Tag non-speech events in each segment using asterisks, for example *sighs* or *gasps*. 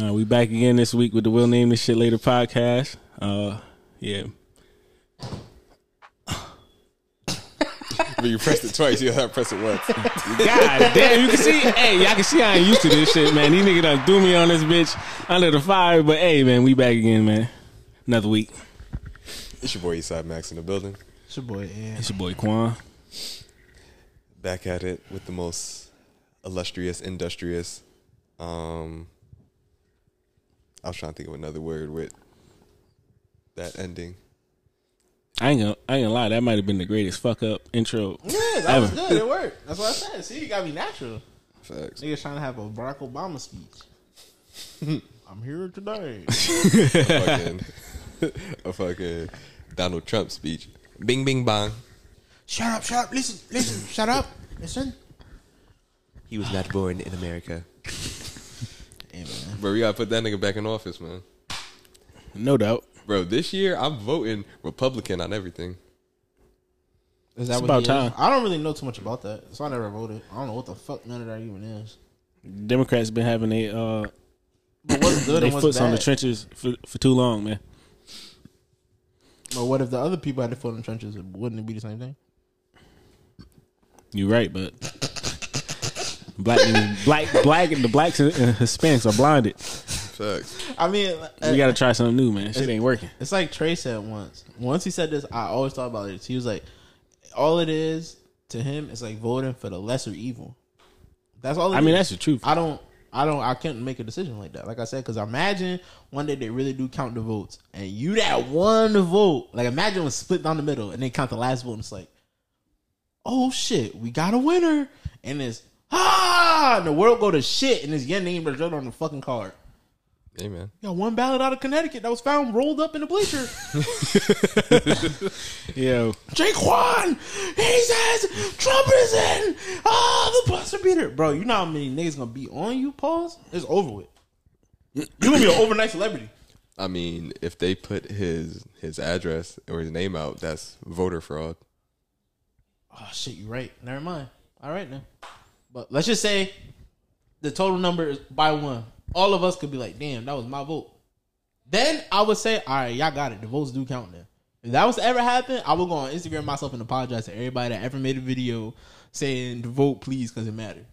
Uh, we back again this week with the We'll Name This Shit Later podcast. Uh, yeah. But you pressed it twice. You gotta press it once. God damn, you can see, hey, y'all can see I ain't used to this shit, man. These niggas done threw me on this bitch under the fire, but hey, man, we back again, man. Another week. It's your boy Eastside Max in the building. It's your boy, yeah. It's your boy Quan. Back at it with the most illustrious, industrious. Um, I was trying to think of another word with that ending. I ain't gonna, I ain't gonna lie, that might have been the greatest fuck up intro. Yeah, that was good. It worked. That's what I said. See, you gotta be natural. Facts. Niggas trying to have a Barack Obama speech. *laughs* I'm here today. *laughs* a fucking, *laughs* a fucking Donald Trump speech. Bing, bing, bong. shut up, shut up. Listen, listen, shut up. Listen. He was not born in America. Hey, man. Bro, we gotta put that nigga back in office, man. No doubt. Bro, this year I'm voting Republican on everything. Is that It's what about he is? time. I don't really know too much about that, so I never voted. I don't know what the fuck none of that even is. Democrats been having a uh, But what's good they and what's foots bad? on the trenches for, for too long, man. But what if the other people had to foot in the trenches? Wouldn't it be the same thing? You're right, but black, black, black, the blacks and Hispanics are blinded. Facts. I mean, uh, We got to try something new, man. Shit ain't working. It's like Trey said once. Once he said this, I always thought about it. He was like, all it is to him is like voting for the lesser evil. That's all. It I mean, that's the truth. I don't. I don't. I can't make a decision like that. Like I said, because imagine one day they really do count the votes, and you that one vote. Like imagine when split down the middle, and they count the last vote, and it's like, oh shit, we got a winner, and it's ah, and the world go to shit, and it's your name that's written on the fucking card. Hey, man. You got one ballot out of Connecticut that was found rolled up in the bleacher. *laughs* Yo, Jaquan, he says Trump is in. Oh, the buzzer beater, bro. You know how many niggas gonna be on you? Pause. It's over with. You gonna be an overnight celebrity. I mean, if they put his his address or his name out, that's voter fraud. Oh shit, you're right. Never mind. All right then. But let's just say the total number is by one. All of us could be like, damn, that was my vote. Then I would say, all right, y'all got it. The votes do count then. If that was to ever happen, I would go on Instagram myself and apologize to everybody that ever made a video saying vote please because it mattered.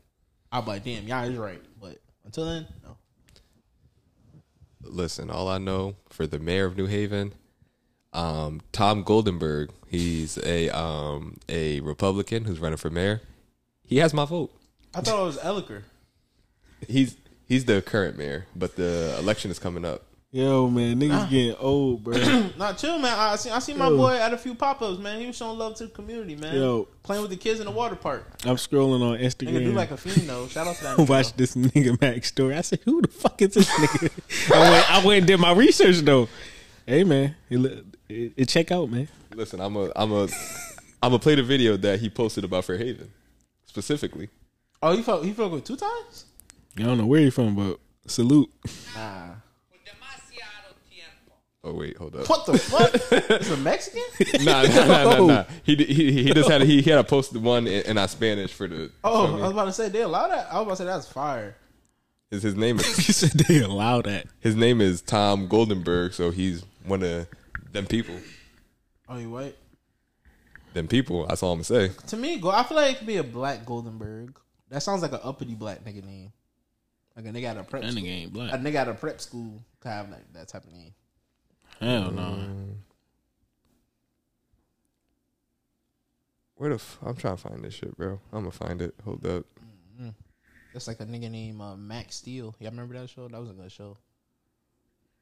I'd be like, damn, y'all is right. But until then, no. Listen, all I know for the mayor of New Haven, um, Tom Goldenberg, he's a um, a Republican who's running for mayor. He has my vote. I thought it was Elicker. He's he's the current mayor, but the election is coming up. yo, man, niggas getting old, bro. *clears throat* Not chill, man. I see. I see my Yo. boy at a few pop ups, man. He was showing love to the community, man. Yo. playing with the kids in the water park. I'm scrolling on Instagram. Nigga do like a fiend though. Shout out to that. I *laughs* nigga, watched this nigga Max story. I said, "Who the fuck is this nigga?" *laughs* I went, I went and did my research though. Hey, man, it, look- it, it check out, man. Listen, I'm a I'm a I'm gonna play the video that he posted about Fairhaven specifically. Oh, he fuck. He fuck with two times. I don't know where you from, but salute. Nah. Oh wait, hold up. What the fuck? *laughs* It's a Mexican? Nah, nah, nah, nah, nah. Oh. He he he just had he, he had a post the one in, in our Spanish for the. Oh, for me. I was about to say they allow that. I was about to say that's fire. his his name is *laughs* you said they allow that. his name is Tom Goldenberg, so he's one of them people. Oh, you white? Them people. That's all I'm gonna say. To me, go. I feel like it could be a black Goldenberg. That sounds like an uppity black nigga name. Like a nigga at a prep. That school. nigga ain't A nigga at a prep school to have like that type of name. Hell no. Where the f- I'm trying to find this shit, bro. I'm gonna find it. Hold up. That's like a nigga named uh, Max Steel. Y'all remember that show? That was a good show.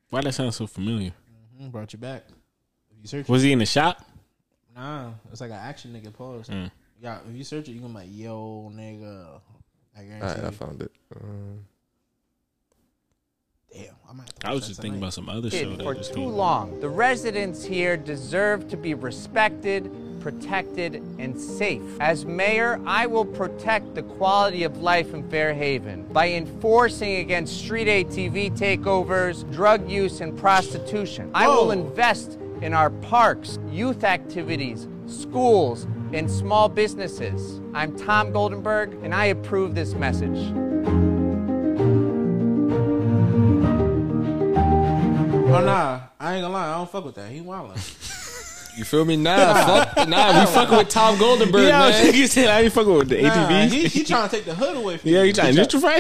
Why that sound so familiar? Mm, brought you back. If you search, Was he in the shop? nah, it's like an action nigga pose. Mm. Yeah, if you search it, you gonna be like, yo, nigga. I guarantee. All right, I found it. Um, Damn, I might. Have to I was just that thinking about some other show For just too came out. long. The residents here deserve to be respected, protected, and safe. As mayor, I will protect the quality of life in Fairhaven by enforcing against street ATV takeovers, drug use, and prostitution. I will invest in our parks, youth activities, schools, and small businesses. I'm Tom Goldenberg, and I approve this message. Oh nah, I ain't gonna lie, I don't fuck with that. He wildin'. *laughs* You feel me? Nah, fuck, nah. We fucking with Tom Goldenberg, Yeah, man. *laughs* you said I ain't fucking with the Nah, ATVs. he, he *laughs* trying to take the hood away from you. yeah, you. you trying to gentrify?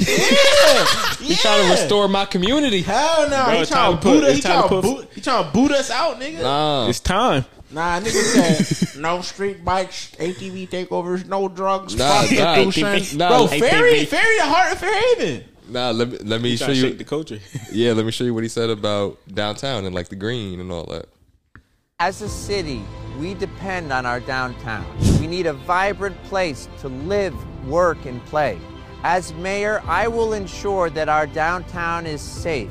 Yeah, He trying to restore my community. Hell no, Bro, he trying to to boot us. He it's time trying to to put- boot. He trying to boot us out, nigga. Nah, It's time. Nah, nigga said no street bikes, ATV takeovers, no drugs, Nah, nah, prostitution. nah, Bro, hey, ferry, ferry the heart of Fairhaven. nah. Let me let me show you. the culture. *laughs* Yeah, let me show you what he said about downtown and like the green and all that. As a city, we depend on our downtown. We need a vibrant place to live, work, and play. As mayor, I will ensure that our downtown is safe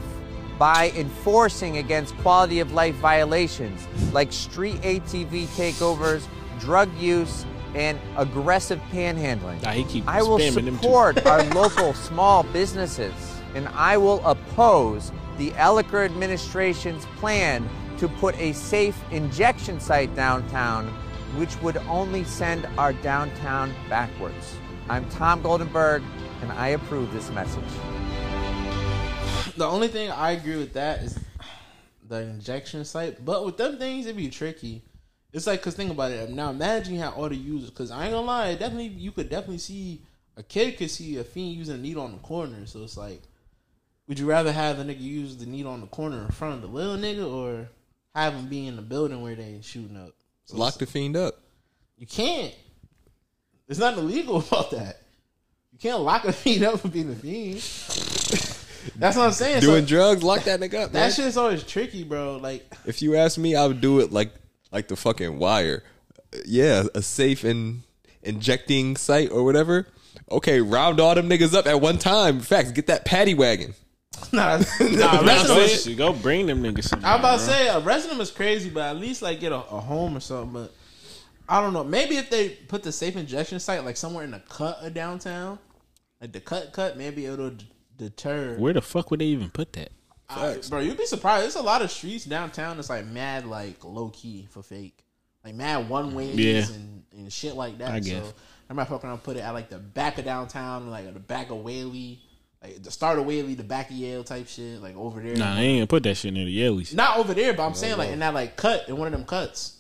by enforcing against quality of life violations like street ATV takeovers, drug use, and aggressive panhandling. Nah, I will spamming them too. support our local small businesses, and I will oppose the Elicker administration's plan to put a safe injection site downtown, which would only send our downtown backwards. I'm Tom Goldenberg, and I approve this message. The only thing I agree with that is the injection site. But with them things, it'd be tricky. It's like, cause think about it. Now imagine have all the users. Cause I ain't gonna lie, it definitely you could definitely see a kid could see a fiend using a needle on the corner. So it's like, would you rather have the nigga use the needle on the corner in front of the little nigga, or have him be in the building where they shooting up? So Lock the fiend up. You can't. There's nothing illegal *laughs* about that. You can't lock a fiend up for being a fiend. *laughs* That's what I'm saying. So, Doing drugs, lock that nigga up, man. that shit's always tricky, bro. Like, If you ask me, I would do it like like the fucking wire. Yeah, a safe and injecting site or whatever. Okay, round all them niggas up at one time. Facts, get that paddy wagon. *laughs* *laughs* nah, nah, Nah, arresting them go, go bring them niggas. Somewhere, I'm about to bro. say arresting them is crazy, but at least like get a, a home or something. But I don't know. Maybe if they put the safe injection site like somewhere in the cut of downtown, like the cut cut, maybe it'll d- deter. Where the fuck would they even put that? I- bro, you'd be surprised. There's a lot of streets downtown that's like mad, like low key for fake, like mad one ways Yeah. and, and shit like that. I guess. So I might fucking around put it at like the back of downtown, like the back of Whalley, like the start of Whalley, the back of Yale type shit, like over there. Nah, they ain't gonna put that shit near the Yalies. Not over there, but I'm saying like in that like cut in one of them cuts.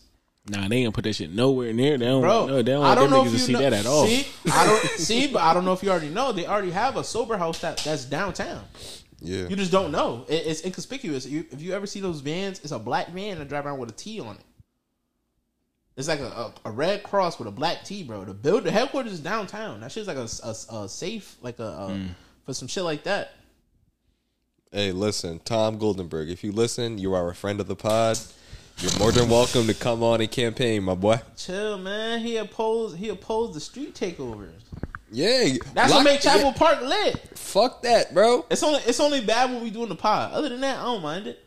Nah, they ain't gonna put that shit nowhere near. They don't. Bro, no, they don't I want don't them know niggas if to you see know, that at all. See, I don't see, but I don't know if you already know. They already have a sober house that that's downtown. Yeah. You just don't know. It, it's inconspicuous. You, if you ever see those vans, it's a black van that drive around with a T on it. It's like a, a, a red cross with a black T, bro. The build, the headquarters is downtown. That shit's like a, a, a safe, like a, a Hmm. for some shit like that. Hey, listen, Tom Goldenberg. If you listen, you are a friend of the pod. You're more than welcome to come on and campaign, my boy. Chill, man. He opposed. He opposed the street takeovers. Yeah, That's lock- what make Chapel yeah, Park lit. Fuck that, bro. It's only it's only bad when we doing the pod. Other than that, I don't mind it.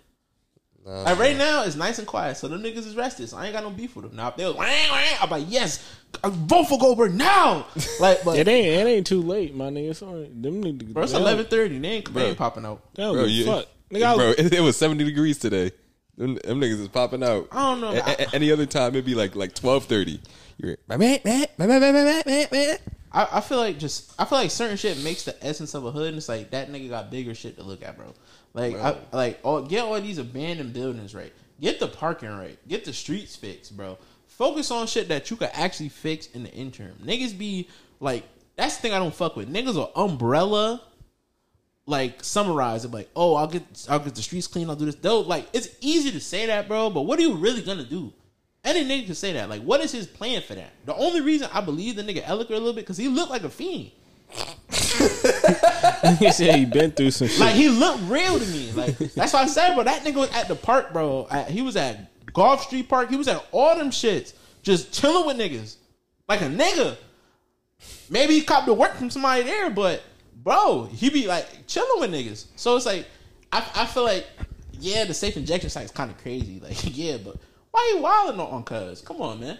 like right now, it's nice and quiet, so them niggas is rested. So I ain't got no beef with them. Now if they was, wah, wah, I'm like, yes, vote for Goldberg now. *laughs* Like, but It ain't. It ain't too late, my nigga. It's only, them niggas. bro, it's eleven thirty. They ain't, they Bro. ain't popping out. Bro, give a you, fuck. *laughs* Nigga, I was- bro, it, it was 70 degrees today. Them, them niggas is popping out. I don't know. A- a- any other time, it'd be like like 12:30. You're my man, man, man, man, man, man, man, man. I, I feel like just I feel like certain shit makes the essence of a hood, and it's like that nigga got bigger shit to look at, bro. Like, I, like all, get all these abandoned buildings right, get the parking right, get the streets fixed, bro. Focus on shit that you could actually fix in the interim. Niggas be like, that's the thing I don't fuck with. Niggas are umbrella, like summarize it, like, oh, I'll get I'll get the streets clean, I'll do this. Though, like, it's easy to say that, bro, but what are you really gonna do? Any nigga can say that. Like, what is his plan for that? The only reason I believe the nigga Elicker a little bit because he looked like a fiend. *laughs* he said he been through some shit. Like he looked real to me. Like that's why I said, bro. That nigga was at the park, bro. At- he was at Goffe Street Park. He was at all them shits, just chilling with niggas, like a nigga. Maybe he copped the work from somebody there, but bro, he be like chilling with niggas. So it's like, I, I feel like, yeah, the safe injection site is kind of crazy. *laughs* Like, yeah, but why you wilding on cuz? Come on, man.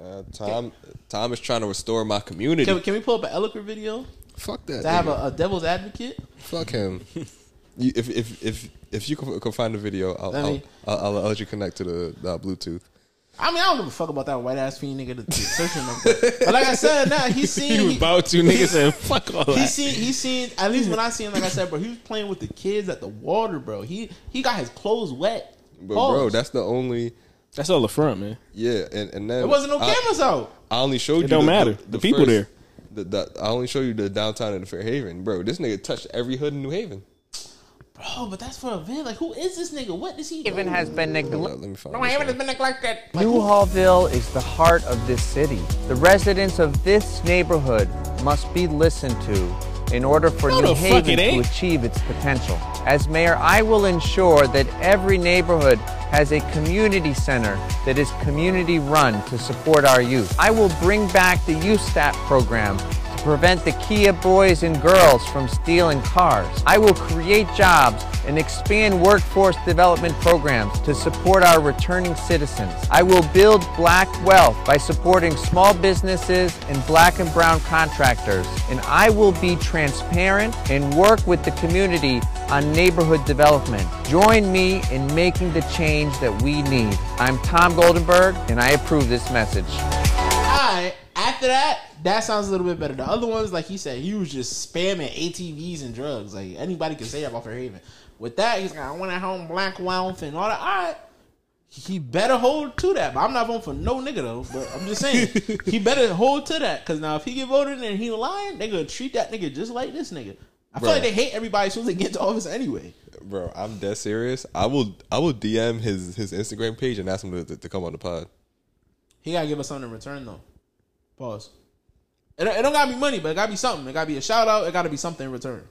Uh, Tom, Tom is trying to restore my community. Can, we- can we pull up an Elicker video Fuck that. to have a, a devil's advocate? Fuck him. you, if if if if you can, can find the video, I'll Let I'll, I'll, I'll let you connect to the, the Bluetooth. I mean, I don't give a fuck about that white ass fiend nigga that's searching them. But, but like I said, nah, he's *laughs* seen. He was he- about to nigga said fuck all He that. seen he seen at least when I seen him, like I said, bro, he was playing with the kids at the water, bro. He he got his clothes wet. But Pause. bro, that's the only That's all the front, man. yeah, and and then It wasn't no I- cameras out. I only showed you. It don't matter. The people there. The, the, I only show you the downtown of the Fairhaven, bro. This nigga touched every hood in New Haven. Bro, but that's for a vid. Like, who is this nigga? What does he do? Haven has been neglected. up, let. No, this Haven one. has been neglected. Newhallville is the heart of this city. The residents of this neighborhood must be listened to in order for No, New the Haven to achieve its potential. As mayor, I will ensure that every neighborhood has a community center that is community run to support our youth. I will bring back the Youth Stat program to prevent the Kia boys and girls from stealing cars. I will create jobs and expand workforce development programs to support our returning citizens. I will build black wealth by supporting small businesses and black and brown contractors. And I will be transparent and work with the community on neighborhood development. Join me in making the change that we need. I'm Tom Goldenberg, and I approve this message. Alright, after that, that sounds a little bit better. The other ones, like he said, he was just spamming ATVs and drugs. Like anybody can say that about Fairhaven. With that, he's like, I want to home black wealth and all that. Alright. He better hold to that. But I'm not voting for no nigga though. But I'm just saying, *laughs* he better hold to that. Cause now if he get voted and he lying, they gonna treat that nigga just like this nigga. I feel like they hate everybody as soon as they get into office anyway. bro. I'm dead serious. I will I will DM his his Instagram page and ask him to, to, to come on the pod. He gotta give us something in return though. Pause. It, it don't gotta be money, but it gotta be something. It gotta be a shout out. It gotta be something in return.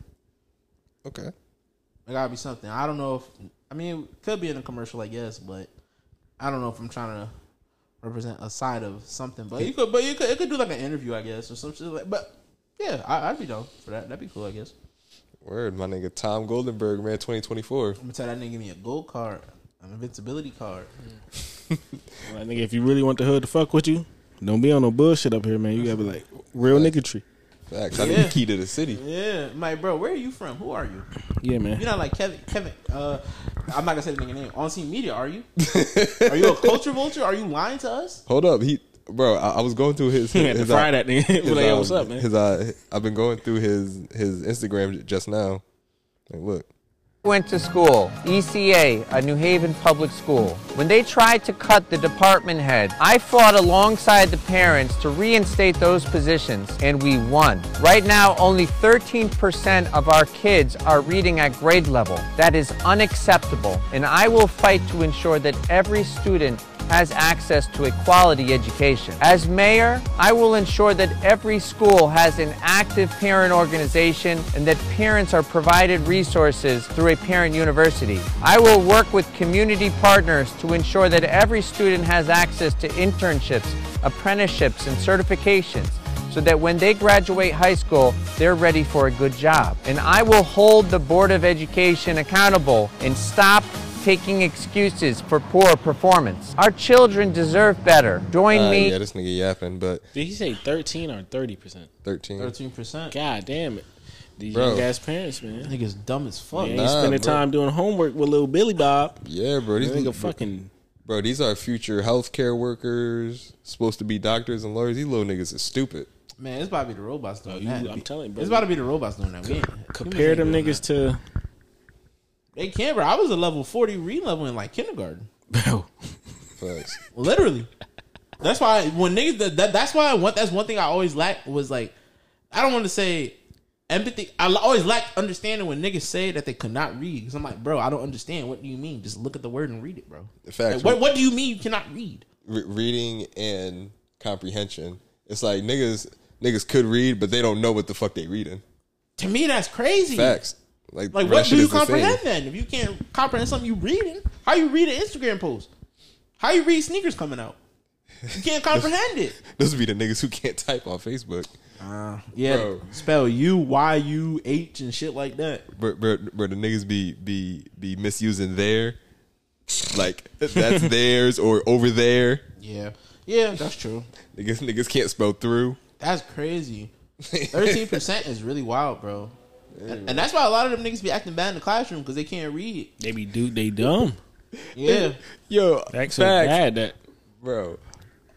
Okay. It gotta be something. I don't know if I mean it could be in a commercial, I guess, but I don't know if I'm trying to represent a side of something. But you could, but you could, it could do like an interview, I guess, or some shit like. But yeah, I, I'd be down for that. That'd be cool, I guess. Word, my nigga Tom Goldenberg, man, 2024. I'm gonna tell that nigga give me a gold card, an invincibility card. *laughs* Like, nigga, if you really want the hood to fuck with you, don't be on no bullshit up here, man. You gotta be like real niggatry. Facts. I Yeah. need the key to the city. Yeah, my bro, where are you from? Who are you? Yeah, man. You're not like Kevin. Kevin. Uh, I'm not gonna say the nigga name. On scene media, are you? are you a culture vulture? Are you lying to us? Hold up, he, bro. I, I was going through his. *laughs* He had to his, fry that nigga. *laughs* His, like, yo, um, what's up, man? His, uh, I've been going through his his Instagram just now. Like, look, went to school, ECA, a New Haven public school. When they tried to cut the department head, I fought alongside the parents to reinstate those positions, and we won. Right now, only 13% of our kids are reading at grade level. That is unacceptable, and I will fight to ensure that every student has access to a quality education. As mayor, I will ensure that every school has an active parent organization and that parents are provided resources through a parent university. I will work with community partners to ensure that every student has access to internships, apprenticeships, and certifications so that when they graduate high school, they're ready for a good job. And I will hold the Board of Education accountable and stop taking excuses for poor performance. Our children deserve better. Join uh, me. yeah, this nigga yapping, but Did he say thirteen or thirty percent? 13. Thirteen percent. God damn it. These Bro. young ass parents, man. Nigga's dumb as fuck. They ain't Nah, spending bro. time doing homework with little Billy Bob. Yeah, bro. These These nigga fucking bro, these are future healthcare workers, supposed to be doctors and lawyers. These little niggas is stupid. Man, it's about to be the robots doing Oh, you- that. I'm telling you, bro. it's about to be the robots doing that. We compare them ain't doing niggas to that. They can't, bro. I was a level forty read level in like kindergarten. bro. Facts. Literally. That's why when niggas that, that that's why I want that's one thing I always lack was like I don't want to say empathy. I always lacked understanding when niggas say that they could not read. Because I'm like, bro, I don't understand. What do you mean? Just look at the word and read it, bro. Facts. Like, what what do you mean you cannot read? Re- reading and comprehension. It's like niggas niggas could read, but they don't know what the fuck they reading. To me, that's crazy. Facts. Like, Like, what do you is insane. comprehend then? If you can't comprehend something you reading, how you read an Instagram post? How you read sneakers coming out? You *laughs* can't comprehend it. Those would be the niggas who can't type on Facebook. Uh, yeah, Bro. spell U Y U H and shit like that. Bro, bro, bro, the niggas be be be misusing their like that's *laughs* theirs or over there. Yeah, yeah, that's true. Niggas niggas can't spell through. That's crazy. *laughs* Thirteen percent is really wild, bro. And, and that's why a lot of them niggas be acting bad in the classroom because they can't read. They be dude, they dumb. *laughs* Yeah, Yo, That's so facts. bad that bro.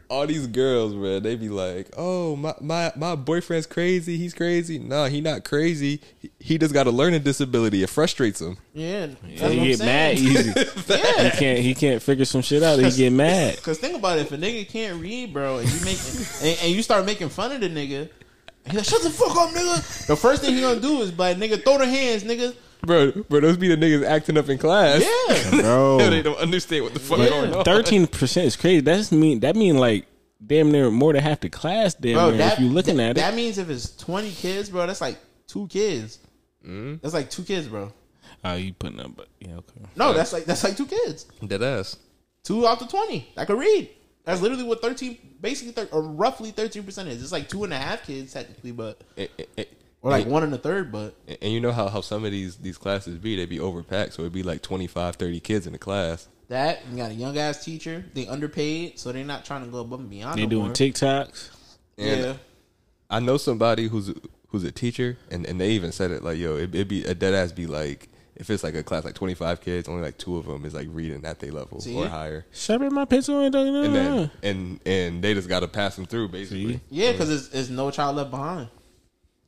All these girls, man, they be like, "Oh, my my my boyfriend's crazy. He's crazy." No, he not crazy. He, he just got a learning disability. It frustrates him. Yeah, Yeah, he get mad easy. *laughs* yeah. he can't. He can't figure some shit out. He get *laughs* mad. Cause think about it, if a nigga can't read, bro, and you make and, and you start making fun of the nigga, he's like, "Shut the fuck up, nigga." The first thing he gonna do is be like, "Nigga, throw the hands, nigga." Bro, bro, those be the niggas acting up in class. Yeah, *laughs* Bro, they don't understand what the fuck Yeah. going on. thirteen percent is crazy. That's mean. That mean like damn near more than half the class. Damn bro. near. That if you looking that, at that it, means if it's twenty kids, bro, that's like two kids. Mm-hmm. That's like two kids, bro. oh, you putting up, but yeah, okay. No, that's like that's like two kids. Dead ass. Two out of twenty that could read. That's literally what thirteen, basically, thir- or roughly thirteen percent is. It's like two and a half kids technically, but And, and- or like and- one and a third, but and you know how, how some of these these classes be? They be overpacked, so it'd be like 25, 30 kids in the class. That you got a young ass teacher. They underpaid, so they're not trying to go above and beyond. They no doing more. TikToks. And Yeah, I know somebody who's who's a teacher, and, and they even said it like, yo, it, it'd be a dead ass be like if it's like a class like twenty five kids, only like two of them is like reading at their level See? or higher, Sharpen my pencil and and then and and they just got to pass them through basically. See? yeah, because it's, it's no child left behind.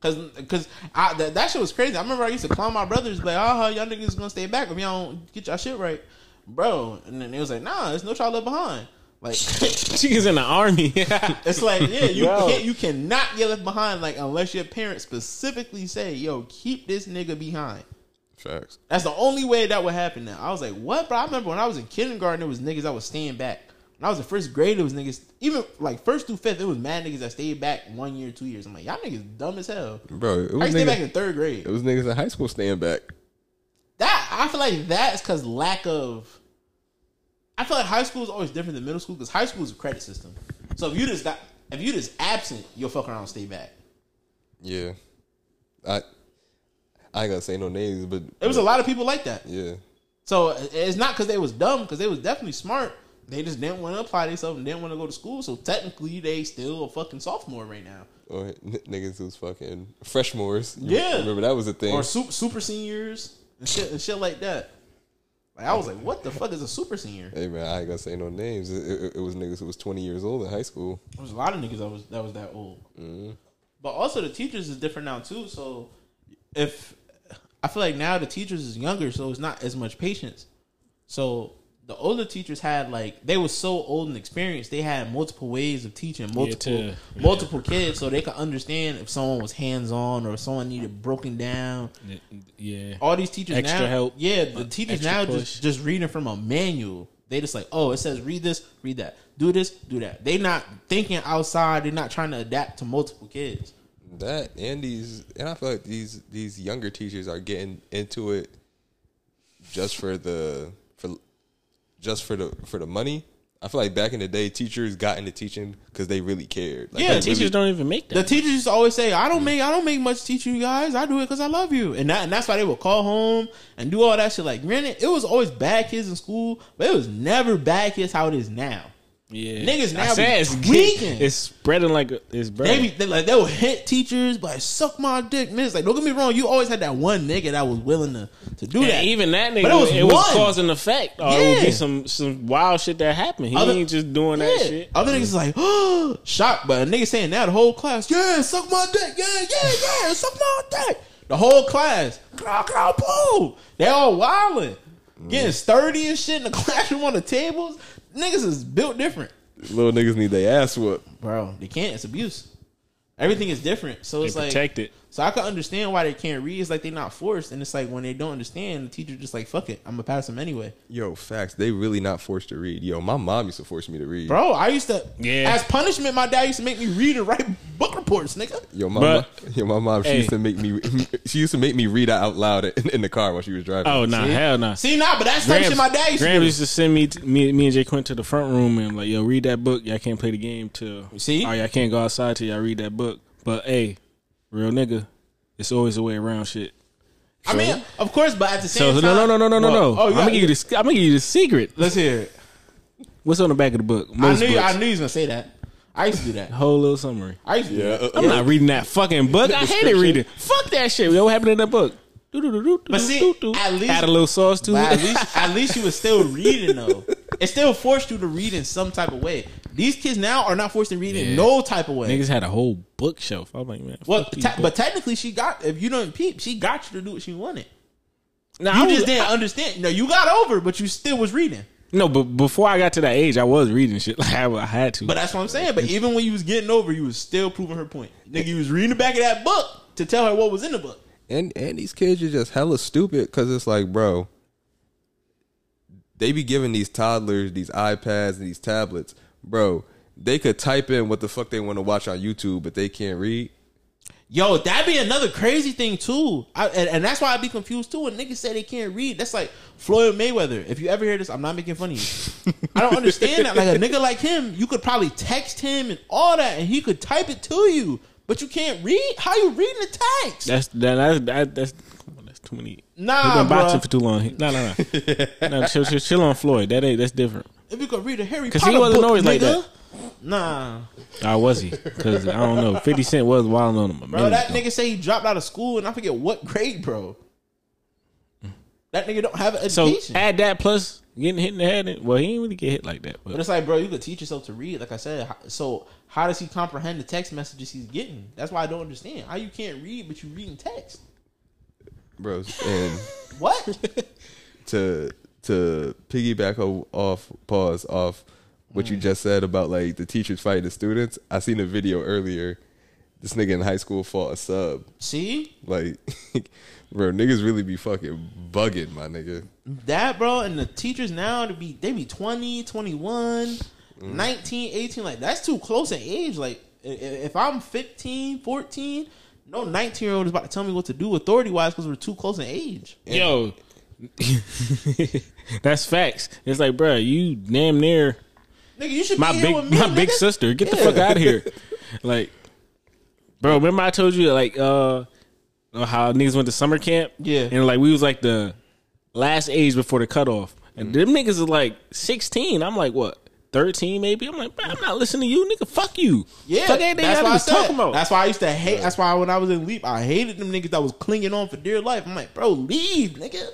Cause, cause I, that, that shit was crazy. I remember I used to clown my brothers, like, "Oh, y'all niggas gonna stay back if y'all don't get y'all shit right, bro." And then it was like, "Nah, there's no child left behind." Like, *laughs* she is in the army. *laughs* it's like, yeah, you Yo. can't, you cannot get left behind, like, unless your parents specifically say, "Yo, keep this nigga behind." Facts. That's the only way that would happen. Now I was like, what? But I remember when I was in kindergarten, there was niggas that was staying back. When I was in first grade, it was niggas. Even like first through fifth, it was mad niggas that stayed back one year, two years. I'm like, y'all niggas dumb as hell. Bro, it I was stayed back niggas, in third grade. it was niggas in high school staying back. That I feel like that's because lack of. I feel like high school is always different than middle school because high school is a credit system. So if you just got, if you just absent, you'll fuck around and stay back. Yeah, I I ain't gonna say no names, but it was a lot of people like that. yeah. So it's not because they was dumb, because they was definitely smart. They just didn't want to apply themselves and didn't want to go to school. So technically, they still a fucking sophomore right now, Or n- niggas who's fucking freshmores. You Yeah. remember that was a thing. or super, super seniors and shit and shit like that. Like I was like, what the fuck is a super senior? Hey man, I ain't gonna say no names. It, it, it was niggas who was twenty years old in high school. There was a lot of niggas that was that was that old. Mm-hmm. But also the teachers is different now too. So if I feel like now the teachers is younger, so it's not as much patience. So the older teachers had like they were so old and experienced, they had multiple ways of teaching multiple to- multiple kids, so they could understand if someone was hands on or if someone needed broken down. yeah. All these teachers Extra now, help, yeah, the teachers now push. just just reading from a manual. They just like, oh, it says read this, read that, do this, do that. They not thinking outside. They're not trying to adapt to multiple kids. That and these and I feel like these these younger teachers are getting into it just for the for just for the for the money. I feel like back in the day, teachers got into teaching because they really cared. Like, Yeah, Teachers really- don't even make The that. teachers used to always say, "I don't make, I don't make much teaching you guys. I do it because I love you." And that, and that's why they would call home and do all that shit. Like, granted, it was always bad kids in school, but it was never bad kids how it is now. Yeah. niggas now I said be it's tweaking. It's spreading like a- it's They be they, like they would hit teachers, but like, suck my dick, miss. Like, don't get me wrong, you always had that one nigga that was willing to to do And that. even that nigga, But it was it was cause and effect. Or it would Yeah. be some some wild shit that happened. He Other- ain't just doing that shit. Other niggas is like, oh, shocked, but a nigga saying that the whole class, yeah, suck my dick, yeah, yeah, yeah, suck my dick. The whole class, claw, claw, poo. They all wilding, getting sturdy and shit in the *laughs* classroom on the tables. Niggas is built different, little niggas need their ass whooped. bro. They can't. It's abuse. Everything is different, so They it's like protect it. So I can understand why they can't read. It's like they're not forced, and it's like when they don't understand, the teacher just like fuck it, I'm gonna pass them anyway. Yo, facts. They really not forced to read. Yo, my mom used to force me to read. Bro, I used to Yeah. as punishment. My dad used to make me read and write book reports, nigga. Yo, my But- mom, yo, my mom. She Hey. used to make me. She used to make me read out loud in, in the car while she was driving. Oh nah, See? hell nah. See, nah, but that's the type shit my dad used to Grams do. used to send me, to, me, me and Jay Quinn to the front room and like, yo, read that book. Y'all can't play the game till. See? Oh, y'all can't go outside till y'all read that book. But hey, real nigga, it's always a way around shit. I mean, of course, but at the So same no, time, no, no, no, no, no, Well, no. Oh, I'm gonna give you this. I'm gonna give you the secret. Let's hear it. What's on the back of the book? I knew, books. I knew he was gonna say that. I used to do that. Whole little summary. I used to do Yeah, that. uh, I'm not reading that fucking book. I hated reading. Fuck that shit. What happened in that book? But see, at least- add a little sauce to But at it. least, at least you was still *laughs* reading though. it still forced you to read in some type of way. These kids now are not forced to read in no type of way. Niggas had a whole bookshelf. I'm like, man. well, te- but technically, she got. If you don't peep, she got you to do what she wanted. Now You I was- just didn't understand. No, you got over, but you still was reading. No, but before I got to that age, I was reading shit. *laughs* Like I, I had to. But that's what I'm saying. But even when you was getting over, you was still proving her point. Nigga, you was reading the back of that book to tell her what was in the book. And and these kids are just hella stupid because it's like, bro, they be giving these toddlers these iPads and these tablets, bro. They could type in what the fuck they want to watch on YouTube, but they can't read. Yo, that'd be another crazy thing too. I, and, and that's why I'd be confused too when niggas say they can't read. That's like Floyd Mayweather. If you ever hear this, I'm not making fun of you. I don't understand that. Like a nigga like him, you could probably text him and all that, and he could type it to you, but you can't read. How you reading the text? that's that, that's that, that's come on, that's too many. Nah, We've been boxing for too long. No, no, no. no chill, chill, chill on Floyd. That ain't that's different. If you could read a Harry 'Cause he Potter wasn't book, always like nigga. that. Nah, Or was he? Because I don't know. Fifty Cent was wilding on him. bro. That ago. nigga say he dropped out of school, and I forget what grade, bro. That nigga don't have an So education. add that plus getting hit in the head. Well, he didn't really get hit like that. But But it's like, bro, you could teach yourself to read. Like I said, so how does he comprehend the text messages he's getting? That's why I don't understand how you can't read, but you reading text. Bro. And *laughs* What? *laughs* to to piggyback off pause off what you just said about like the teachers fighting the students. I seen a video earlier. This nigga in high school fought a sub. See Like, *laughs* bro, niggas really be fucking bugging, my nigga. that, bro, and the teachers now to be they be 20, 21, Mm. 19, 18. Like that's too close an age. Like if I'm 15, 14, no 19 year old is about to tell me what to do authority wise because we're too close in age. yo, *laughs* that's facts. It's like, bro, you damn near Nigga, you should my be here big with me, my big sister. Get the fuck out of here. *laughs* Like, bro, remember I told you like uh how niggas went to summer camp? Yeah. And like we was like the last age before the cutoff. And them niggas is like sixteen. I'm like, what? 13 maybe. I'm like, I'm not listening to you, nigga. Fuck you. Yeah, fuck everything that's what I said. talking about. That's why I used to hate. That's why when I was in Leap, I hated them niggas that was clinging on for dear life. I'm like, bro, leave, nigga.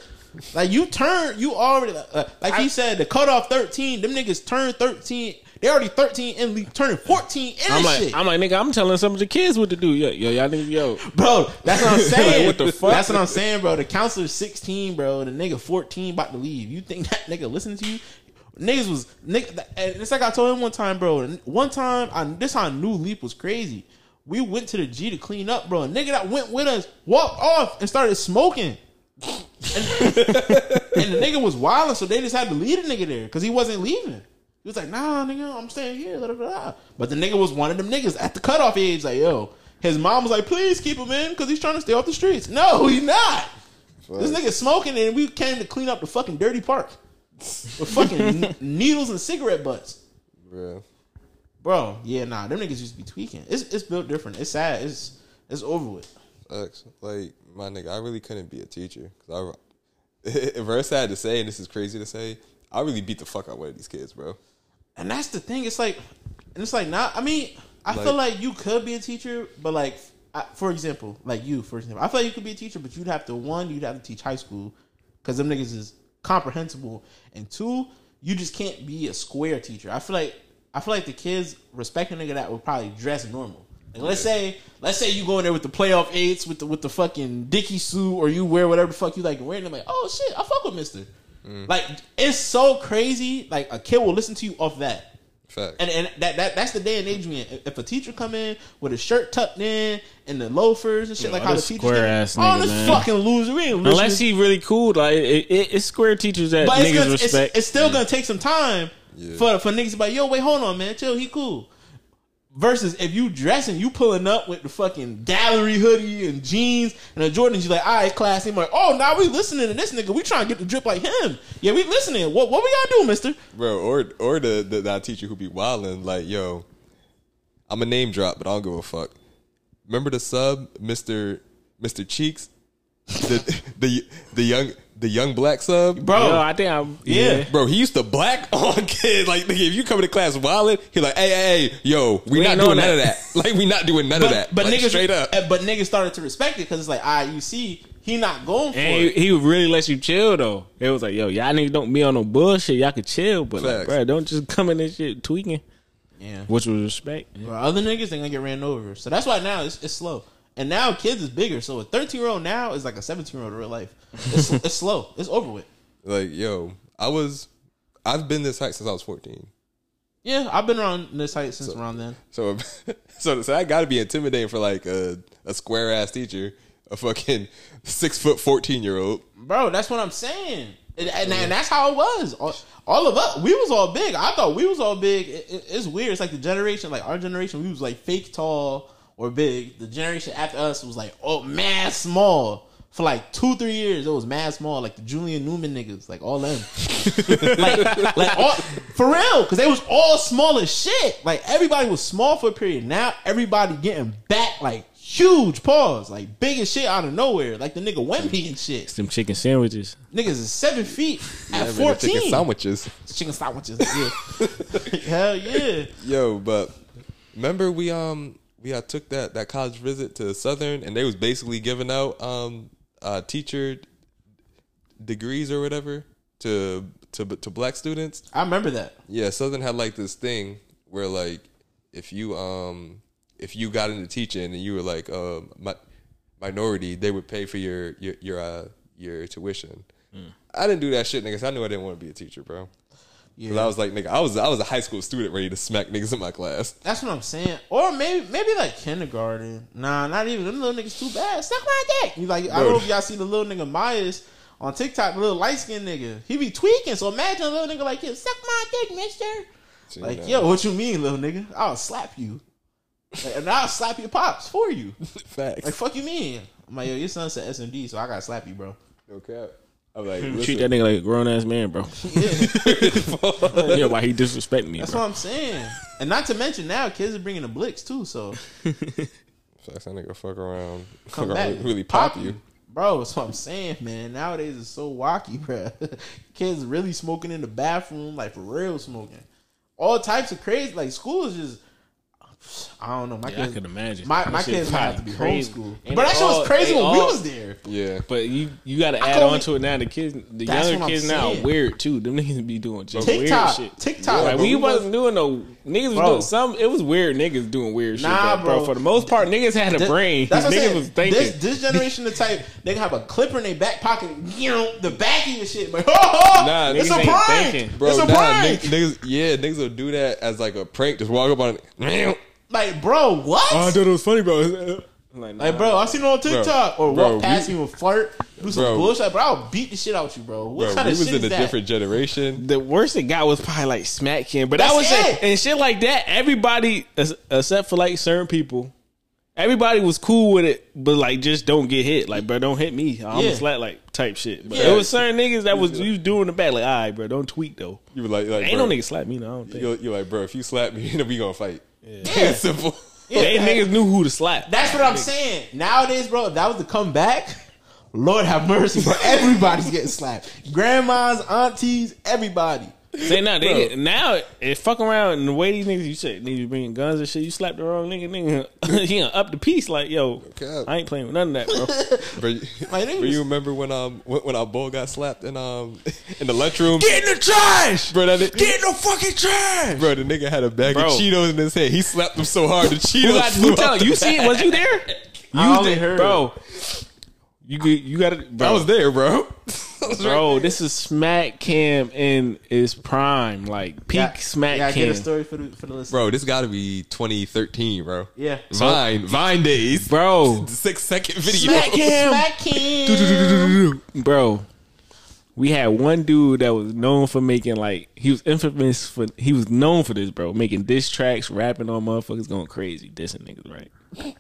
Like you turn, you already uh, like he said the cutoff 13. Them niggas turned 13. They already 13 and Leap turning 14 in I'm like, shit. I'm like, nigga, I'm telling some of the kids what to do. Yo, yo, y'all niggas, yo. Bro, that's what I'm *laughs* saying. Like, what the fuck? That's what I'm saying, bro. The counselor's 16, bro. The nigga 14 about to leave. You think *laughs* that nigga listening to you? Niggas was nigga, and it's like I told him one time, bro. One time, I this how I knew Leap was crazy. We went to the G to clean up, bro. A nigga that went with us walked off and started smoking. And, *laughs* and the nigga was wilding, so they just had to leave the nigga there because he wasn't leaving. He was like, nah, nigga, I'm staying here. Da, da, da. But the nigga was one of them niggas at the cutoff age, like, yo. His mom was like, please keep him in because he's trying to stay off the streets. No, he's not. This nigga smoking and we came to clean up the fucking dirty park with fucking needles and cigarette butts. Bro. Bro, yeah, nah, them niggas used to be tweaking. It's it's built different. It's sad. It's it's over with. Facts. Like my nigga, I really couldn't be a teacher because I, if *laughs* I sad to say, and this is crazy to say, I really beat the fuck out of one of these kids, bro. And that's the thing. It's like, and it's like not. I mean, I feel like you could be a teacher, but like, I, for example, like you, for example, I feel like you could be a teacher, but you'd have to one, you'd have to teach high school because them niggas is comprehensible, and two, you just can't be a square teacher. I feel like I feel like the kids respect a nigga that would probably dress normal. Like let's say, let's say you go in there with the playoff eights with the with the fucking Dickie suit, or you wear whatever the fuck you like and wear. I'm like, oh shit, I fuck with Mister. Mm. Like it's so crazy. Like a kid will listen to you off that. Facts. And and that, that that's the day and age we in. If a teacher come in with a shirt tucked in and the loafers and shit Yo, like how the teachers square get- ass oh nigga, this fucking loser, we ain't listening. Unless he really cool, like it, it, it's square teachers that but it's, niggas gonna, respect. it's still gonna take some time for for niggas to be like, yo, wait, hold on, man, chill, he cool. Versus if you dressing, you pulling up with the fucking gallery hoodie and jeans and the Jordans, you like, all right, class. He's like, oh, now we listening to this nigga. We trying to get the drip like him. Yeah, we listening. What what we gotta do, Mister? bro. Or or the, the that teacher who be wilding like, yo, I'm a name drop, but I don't give a fuck. Remember the sub, Mister Mister Cheeks, the *laughs* the the young the young black sub, Bro, Yo, I think I'm. Yeah. Yeah. Bro, he used to black *laughs* on kids. Like, nigga, if you come to class wilding, he like, hey, hey, hey, yo, we, We not doing none that. of that. *laughs* Like, we not doing none of that. But Like, niggas straight up. But niggas started to respect it because it's like, ah, you see, he not going for And he, it. he would really let you chill though. It was like, yo, y'all niggas don't be on no bullshit. Y'all could chill, but like, bro, don't just come in this shit tweaking. Yeah. Which was respect. But other niggas, they gonna get ran over. So that's why now it's, it's slow. And now kids is bigger. So a 13 year old now is like a 17 year old in real life. It's, *laughs* it's slow. It's over with. Like, yo, I was, I've been this height since I was 14. Yeah, I've been around this height since around then. So, *laughs* so, so that got to be intimidating for like a, a square ass teacher, a fucking six foot 14 year old. Bro, that's what I'm saying. And, and, and that's how it was. All, all of us, we was all big. I thought we was all big. It- it- it's weird. It's like the generation, like our generation, we was like fake tall or big. The generation after us was like, oh, mad small. For like two, three years, it was mad small. Like the Julian Newman niggas, like all them. *laughs* like, like all, for real, because they was all small as shit. Like everybody was small for a period. Now everybody getting back like huge paws, like big as shit out of nowhere. Like the nigga Wemby and shit. Them chicken sandwiches. Niggas is seven feet at Yeah, man, the fourteen. chicken sandwiches. Chicken sandwiches. Yeah. *laughs* Hell yeah. Yo, but remember we um we uh, took that that college visit to Southern, and they was basically giving out um uh teacher degrees or whatever to to to black students. I remember that. Yeah, Southern had like this thing where like if you um if you got into teaching and you were like uh mi- minority, they would pay for your your your uh, your tuition. I didn't do that shit, niggas. I knew I didn't want to be a teacher, bro. Cause I was like, nigga, I was I was a high school student ready to smack niggas in my class. That's what I'm saying. Or maybe maybe like kindergarten. Nah, not even them little niggas too bad. Suck my dick. You like I don't know if y'all see the little nigga Myers on TikTok, the little light skinned nigga. He be tweaking. So imagine a little nigga like him, suck my dick, mister. See, Like, nah. yo, what you mean, little nigga? I'll slap you. Like, and I'll slap your pops for you. *laughs* facts. Like, fuck you mean? I'm like, yo, your son's said SMD, so I gotta slap you, bro. no cap. I'm like, Treat that nigga like a grown ass man, bro. *laughs* yeah, why he disrespect me, That's bro? what I'm saying. And not to mention now, kids are bringing the blicks too, so *laughs* facts, that nigga fuck around, come fuck back, around, really pop you. bro. That's what I'm saying, man. Nowadays it's so wacky, bro. *laughs* kids really smoking in the bathroom, like for real smoking. All types of crazy. Like school is just. I don't know. My Yeah, I kids, can imagine. My, That my shit kids might have to be crazy. homeschooled. And But that shit was crazy they when we was there. Yeah, But you you got to add on to it now. The kids, the younger what I'm kids now, saying. weird too. Them *laughs* niggas be doing just TikTok, weird shit. TikTok. Like bro, we was- wasn't doing no niggas was Bro. doing some. It was weird niggas doing weird shit. Nah, bro. bro. For the most part, niggas had a Th- brain. That's what I'm niggas saying. was thinking. This, this generation, the type they can have a clipper in their back pocket, you know, the back of your shit. Like, *laughs* oh, Nah, it's a niggas ain't prank, thinking. bro. it's a nah, prank. niggas, yeah, niggas will do that as like a prank. Just walk up on it. *laughs* Like, bro, what? Oh, thought it was funny, bro. Like, nah. like, bro, I seen it on TikTok or bro, walk past we- you and flirt, do some Bro. bullshit. Bro, I'll beat the shit out you, bro. What Bro, kind we of was shit in is a that? different generation. the worst it got was probably like smack him, but that was it. it. And shit like that, everybody except for like certain people, everybody was cool with it, but like just don't get hit. Like, bro, don't hit me. I'm Yeah. a slat like type shit. But Yeah. there was certain niggas that was you was doing the back like, all right, bro, don't tweak though. You were like, like Ain't bro, no nigga slap me. No, I don't think. You're, you're like, bro, if you slap me, *laughs* then we gonna fight. Yeah. It's simple. they niggas knew who to slap. That's what I'm saying. Nowadays, bro, if that was to come back, Lord have mercy, bro. *laughs* Everybody's getting slapped. Grandmas, aunties, everybody. Say now, they now it fuck around and the way these niggas you said niggas bringing guns and shit. You slap the wrong nigga, nigga, *laughs* he gonna up the piece like yo. cap. I ain't playing with none of that, bro. *laughs* Bro, you, *laughs* Like, niggas- bro, you remember when um when, when our bull got slapped in um in the lunchroom? Get in the trash, Bro, that ni- Get in the fucking trash. bro, the nigga had a bag Bro. of Cheetos in his head. He slapped him so hard the Cheetos. Who got flew who out tell the you see it? Was you there? You I was only there, heard. bro. You get- you got it. I was there, bro. *laughs* bro. This is Smack Cam in its prime, like peak Yeah, Smack yeah, Cam, get a story for the for the listeners. Bro, this got to be 2013, bro. Yeah. Vine, Vine days. bro. *laughs* Six second video. Smack Cam. *laughs* Smack him. bro. We had one dude that was known for making like he was infamous for he was known for this, bro, making diss tracks, rapping on motherfuckers, going crazy, dissing niggas, right?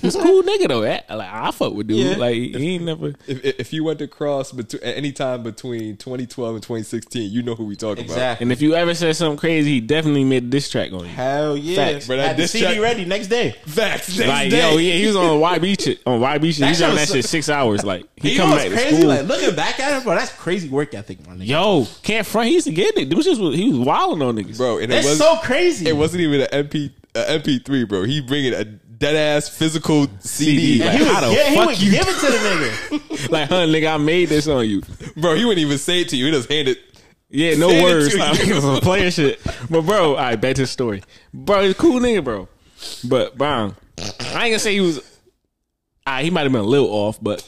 He was a cool nigga though. That, like I fuck with dude. Yeah. Like he ain't never. If, if if you went to cross between any time between 2012 and 2016, you know who we talking Exactly. And if you ever said something crazy, he definitely made a diss track on you. Hell yeah. Facts. Bro, that Had the diss CD track- ready next day. Facts. Next Like day. yo, yeah, he was on YB *laughs* shit. On YB shit, That he's on that shit six hours. Like he you know come what's back to crazy? school. Like looking back at it, bro, that's crazy work ethic, my nigga. Yo, can't front. He used to get it. Dude, was just he was wilding on niggas, bro, and it was so crazy. it wasn't even an MP a MP3, bro. He bringing a dead ass physical CD. And he Like, would, how the yeah, he fuck would you- give it to the nigga. *laughs* like, huh, nigga, I made this on you. Bro, he wouldn't even say it to you. He just hand it. Yeah, no words. to *laughs* Like, it was some player shit. But bro, all right, back to the story. Bro, he's a cool nigga, bro. But bro, I ain't gonna say he was. Ah, he might have been a little off, but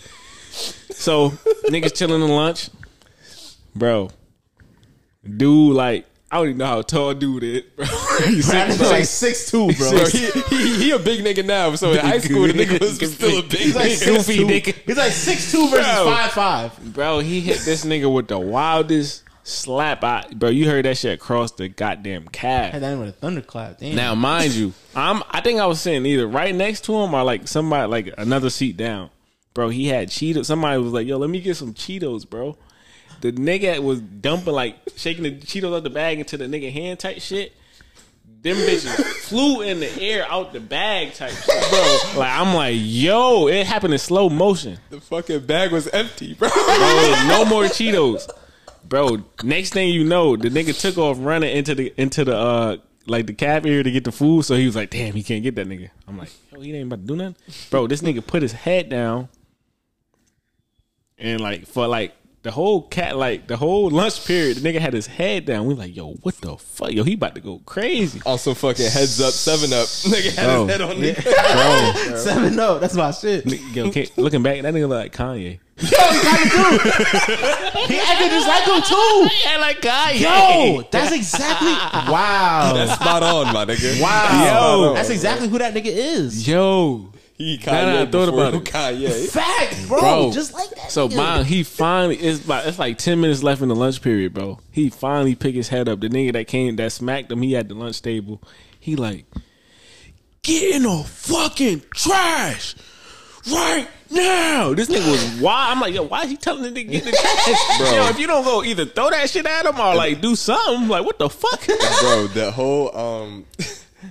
so niggas chilling in lunch, bro. Dude, like I don't even know how tall dude is, bro. *laughs* He's six, bro. like six two, bro. Bro, he, he, he a big nigga now. So in high school, the nigga was still a big He's like nigga. Goofy nigga. He's like six two versus Bro. five five. bro, he hit this nigga with the wildest slap. I, bro, you heard that shit across the goddamn calf. Had that with a thunderclap. Damn. Now, mind you, I'm I think I was sitting either right next to him or like somebody like another seat down. Bro, he had Cheetos. Somebody was like, "Yo, let me get some Cheetos, bro." The nigga was dumping like shaking the Cheetos out the bag into the nigga hand type shit. Them bitches flew in the air out the bag type shit, *laughs* bro. Like I'm like, yo, it happened in slow motion. The fucking bag was empty, bro. Bro, no more Cheetos. Bro, next thing you know, the nigga took off running into the into the uh like the cab area to get the food. So he was like, damn, he can't get that nigga. I'm like, yo, he ain't about to do nothing. Bro, this nigga put his head down and like for like the whole cat like the whole lunch period, the nigga had his head down. We like, yo, what the fuck? Yo, he about to go crazy. On some fucking heads up, seven up. *laughs* Nigga had Bro. his head on the *laughs* Bro, *laughs* seven up. That's my shit. Yo, yo, okay, looking back, that nigga look like Kanye. Yo, he kind of do. he acted just like him too. Yeah, like Kanye. Yo, that's exactly wow. That's spot on, my nigga. wow. Yo. that's exactly who that nigga is. Yo. He Kanye Now that I thought before about *laughs* it. Kanye. Fact, bro. Bro. Just like that. So nigga. mine, he finally it's about it's like ten minutes left in the lunch period, bro. He finally picked his head up. The nigga that came that smacked him, he at the lunch table. He like, get in the fucking trash right now. This nigga was *laughs* wild. I'm like, yo, why is he telling the nigga to get in the trash, *laughs* Bro. Yo, if you don't go, either throw that shit at him or like do something. Like, what the fuck? bro, the whole um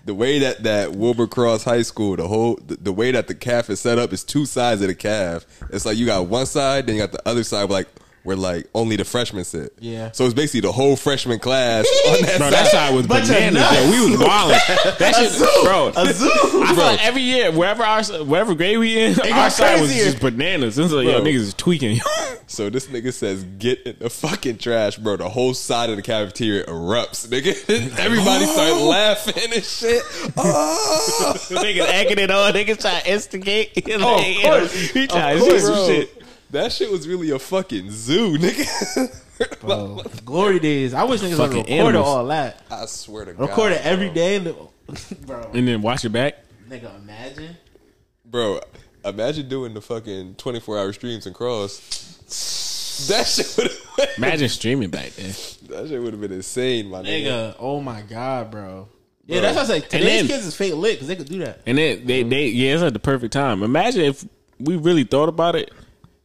the way that that Wilbur Cross High School, the whole the, the way that the calf is set up is two sides of the calf. It's like you got one side, then you got the other side like where like only the freshmen sit. Yeah. So it's basically the whole freshman class on that Bro, side. that side was Bunch of bananas. nuts. Yo, we was wilding. *laughs* That shit, bro. a zoo. I feel like every year, wherever our wherever grade we in, our got side was crazier. just bananas. It's like, yo, niggas is tweaking. *laughs* So this nigga says, "Get in the fucking trash, bro." The whole side of the cafeteria erupts, nigga. *laughs* Everybody start oh. laughing and shit. Oh, niggas acting it on. Niggas try to instigate. Oh, of course. He try to Of see course. some shit. That shit was really a fucking zoo, nigga. *laughs* Bro, glory days. I wish niggas would Fucking record animals. all that. I swear to God, Record it every bro. day, *laughs* bro. And then watch your back. Nigga, imagine. bro. Imagine doing the fucking twenty four hour streams and cross. That shit would have. *laughs* Imagine streaming back then. That shit would have been insane, my nigga. Nigga, oh my god, bro. Yeah, that's what I say. Today's then- kids is fake lit because they could do that. And then they, they, yeah, it's at the perfect time. Imagine if we really thought about it.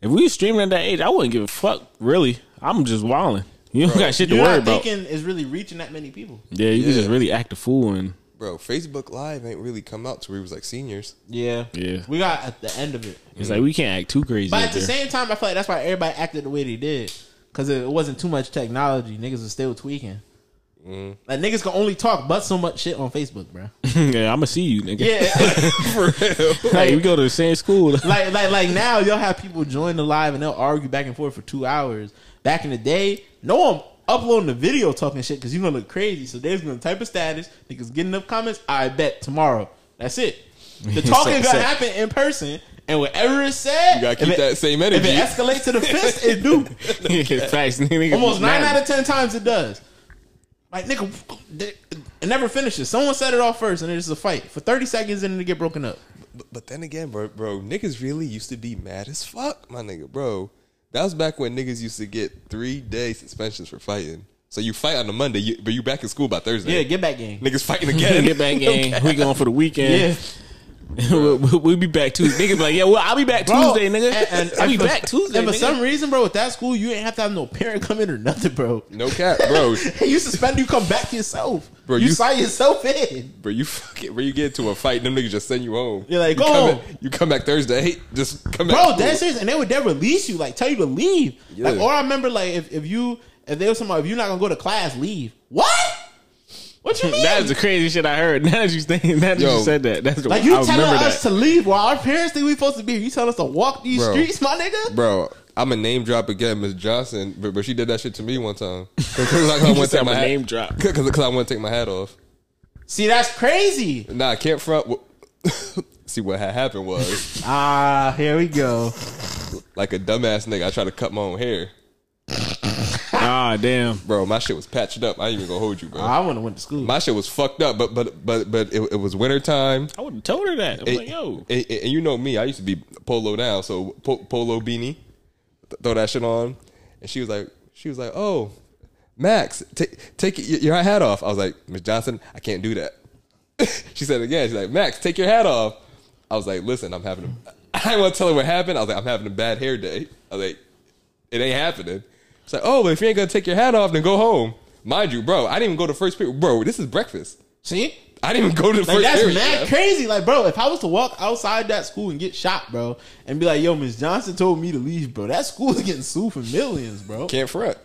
If we was streaming at that age, I wouldn't give a fuck. Really, I'm just wilding. You don't got shit to You're worry not about. thinking is really reaching that many people. Yeah, you can Yeah. just really act a fool and Bro, Facebook Live ain't really come out to where it was like seniors. Yeah, Yeah. We got at the end of it, it's like we can't act too crazy. but out at the there. same time, I feel like that's why everybody acted the way they did because it wasn't too much technology. Niggas was still tweaking. Mm. Like niggas can only talk but so much shit on Facebook, bro. *laughs* yeah, I'm gonna see you, nigga. Yeah, *laughs* for real. Hey, we go to the same school. *laughs* like like like now you'll have people join the live and they'll argue back and forth for two hours. Back in the day, no one uploading the video talking shit because you're gonna look crazy. So they're gonna type a status, niggas getting up comments. I bet tomorrow. That's it. The talking Set- gonna set. happen in person, and whatever is said, You gotta keep it- that same energy. If energy. it escalates to the fist, it do. Facts, nigga. Almost nine out of ten times it does. Like nigga, it never finishes. Someone set it off first, and it's a fight for thirty seconds, and then it get broken up. But, but then again, bro, bro, niggas really used to be mad as fuck, my nigga, bro. That was back when niggas used to get three day suspensions for fighting. So you fight on the Monday, you, but you back in school by Thursday. Yeah, get back game. niggas fighting again. *laughs* Get back gang. *laughs* We going for the weekend. Yeah. *laughs* we'll, we'll- we'll be back Tuesday. Niggas be like, yeah, well, I'll be back Bro, Tuesday, nigga. And, and, I'll be for- back Tuesday. And for nigga. some reason, bro, with that school, you ain't have to have no parent come in or nothing, bro. No cap, bro. *laughs* you suspend, you come back yourself. Bro, you, you- sign yourself in. Bro, you fucking, bro, you get into a fight, them niggas just send you home. You're like, you go come oh. home. in- you come back Thursday, just come back. Bro, to that's serious. And they would then release you, like tell you to leave. Yeah. Like, or I remember, like, if, if you if there was somebody, if you're not gonna go to class, leave. What? What you *laughs* mean? That's the crazy shit I heard. *laughs* Now that you saying, now that Yo. you said that, that's the like you I telling remember us that. to leave while our parents think we supposed to be here. You telling us to walk these Bro. streets, my nigga? Bro, I'm a name drop again, Miss Johnson, but, but she did that shit to me one time. Because *laughs* like, I You want to said take my my hat, name drop. Because I want to take my hat off. See, that's crazy. Nah, I can't front. See what had happened was Ah, here we go. like a dumbass nigga. I tried to cut my own hair, Ah, damn. bro. My shit was patched up. I ain't even gonna hold you, bro. I wouldn't have went to school. My shit was fucked up, but but but but it, it was winter time. I would have told her that. I'm And, like, yo, and, and you know me, I used to be polo down, so po- polo beanie, throw that shit on, and she was like, she was like, oh, Max, take take your hat off. I was like, Miss Johnson, I can't do that. *laughs* she said it again. She's like, Max, take your hat off. I was like, listen, I'm having a. *laughs* I didn't want to tell her what happened. I was like, I'm having a bad hair day. I was like, it ain't happening. She's like, oh, but if you ain't gonna take your hat off, then go home. Mind you, bro, I didn't even go to first period. Bro, this is breakfast. See? I didn't even go to the Like first that's period. That's mad man. crazy. Like, bro, if I was to walk outside that school and get shot, bro, and be like, "Yo, Miss Johnson told me to leave, bro," that school is getting sued for millions, bro. Can't front.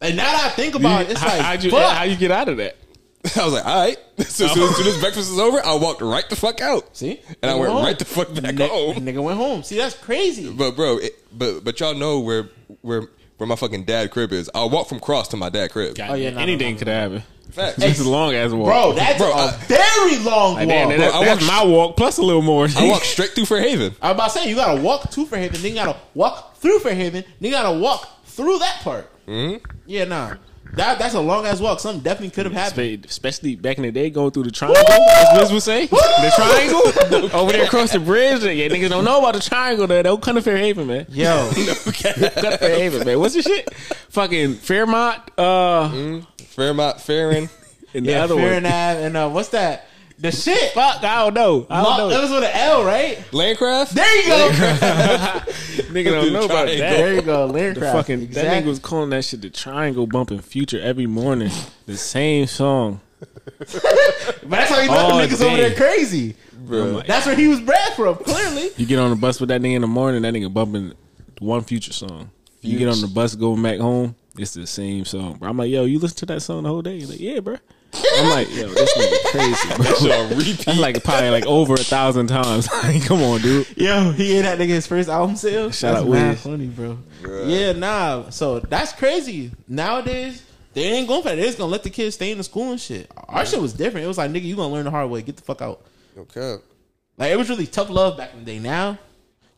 And now that I think about it, it's how, like, how'd you fuck. how you get out of that? *laughs* I was like, all right. *laughs* So as soon as soon as breakfast is over, I walked right the fuck out. See, And I went home. right the fuck back Ni- home. Nigga went home. See, that's crazy. But bro, it, but but y'all know where where where my fucking dad crib is. I'll walk from Cross to my dad crib. God, Oh, yeah, no, anything no, no, could happen. Facts. It's a long ass walk, Bro, that's Bro, a I- very long Like, walk. damn, bro. that- I that's walk- my walk plus a little more. I walk *laughs* straight through Fairhaven. I'm about to say you gotta walk to Fairhaven, then you gotta walk through Fairhaven, then you gotta walk through that part. Mm-hmm. Yeah, nah, that that's a long ass walk. Something definitely could have happened. Especially back in the day, going through the triangle, as Liz would say. The triangle *laughs* over there across the bridge. Yeah, niggas don't know about the triangle. There, don't come to Fairhaven, man. Yo, *laughs* Come to Fairhaven, man. What's the shit? Fucking Fairmont. Uh, Fairmont, Farron. and *laughs* the yeah, other Fair one. Ave, and uh, what's that? The shit. Fuck, I don't know. I don't That know. was with an L, right? Landcraft? There you go. *laughs* Nigga don't know about that. there you go. The Landcraft. fucking that nigga was calling that shit the triangle bumping future every morning. The same song. But *laughs* that's how you know Oh, the niggas over damn. there crazy. Bro. That's where he was bred from. Clearly. You get on the bus with that nigga in the morning, that nigga bumping one future song. You get on the bus going back home, it's the same song, bro. I'm like, yo, you listen to that song the whole day? He's like, yeah, bro. I'm like, yo, this nigga crazy, bro. Shit on *laughs* repeat. That's like probably like over a thousand times. *laughs* Like, come on, dude. Yo, he gave that nigga his first album sale. Shout that's out Wiz. funny, bro. Yeah, nah. So that's crazy. Nowadays, they ain't going for that. They just gonna let the kids stay in the school and shit. Our shit was different. It was like, nigga, you gonna learn the hard way. Get the fuck out. Okay. Like it was really tough love back in the day. Now,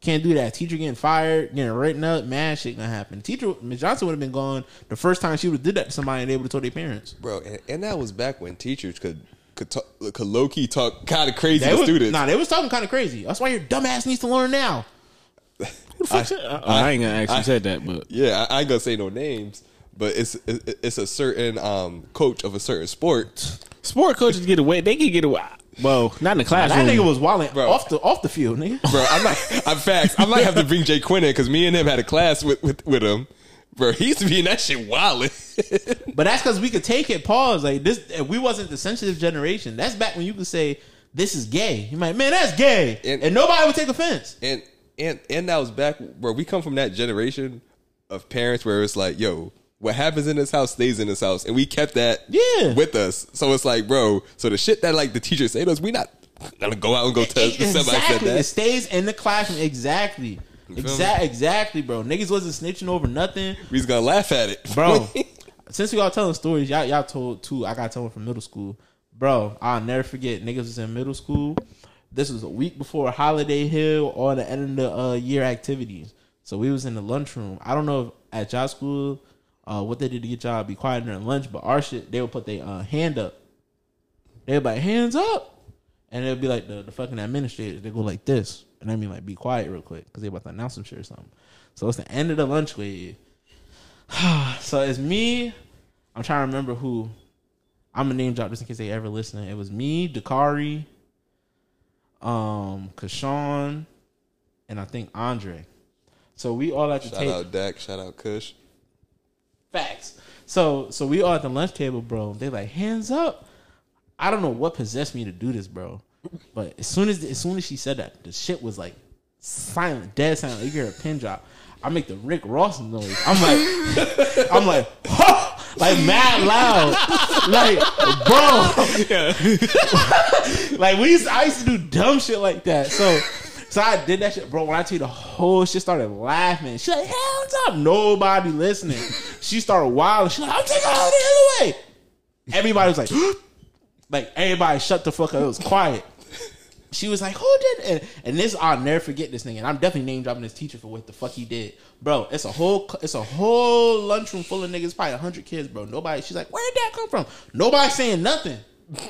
can't do that. Teacher getting fired, getting written up, mad shit gonna happen. Teacher Ms. Johnson would have been gone the first time she would have did that to somebody and they would have told their parents. Bro, and, and that was back when teachers could could, talk, could low key talk kind of crazy They to was, students. Nah, they was talking kind of crazy. That's why your dumbass needs to learn now. *laughs* Who the fuck said- I, I ain't gonna actually said that, but Yeah, I, I ain't gonna say no names, but it's it, it's a certain um, coach of a certain sport. sport coaches get away. They can get away. Well, not in the classroom. That nigga was wilding Bro. off the off the field, nigga. Bro, I'm not. I'm facts. I might have to bring Jay Quinn in because me and him had a class with with, with him. Bro, he used to be in that shit wildin'. *laughs* But that's because we could take it. Pause. Like this, if we wasn't the sensitive generation. That's back when you could say this is gay. You might, man, that's gay, And- and, nobody would take offense. and and and that was back where we come from that generation of parents where it's like, yo, what happens in this house stays in this house, and we kept that Yeah. with us. So it's like, bro, so the shit that like the teachers say to us, we not gonna go out and go tell *laughs* somebody said Exactly. It stays in the classroom. Exactly. feel Exact. Exactly, bro. Niggas wasn't snitching over nothing, We just gonna laugh at it, bro. *laughs* since we all telling stories, y'all y'all told too. I got told from middle school, bro. I'll never forget. Niggas was in middle school. This was a week before Holiday Hill or the end of the uh, year activities. So we was in the lunchroom. I don't know if at y'all school uh, what they did to get y'all to be quiet during lunch, but our shit they would put their uh, hand up. They'd be like hands up, and it'd be like the, the fucking administrators. They go like this, and I mean like be quiet real quick because they about to announce some shit or something. So it's the end of the lunch wave. *sighs* So it's me. I'm trying to remember who. I'm gonna name drop just in case they ever listen. It was me, Dakari, um, Kashawn, and I think Andre. So we all at the Shout table. out Dak, shout out Kush. Facts. So so we all at the lunch table, bro. They like hands up. I don't know what possessed me to do this, bro. But as soon as as soon as she said that, the shit was like silent, dead silent. You hear a pin drop. I make the Rick Ross noise. I'm like, *laughs* I'm like, ha! like mad loud, like bro, *laughs* like we used, I used to do dumb shit like that. So, so I did that shit, bro. When I tell you the whole shit started laughing, she like hands up, nobody listening. She started wilding. She like I'm taking all the hell away. Everybody was like, *gasps* like everybody shut the fuck up. It was quiet. She was like, "Who did?" And, and this, I'll never forget this nigga. And I'm definitely name dropping this teacher for what the fuck he did, bro. It's a whole, it's a whole lunchroom full of niggas, probably hundred kids, bro. Nobody. She's like, "Where did that come from?" Nobody saying nothing.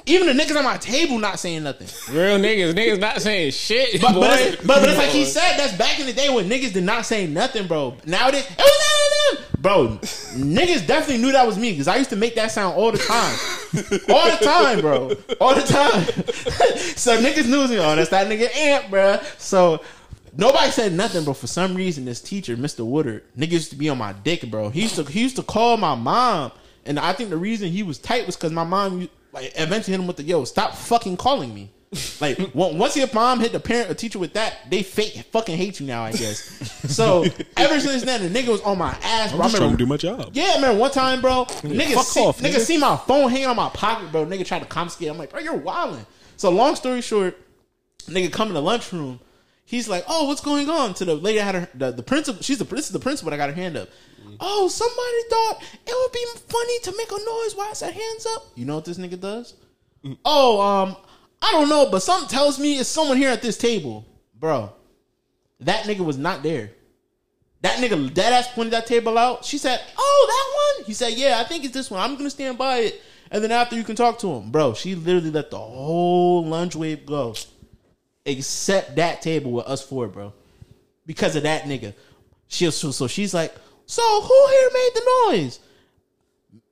Even the niggas on my table not saying nothing. Real niggas, niggas not saying shit. But, boy. but, it's, but, but it's like he said, that's back in the day when niggas did not say nothing, bro. Nowadays, it was them. Bro, niggas definitely knew that was me because I used to make that sound all the time. all the time, bro. All the time. *laughs* so niggas knew me. Oh, that's that nigga Amp, bro. So nobody said nothing, bro. For some reason, this teacher, Mr. Woodard, niggas used to be on my dick, bro. He used to he used to call my mom. And I think the reason he was tight was because my mom like eventually hit him with the yo, stop fucking calling me. Like *laughs* once your mom hit the parent or teacher with that, they fake fucking hate you now. I guess. So ever since then, the nigga was on my ass. Bro. I I'm just trying remember- to do my job. yeah, I remember one time, bro. Nigga, fuck see, off, nigga. nigga. see my phone hanging on my pocket, bro. Nigga tried to confiscate. I'm like, bro, you're wilding. So long story short, nigga come in the lunchroom. He's like, oh, what's going on? To the lady that had her the, the principal. She's the this is the principal. I got her hand up. Oh, somebody thought it would be funny to make a noise while I said hands up. You know what this nigga does? Oh, um, I don't know, but something tells me it's someone here at this table, bro. That nigga was not there. That nigga dead ass pointed that table out. She said, "Oh, that one." He said, "Yeah, I think it's this one. I'm gonna stand by it, and then after you can talk to him, bro." She literally let the whole lunch wave go, except that table with us four, bro, because of that nigga. She so, so she's like, "So who here made the noise?"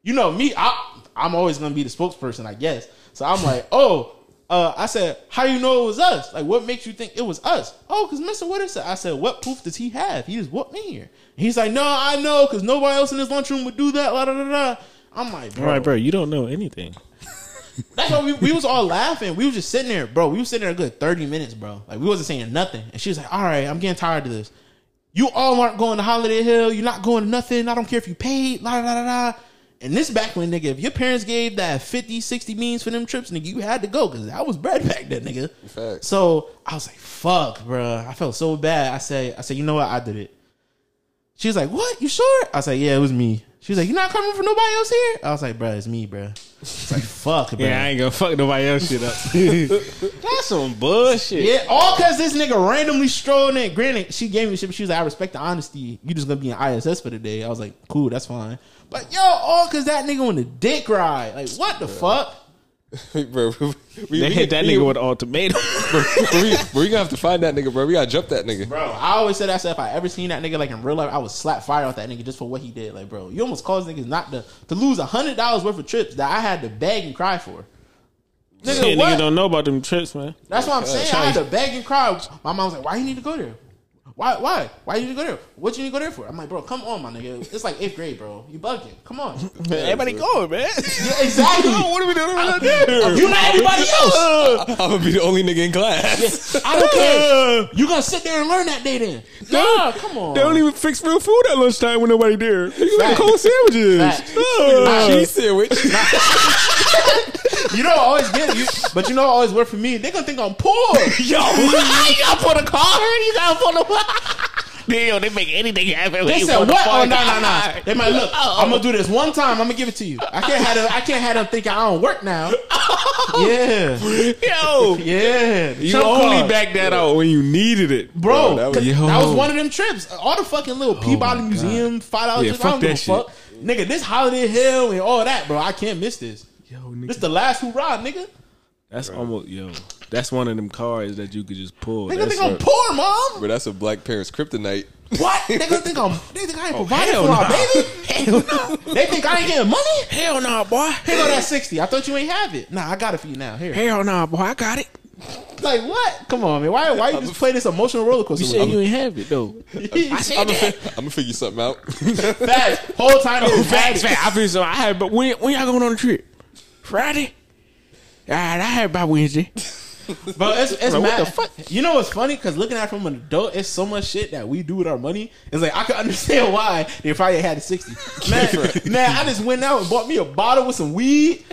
You know me, I I'm always gonna be the spokesperson, I guess. So I'm like, *laughs* "Oh." Uh, I said, "How you know it was us? Like, what makes you think it was us?" Oh, because Mister Woodard said. I said, "What proof does he have? He just whooped me here." He's like, "No, I know, because nobody else in this lunchroom would do that." La, da, da, da. I'm like, All bro, right, bro, you don't know anything. *laughs* that's why we, we was all laughing. We was just sitting there, bro. We was sitting there a good 30 minutes, bro. Like we wasn't saying nothing. And she was like, all right, I'm getting tired of this. You all aren't going to Holiday Hill. You're not going to nothing. I don't care if you paid. La da da da. da. And this back when, nigga, if your parents gave that 50, 60 means for them trips, nigga, you had to go because that was bread back then, nigga. Facts. So I was like, fuck, bro. I felt so bad. I said, I said, you know what? I did it. She was like, what? You sure? I like, yeah, it was me. She was like, "You're not coming for nobody else here? I was like, bro, it's me, bro. It's like, *laughs* fuck, bro. Yeah, I ain't gonna fuck nobody else shit up. *laughs* That's some bullshit. Yeah, all because this nigga randomly strolling in. Granted, she gave me shit, but she was like, I respect the honesty. You just gonna be in ISS for the day. I was like, cool, that's fine. But yo, all because that nigga on the dick ride. Like, what the fuck? *laughs* bro, we, They we- hit that we- nigga with an ultimatum. *laughs* bro, we, bro, we gonna have to find that nigga, bro. We gotta jump that nigga. Bro, I always said that. I said if I ever seen that nigga like in real life, I would slap fire off that nigga just for what he did. Like, bro, you almost caused niggas not to to lose a hundred dollars worth of trips that I had to beg and cry for. Nigga, Shit, what? niggas don't know about them trips, man. That's what I'm saying. I had to beg and cry. My mom was like, "Why you need to go there? Why? Why? Why you go there? What you go there for?" I'm like, "Bro, come on, my nigga. It's like eighth grade, bro. You bugging? Come on." *laughs* Everybody going, man. Yeah, exactly. *laughs* what are we doing out there? you not everybody else. *laughs* I'm gonna be the only nigga in class. I don't care. You gonna sit there and learn that day then? Nah, come on. They don't even fix real food at lunchtime when nobody there. You got Fact. cold sandwiches. Fact. Cheese sandwich. You know, I always get you, but you know, I always work for me. They gonna think I'm poor. Yo, you gotta put a car. You gotta put a. *laughs* Damn, they make anything happen. They said put a what? Oh no no no! They might look. *laughs* Oh. I'm gonna do this one time. I'm gonna give it to you. I can't have them. I can't have them thinking I don't work now. *laughs* Yeah, Yo, yeah. you Trump only card. back that out when you needed it, bro. Bro, that was- that was one of them trips. All the fucking little oh Peabody my Museum five dollars. Yeah, I fuck don't give a that shit. fuck, nigga. This Holiday Hill and all that, bro. I can't miss this. Yo, nigga. This nigga, the last hoorah, nigga. that's almost yo. That's one of them cars that you could just pull. Nigga That's think I'm a- poor, mom. Bro, that's a black parent's kryptonite. What? *laughs* They gonna think I'm. They think I ain't oh, providing hell for my nah. baby. *laughs* Hell no, They think I ain't getting money. hell no, boy. Here go that sixty. I thought you ain't have it. Nah, I got it for you now. Here. Hell no, boy. I got it. Like what? Come on, man. Why? Why you *laughs* just play this emotional roller coaster? You said you ain't have it though. I said I'm that. gonna figure something out. Facts. Whole time. it was Facts, facts. facts. I feel so. I had, but when when y'all going on the trip? Friday. All right, I had by Wednesday. *laughs* But it's, it's Like, what mad. the fuck? You know what's funny? Because looking at it from an adult, it's so much shit that we do with our money. It's like I can *laughs* understand why they probably had a sixty. *laughs* Man, man, I just went out and bought me a bottle with some weed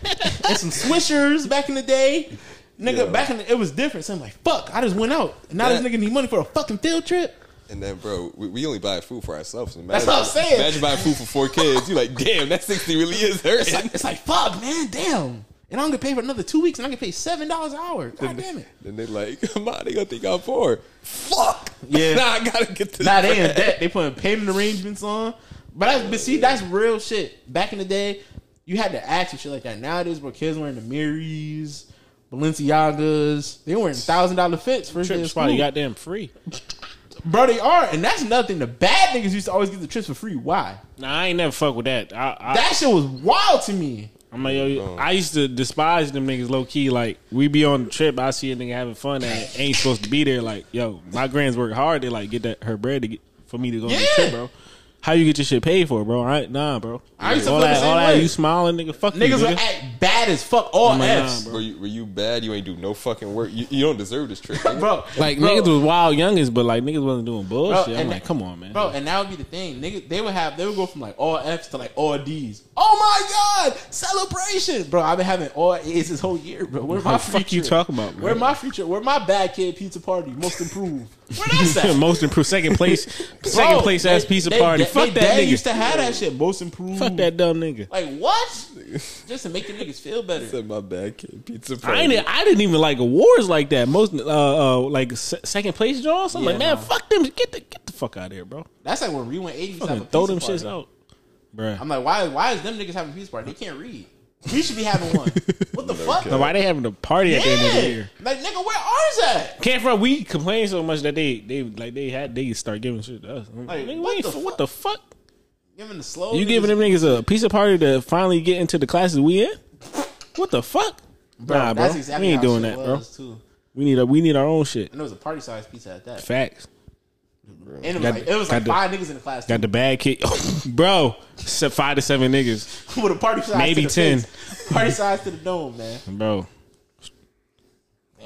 and some Swishers back in the day. Nigga, Yeah. back in the, it was different. So I'm like, fuck, I just went out. And now this nigga need money for a fucking field trip. And then, bro, we, we only buy food for ourselves. Imagine, That's what I'm saying. Imagine buying food for four kids. You're like, damn, that sixty really is It's like, it's like fuck, man, damn. And I'm gonna pay for another two weeks, and I can pay seven dollars an hour. God damn it. Then they like, *laughs* ma, they gonna think I'm poor. Fuck. Yeah. *laughs* nah, I gotta get this. Nah, they in bread. debt. They putting payment arrangements on. But that's, but see, that's real shit. Back in the day, you had to ask for shit like that. Nowadays, where kids wearing the Miris, Balenciagas, they wearing thousand dollar fits for their Trips probably school. goddamn free. Bro, they are, and that's nothing. The bad niggas used to always get the trips for free. Why? Nah, I ain't never fuck with that. I, I, That shit was wild to me. I'm like, yo, oh. I used to despise them niggas low key. Like, we be on the trip, I see a nigga having fun that ain't supposed to be there. Like, yo, my grands work hard. They like get that her bread to get for me to go on the trip, bro. How you get your shit paid for, bro? I, nah, bro. I used to all feel the that, same all that, you smiling, nigga. Fuck you, Niggas nigga. would act bad as fuck. All I'm nah, F's, bro. Were you, were you bad? You ain't do no fucking work. You, you don't deserve this trip. nigga. bro. Like bro, niggas was wild youngins, but like niggas wasn't doing bullshit. Bro, I'm and- like, come on, man. Bro, and that would be the thing. Niggas, they would have, they would go from like all F's to like all D's. Oh my god, celebration, bro! I've been having all A's this whole year, bro. Where my What the fuck future? you talking about, bro? Where my future? Where my bad kid pizza party most improved? Where that's *laughs* at? Most improved, second place, *laughs* second Bro, place they- ass pizza they- party. they- Fuck they that dad nigga. used to have that shit. Most improved. Fuck that dumb nigga. Like what? Just to make the niggas feel better. Said my bad kid pizza I party. ain't, I didn't even like awards like that. Most uh, uh like se- second place draws. I'm Yeah, like, man, nah. fuck them. Get the get the fuck out of here, bro. That's like when we went 80s. Have a Fucking pizza throw them party. shits out, bruh. I'm like, why? Why is them niggas having a pizza party? They can't read. We should be having one. What the *laughs* fuck? Now, why they having a party at the end of the year? Like nigga, where ours at? Can't front. We complain so much that they they like they had they start giving shit to us. I'm Like, nigga, what the what the fuck? Giving the slow. You giving them niggas a pizza party to finally get into the classes we in? What the fuck? nah, bro. We ain't doing that, bro. Too. We need a we need our own shit. And it was a party size pizza at that. Facts. And it was Got like the- it was got like the- five niggas in the class. Got the bad kid, *laughs* bro. Said five to seven niggas, *laughs* with a party size. Maybe to the 10. face. Party size to the dome, man. bro.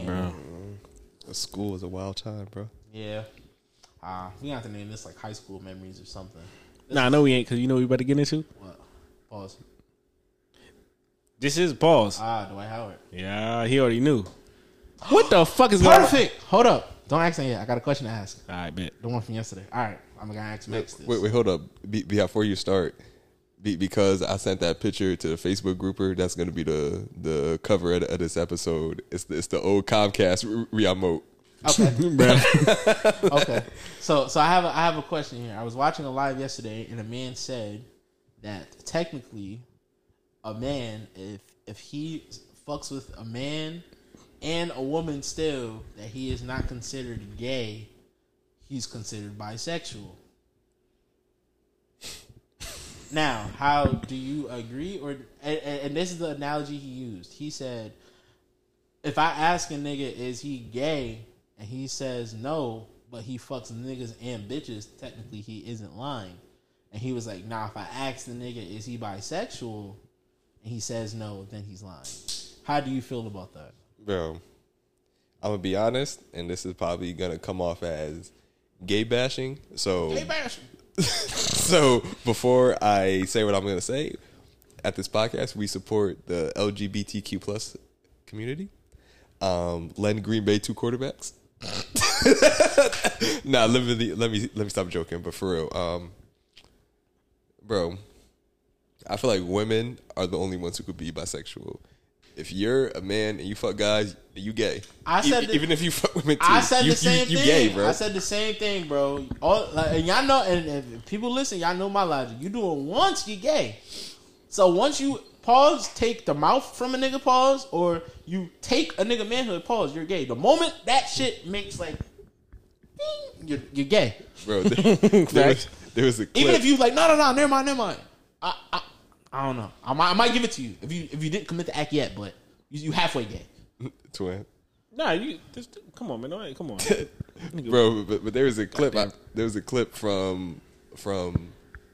Bro, School was a wild time, bro. Yeah. Ah, we have to name this like high school memories or something. nah, no, we ain't because you know what we better get into. What? Pause. This is pause. Ah, Dwight Howard. Yeah, he already knew. What the fuck is going on? Perfect. Hold up. Don't ask me yet. I got a question to ask. All right, bet. The one from yesterday. All right. I'm gonna ask Max this. Wait, wait, hold up. Be, before you start, be, because I sent that picture to the Facebook grouper. That's going to be the the cover of, of this episode. It's the, it's the old Comcast re- remote. Okay. *laughs* *laughs* okay. So so I have a, I have a question here. I was watching a live yesterday, and a man said that technically, a man if if he fucks with a man and a woman still, that he is not considered gay. He's considered bisexual. Now, how do you agree? Or and, and this is the analogy he used. He said, if I ask a nigga is he gay and he says no, but he fucks niggas and bitches, technically he isn't lying. And he was like, nah, if I ask the nigga is he bisexual and he says no, then he's lying. How do you feel about that? Bro, I'm gonna be honest, and this is probably gonna come off as gay bashing. So, gay bashing. *laughs* so before I say what I'm gonna say, at this podcast we support the LGBTQ plus community. Um, lend Green Bay two quarterbacks. *laughs* nah, let me let me let me stop joking. But for real, um, bro, I feel like women are the only ones who could be bisexual. If you're a man and you fuck guys, you gay. I said E- the- even if you fuck women too, I said you, the same you, you thing. gay, bro. I said the same thing, bro. All like, and y'all know, and, and people listen, y'all know my logic. You do it once, you gay. So once you pause, take the mouth from a nigga pause, or you take a nigga manhood pause, you're gay. The moment that shit makes like, ding, you're, you're gay. bro. There, *laughs* there was, there was a clip. Even if you like, no, no, no, never mind, never mind. I, I, I don't know. I might, I might give it to you if you if you didn't commit the act yet, but you, you halfway gay. *laughs* twin, Nah, you just come on, man. All right, come on. *laughs* bro. But, but there was a clip. I, there was a clip from from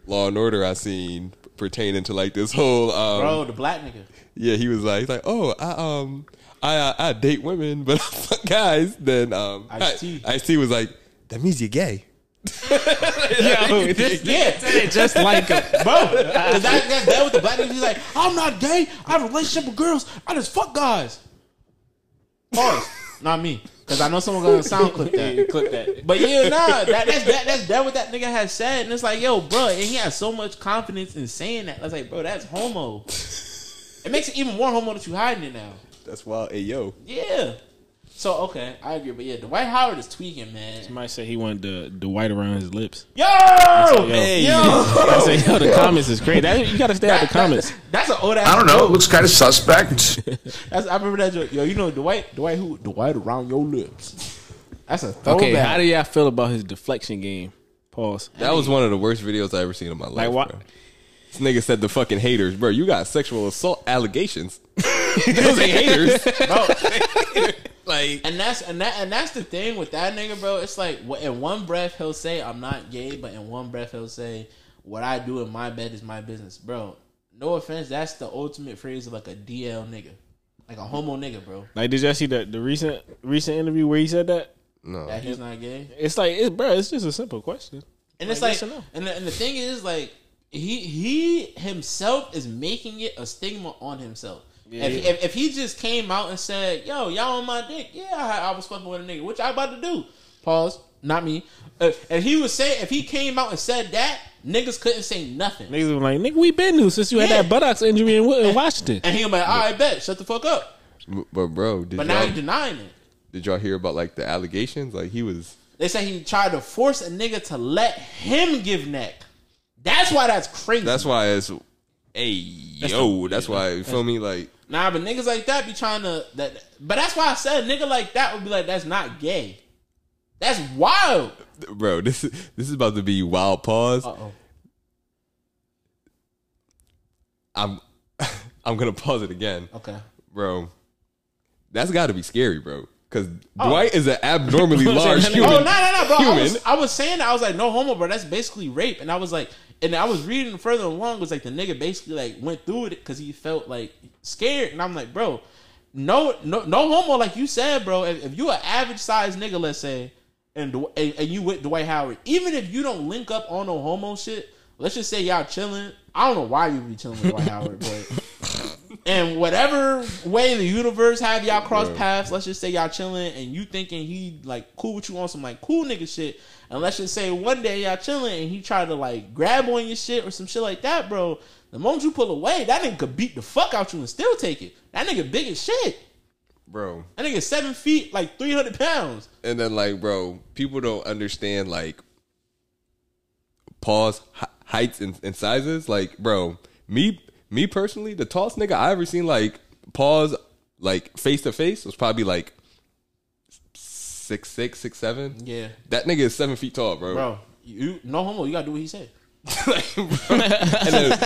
Law and Order I seen pertaining to like this whole um, bro, the black nigga. yeah, he was like, he's like, oh, I um, I uh, I date women, *laughs* but guys. Then um, Ice-T. Ice T was like, that means you're gay. Yo, *laughs* this Yeah, just like him. bro. 'Cause that, that's that with the black nigga. He's like, I'm not gay. I have a relationship with girls. I just fuck guys. Pause. not me, because I know someone gonna sound clip that. *laughs* Clip that. But yeah, nah, that, that's that, that's that what that nigga has said, and it's like, yo, bro, and he has so much confidence in saying that. That's like, bro, that's homo. It makes it even more homo that you hiding it now. That's wild. Hey yo, Yeah. So okay, I agree, but yeah, Dwight Howard is tweaking, man. Somebody said he wanted the the white around his lips. Yo, Yo, Hey. yo, I said, yo, the comments is crazy. That, you gotta stay out the comments. that's an old. I don't know. It looks kind of suspect. *laughs* That's, I remember that joke. Yo, you know Dwight, Dwight who? Dwight around your lips. That's a throwback. Okay, how do y'all feel about his deflection game? Pause. that was one of the worst videos I ever seen in my life. Like what? Bro. This nigga said the fucking haters, bro. You got sexual assault allegations. *laughs* Those ain't haters. bro. *laughs* like And that's and that and that's the thing with that nigga, bro. It's like in one breath he'll say I'm not gay, but in one breath he'll say what I do in my bed is my business, bro. No offense, that's the ultimate phrase of like a DL nigga, like a homo nigga, bro. Like, did y'all see the the recent recent interview where he said that? no. That he's not gay, It's like, it's, bro, it's just a simple question. and it's Like, like, yes no? and the, and the thing is like he he himself is making it a stigma on himself. If, if, if he just came out and said, "Yo, y'all on my dick," yeah, I, I was fucking with a nigga, which I about to do. Pause. Not me. Uh, and he was saying, if he came out and said that, niggas couldn't say nothing. Niggas were like, nigga, we been new since you had that buttocks injury in, in Washington. And he was like, "All right, bet, shut the fuck up." But bro, did But now y'all, he's denying it. did y'all hear about like the allegations? Like he was They say he tried to force a nigga to let him give neck. That's why that's crazy. that's why it's hey yo, that's why you feel me? Like Nah, but niggas like that be trying to that. But that's why I said nigga like that would be like that's not gay. That's wild. bro, this is this is about to be wild pause. Uh oh. I'm *laughs* I'm gonna pause it again. Okay. Bro. That's gotta be scary, bro. Cause Dwight is an abnormally *laughs* large Oh, human. Oh no no no, bro! I was, I was saying that I was like no homo, bro. That's basically rape, and I was like, and I was reading further along it was like the nigga basically like went through it because he felt like scared, and I'm like, bro, no no no homo, like you said, bro. If, if you an average size nigga, let's say, and, and and you with Dwight Howard, even if you don't link up on no homo shit, let's just say y'all chilling. I don't know why you be chilling with Dwight Howard, *laughs* but. And whatever way the universe have y'all cross paths, let's just say y'all chilling and you thinking he like cool with you on some like cool nigga shit. And let's just say one day y'all chilling and he tried to like grab on your shit or some shit like that, bro. The moment you pull away, that nigga could beat the fuck out you and still take it. That nigga big as shit. Bro. That nigga seven feet, like three hundred pounds. And then like, bro, people don't understand like pause heights and, and sizes. Like, bro, me me personally, the tallest nigga I ever seen like pause like face to face was probably like six six six seven. Yeah, That nigga is seven feet tall, bro. bro. You no homo. You gotta do what he said. Like, bro. *laughs* and, then,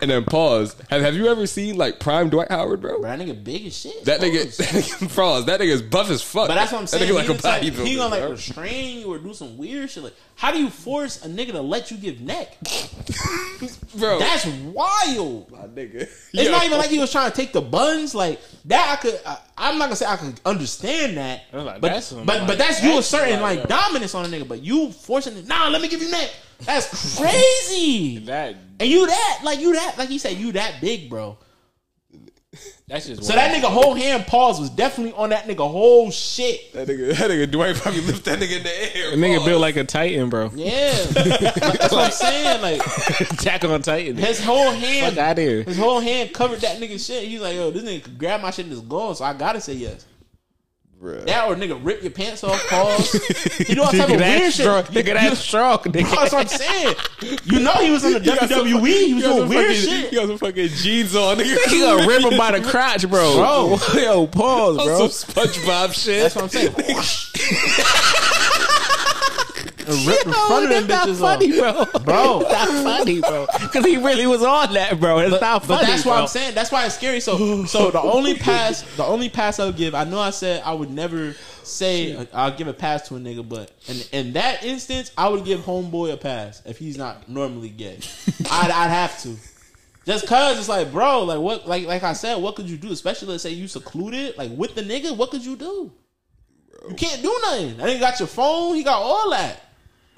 and then pause. Have Have you ever seen like prime Dwight Howard, bro? Bro, that nigga big as shit. That nigga, Pause. that nigga, pause. That nigga is buff as fuck. But that's what I'm saying. That nigga like he, a the type- bodybuilder, he gonna like bro. restrain you or do some weird shit. Like, how do you force a nigga to let you give neck? *laughs* bro. That's wild. my nigga. It's Yo. not even like he was trying to take the buns. Like that, I could. I, I'm not gonna say I could understand that. Like, but that's some, but but that's you that's asserting like, like dominance on a nigga. But you forcing it. Nah, let me give you neck. That's crazy. That and you that like you that like he said you that big, bro. that's just So that nigga whole hand pause was definitely on that nigga whole shit. That nigga, that nigga Dwight probably lift that nigga in the air. A nigga Pause. built like a titan, bro. Yeah, Like, that's what I'm saying. Like *laughs* Attack on Titan. his whole hand, Fuck out here. his whole hand covered that nigga shit. He's like, yo, this nigga could grab my shit and just go. So I gotta say yes. Bruh. That or nigga rip your pants off, pause. You know what type Nigga, of that weird shit. Nigga, that's strong. Nigga. That's what I'm saying. You know he was in the got some- WWE. He was got doing weird fucking- shit. He got some fucking jeans on, nigga. He gonna rip him by the crotch, bro. Bro. *laughs* yo, pause, bro. some SpongeBob shit. That's what I'm saying. *laughs* *laughs* and rip the front of them that's bitches funny, off. bro. Bro. Not funny, bro. Because he really was on that, bro. It's not funny. But that's bro. what I'm saying. That's why it's scary. So, so the *laughs* only pass, the only pass I would give, I know I said I would never say uh, I'll give a pass to a nigga, but in in that instance, I would give homeboy a pass if he's not normally gay. *laughs* I'd, I'd have to. Just cause it's like, bro, like what, like like I said, what could you do? Especially let's say you secluded, like with the nigga, what could you do? You can't do nothing. That nigga got your phone. He got all that.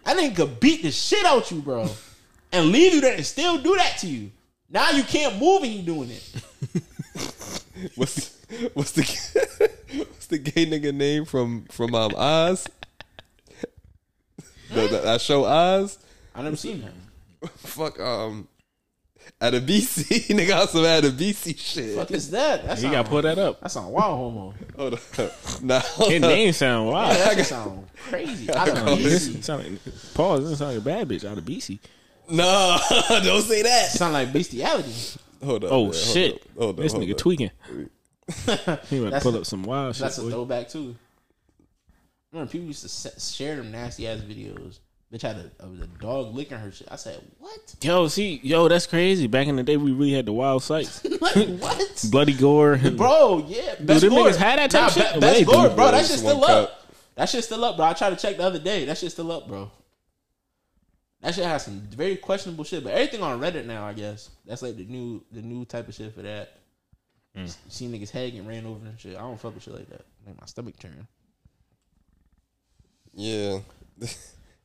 That nigga could beat the shit out you, bro, *laughs* and leave you there and still do that to you. Now you can't move and he doing it. *laughs* What's what's the *laughs* what's the gay nigga name from from um Oz? The, the- that show Oz. I never seen that. Fuck um. Adebisi, *laughs* nigga also had a BC shit. Fuck is that? That's You gotta pull that up. That's on wild homo. Hold up. *laughs* Nah, hold His up. name sound Yeah, wild. that sound crazy. Out of *laughs* This BC. sound like, pause. This sound like a bad bitch out of BC. No, don't say that. Sound like bestiality. Hold up. Oh man, hold shit! up, Hold up. this hold nigga up. tweaking. He about to pull a- up some wild shit. That's a boy. throwback too. Remember, people used to share them nasty ass videos. Bitch had a, a, a dog licking her shit. I said, "What? *laughs* Yo, see, yo, that's crazy. Back in the day, we really had the wild sights, *laughs* like *laughs* what, bloody gore. bro? Yeah, best them gore. niggas had that type Nah, of shit? be- Well, best gore, bro. bro. That It's shit's one still cup. up. That shit's still up, bro. I tried to check the other day. That shit's still up, bro. That shit has some very questionable shit, but everything on Reddit now, I guess that's like the new the new type of shit for that. You see niggas head getting ran over and shit. I don't fuck with shit like that. Make my stomach turn. Yeah,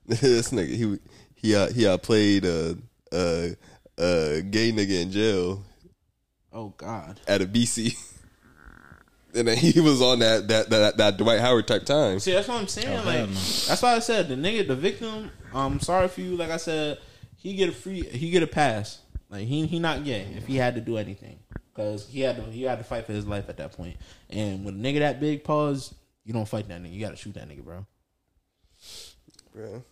*laughs* this nigga he he uh, he uh, played a a a gay nigga in jail Oh God. Adebisi, *laughs* and then he was on that that that, that Dwight Howard type time. See, that's what I'm saying. Oh, like, that's why I said the nigga, the victim. I'm sorry for you. Like I said, he get a free, he get a pass. Like he he not gay if he had to do anything because he had to he had to fight for his life at that point. And with a nigga that big, pause, you don't fight that nigga. You got to shoot that nigga, bro. Bro.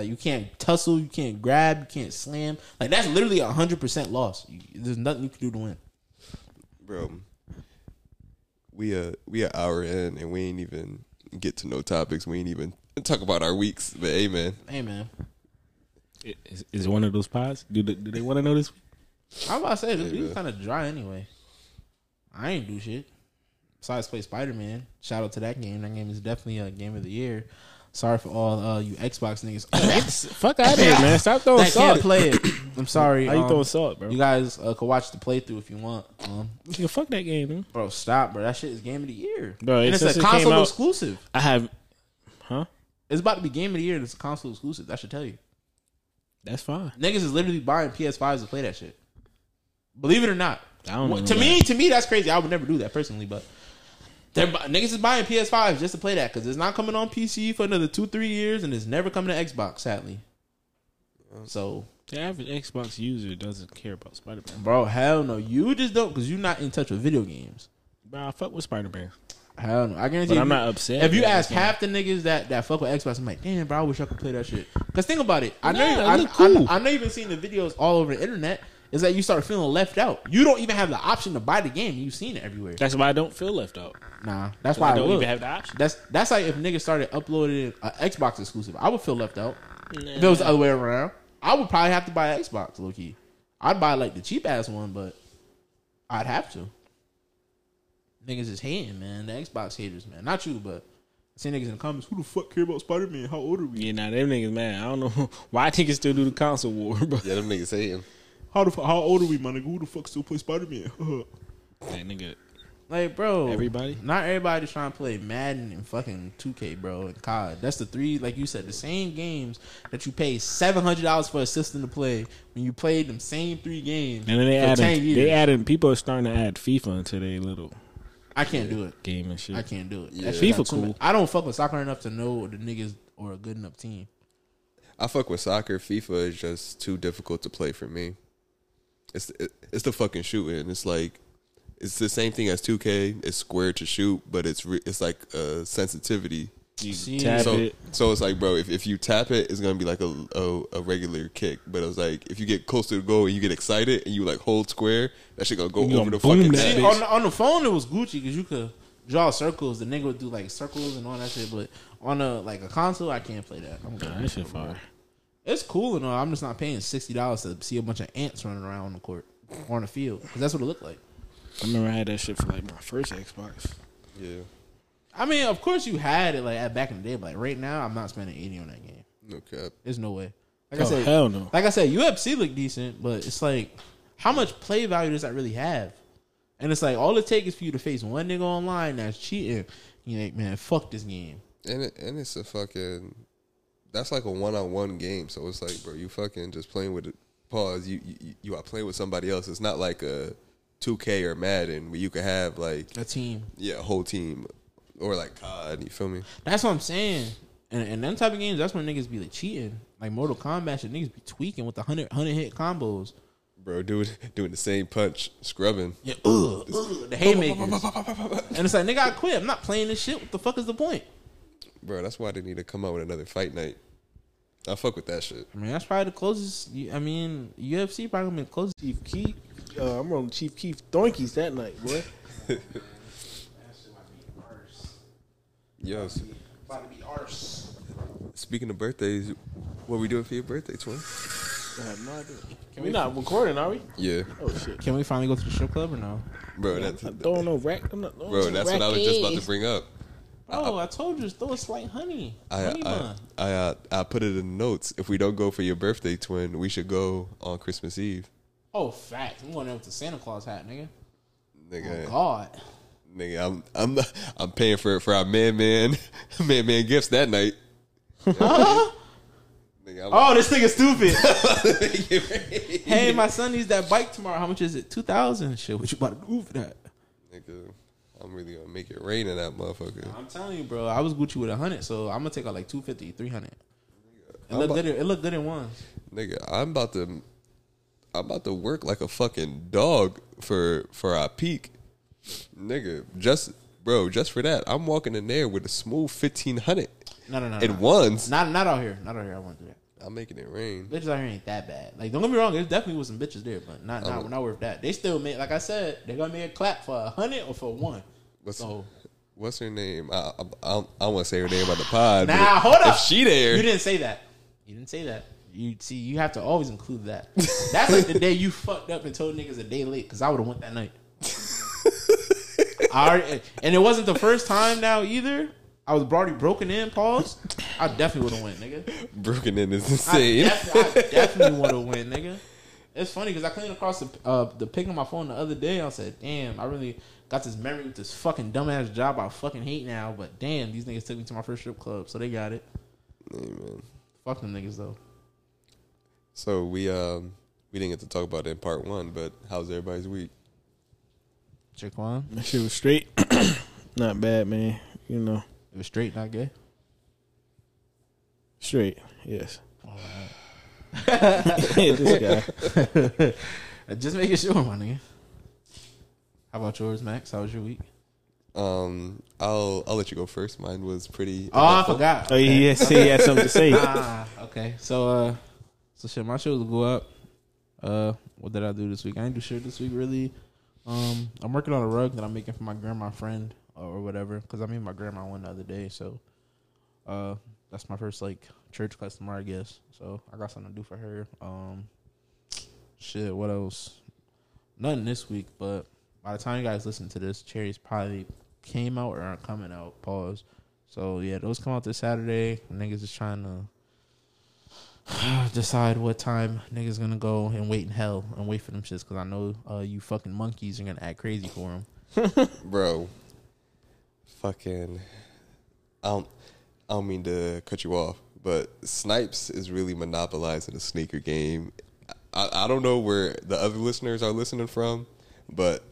Like you can't tussle, you can't grab, you can't slam. Like that's literally a hundred percent loss. You, there's nothing you can do to win. bro. We uh we an hour in and we ain't even get to no topics. We ain't even talk about our weeks. But hey, man, Hey man, Is, is it one of those pods? Do they, do they want to know this? I'm about to say this Yeah. week's kind of dry anyway. I ain't do shit besides play Spider Man. Shout out to that game. That game is definitely a game of the year. Sorry for all uh, you Xbox niggas *laughs* Fuck out of here, man. Stop throwing that salt. can't play it. *coughs* I'm sorry. How you um, throwing salt, bro? You guys uh, can watch the playthrough if you want. Um, Nigga, fuck that game, man. bro, stop, bro. That shit is game of the year, Bro, And since it's a it came console out- exclusive. I have, huh? It's about to be game of the year. and It's a console exclusive. That should tell you. That's fine. Niggas is literally buying PS5s to play that shit. Believe it or not. I don't know to me, to me, that's crazy. I would never do that personally, but they're niggas is buying PS5s just to play that because it's not coming on PC for another two, three years, and it's never coming to Xbox. Sadly, so The average Xbox user doesn't care about Spider Man. bro, hell no, you just don't because you're not in touch with video games. Bro, I fuck with Spider Man. Hell no, I guarantee. But if I'm not upset If you ask half the niggas that that fuck with Xbox, I'm like, damn, bro, I wish I could play that shit. Because think about it, I know, it I, look cool. I, I know you've been seeing the videos all over the internet. Is that you start feeling left out? You don't even have the option to buy the game. You've seen it everywhere. That's why I don't feel left out. Nah, that's why I, don't would. even have the option. That's that's like if niggas started uploading an Xbox exclusive, I would feel left out. If it was the other way around, I would probably have to buy an Xbox, low key. I'd buy like the cheap ass one, but I'd have to. Niggas is hating, man. The Xbox haters, man. Not you, but I see niggas in the comments. Who the fuck care about Spider Man? How old are we? Yeah, nah, them niggas, man. I don't know *laughs* why niggas still do the console war, *laughs* bro. yeah, them niggas hating. How the fu- how old are we, my nigga? Who the fuck still play Spider Man? That *laughs* nigga, like, bro, Everybody? Not everybody's trying to play Madden and fucking 2K, bro, and COD. That's the three, like you said, the same games that you pay seven hundred dollars for a system to play when you played them same three games. and then they added, they added. People are starting to add FIFA into their little I can't do it. game and shit. I can't do it. Yeah. That shit got FIFA too much- cool. I don't fuck with soccer enough to know the niggas or a good enough team. I fuck with soccer. FIFA is just too difficult to play for me. It's it, it's the fucking shooting. It's like it's the same thing as 2K. It's square to shoot, but it's re, it's like uh, sensitivity. You See, tap So it. so it's like, bro, if, if you tap it, it's gonna be like a, a a regular kick. But it was like if you get close to the goal and you get excited and you like hold square, that shit gonna go You over gonna the fucking net. See, on, the, on the phone it was Gucci because you could draw circles. The nigga would do like circles and all that shit. But on a like a console, I can't play that. I'm good. Nah, that shit fire. It's cool and all. I'm just not paying sixty dollars to see a bunch of ants running around on the court or on the field because that's what it looked like. I remember I had that shit for like my first Xbox. Yeah, I mean, of course you had it like at back in the day, but like right now, I'm not spending eighty on that game. no cap. There's no way. Like Oh I said, hell no. like I said, UFC look decent, but it's like how much play value does that really have? And it's like all it takes is for you to face one nigga online that's cheating. You like, man, fuck this game. And it, and it's a fucking that's like a one on one game. So it's like, bro, you fucking just playing with it. Pause. You, you you are playing with somebody else. It's not like a two K or Madden where you could have like A team. yeah a whole team or like COD. You feel me? That's what I'm saying. And and them type of games, that's when niggas be like cheating. Like Mortal Kombat shit, niggas be tweaking with the 100, 100 hit combos. Bro, doing *laughs* doing the same punch, scrubbing. Yeah, ugh, ugh, the haymakers. and it's like, nigga, I quit. I'm not playing this shit. What the fuck is the point? Bro, that's why they need to come out with another fight night. I fuck with that shit. I mean, that's probably the closest. I mean, UFC probably gonna be the closest. Chief Keef. Uh, I'm rolling Chief Keef doinkies that night, boy. *laughs* Yes. s- About to be arse. speaking of birthdays, what we doing for your birthday, twin? I have no idea. Can we not recording, are we? Yeah, Oh shit. Can we finally go to the strip club or no? bro, that's I'm not throwing no rack. I'm not throwing bro, no that's what I was just about to bring up. Oh, I told you, just throw a slight honey. I honey I. I, uh, I put it in the notes. If we don't go for your birthday, twin, we should go on Christmas Eve, Oh, fact. I'm going there with the Santa Claus hat, nigga. nigga. Oh, God. Nigga, I'm I'm I'm paying for for our man man *laughs* man man gifts that night. nigga, I'm, Oh, this nigga stupid. *laughs* hey, my son needs that bike tomorrow. How much is it? Two thousand. Shit, what you about to do for that? nigga, I'm really gonna make it rain in that motherfucker. I'm telling you, bro. I was Gucci with a hundred, so I'm gonna take out like 250, 300. It I'm look good. in- It look good in ones. Nigga, I'm about to I'm about to work like a fucking dog for for our peak. Nigga, just bro, just for that, I'm walking in there with a smooth fifteen hundred No, no, no. in no. ones. Not not out here. Not out here. I won't do that. I'm making it rain. Bitches out here ain't that bad. Like, don't get me wrong. There definitely was some bitches there, but not not, not worth that. They still made, like I said, they're gonna make a clap for a hundred or for one. What's So what's her name? I I, I, I don't want to say her name on the pod. but Nah, hold up. If she there, you didn't say that. You didn't say that. You see, you have to always include that. That's like the day you fucked up and told niggas a day late because I would have went that night. *laughs* I already, and it wasn't the first time now either. I was already broken in. Pause. I definitely would have went, nigga. broken in is I, insane. def- I definitely would have went, nigga. It's funny because I came across the uh, the pic on my phone the other day. I said, "Damn, I really got this memory with this fucking dumbass job I fucking hate now." But damn, these niggas took me to my first strip club, so they got it. Hey, man. Fuck them niggas though. So we um we didn't get to talk about it in part one, but how's everybody's week? Chick one, That shit was straight. *coughs* not bad, man. You know, it was straight, not gay. straight. Yes. *laughs* this guy. *laughs* Just making sure, my nigga. How about yours, Max? How was your week? Um, I'll I'll let you go first. Mine was pretty. Oh, I eventful. forgot. Oh, yeah, he had something to say. *laughs* ah, okay. So, uh, so shit, my shows will go up. Uh, what did I do this week? I didn't do shit this week really. Um, I'm working on a rug that I'm making for my grandma friend or, or whatever because I mean, my grandma one the other day. So, uh, that's my first like church customer, I guess. So I got something to do for her. Um, shit, what else? Nothing this week, but by the time you guys listen to this, cherries probably came out or aren't coming out. Pause. So yeah, those come out this Saturday. Niggas is trying to *sighs* decide what time niggas gonna go and wait in hell and wait for them shits because I know uh, you fucking monkeys are gonna act crazy for them. *laughs* bro. Fucking, I don't, I don't mean to cut you off, but Snipes is really monopolizing the sneaker game. I, I don't know where the other listeners are listening from, but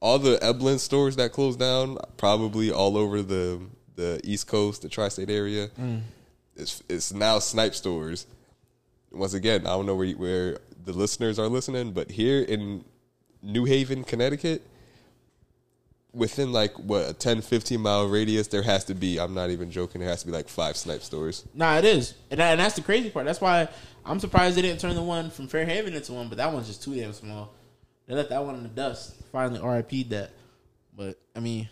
all the Eblin stores that closed down, probably all over the the East Coast, the tri-state area, mm. it's it's now Snipe stores. Once again, I don't know where where the listeners are listening, but here in New Haven, Connecticut, within like what a 10 15 mile radius there has to be i'm not even joking there has to be like five snipe stores Nah, it is, and, that, and that's the crazy part. That's why I'm surprised they didn't turn the one from Fairhaven into one, but that one's just too damn small. They left that one in the dust. Finally, RIP'd that. But I mean,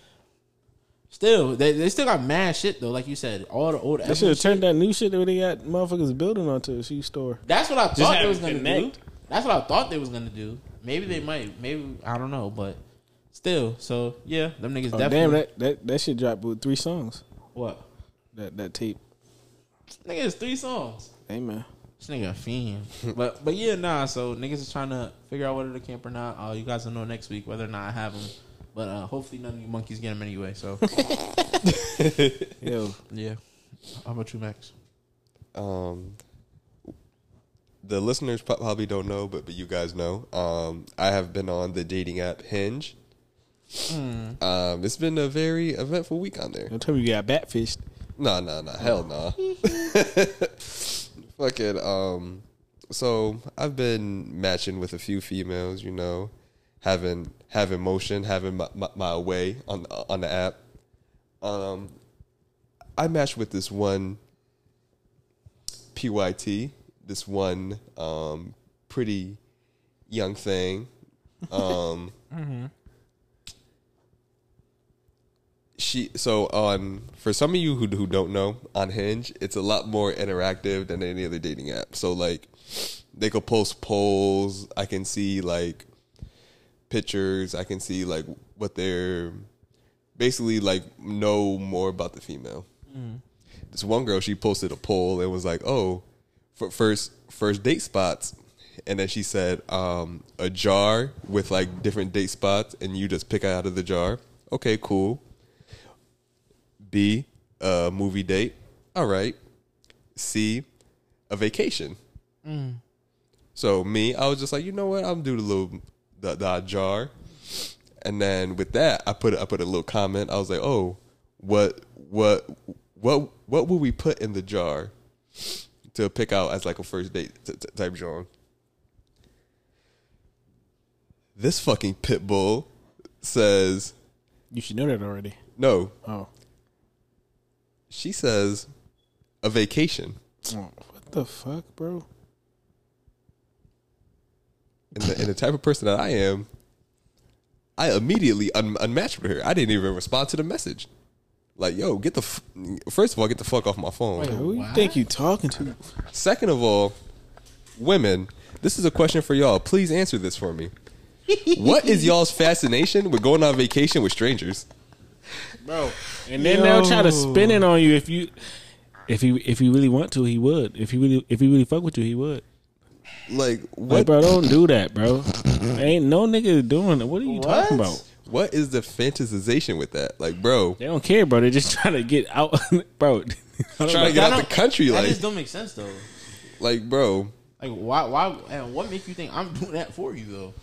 still, they they still got mad shit though. Like you said, all the old. They should have turned that new shit that they got motherfuckers building onto a shoe store. That's what I thought have they was gonna connect. do. That's what I thought they was gonna do. Maybe they might. Maybe I don't know, but still. So yeah, them niggas Oh, definitely. damn, that, that that shit dropped with three songs. what? That that tape. Nigga, it's three songs. Amen. This nigga a fiend. *laughs* but but yeah, nah. So niggas is trying to figure out whether to camp or not. Uh, you guys will know next week whether or not I have them. But uh, hopefully none of you monkeys get them anyway. So *laughs* *laughs* Yo, yeah. How about you, Max? Um, the listeners probably don't know, but but you guys know. Um, I have been on the dating app Hinge. Um, it's been a very eventful week on there. don't tell me you got batfished. No, no, no, hell no. *laughs* Fucking um, so I've been matching with a few females, you know, having having motion, having my, my, my way on on the app. Um, I matched with this one PYT, this one um pretty young thing. Um she so on for some of you who who don't know on Hinge, it's a lot more interactive than any other dating app. So like they could post polls, I can see like pictures, I can see like what they're basically like know more about the female. This one girl, she posted a poll and was like, "Oh, for first first date spots," and then she said, um, "A jar with like different date spots, and you just pick out of the jar." Okay, cool. B, a uh, movie date. All right. C, a vacation. Mm. So me, I was just like, you know what? I'm do the little the, the jar, and then with that, I put I put a little comment. I was like, oh, what what what what would we put in the jar to pick out as like a first date t- t- type jar? This fucking pit bull says You should know that already. no. Oh, She says a vacation. Oh, what the fuck, bro? and the, and the type of person that I am, I immediately un- unmatched with her. I didn't even respond to the message. Like, yo, get the f- first of all, get the fuck off my phone. Wait. Who you think you talking to? Second of all, women, this is a question for y'all. Please answer this for me. what is y'all's fascination with going on vacation with strangers? Bro. And then they'll try to spin it on you if you, if he if he really want to, he would. If he really if he really fuck with you, he would. Like, Like, bro, don't do that, bro. Ain't no nigga doing it. What are you talking about? What is the fantasization with that? Like, bro, They don't care, bro. They're just *laughs* trying to get out, *laughs* bro. trying to get That out the country. That Like, just don't make sense though. like, bro, Like why why and what make you think I'm doing that for you though?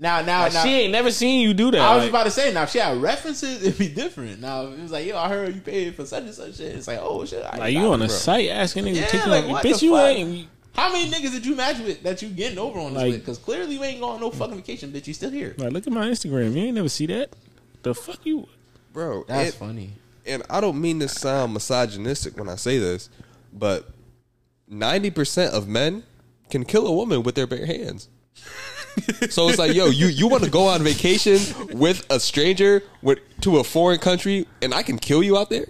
Now now Like, now she ain't never seen you do that. I was Like, about to say now if she had references it'd be different. Now it was like yo I heard you paid for such and such shit. It's like oh shit. I like you on it, a site asking niggas Yeah, to take you like, what Bitch, the you fuck? ain't. How many niggas did you match with that you getting over on this Like- with? Because clearly you ain't going on no fucking vacation, bitch. You still here. Like, look at my Instagram. You ain't never see that. The fuck you? bro. That's it- funny. and I don't mean to sound misogynistic when I say this, but ninety percent of men can kill a woman with their bare hands. So it's like, yo, you you want to go on vacation with a stranger with to a foreign country, and I can kill you out there?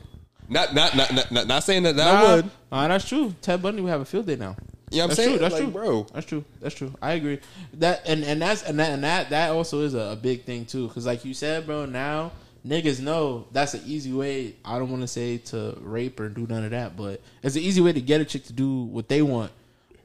Not not not not, not, not saying that, that I would. Nah, that's true. Ted Bundy would have a field day now. You know I'm that's saying? True, that's Like, true, bro. That's true. That's true. I agree. That and and that's and that and that, that also is a, a big thing too. Because like you said, bro, now niggas know that's an easy way. I don't want to say to rape or do none of that, but it's an easy way to get a chick to do what they want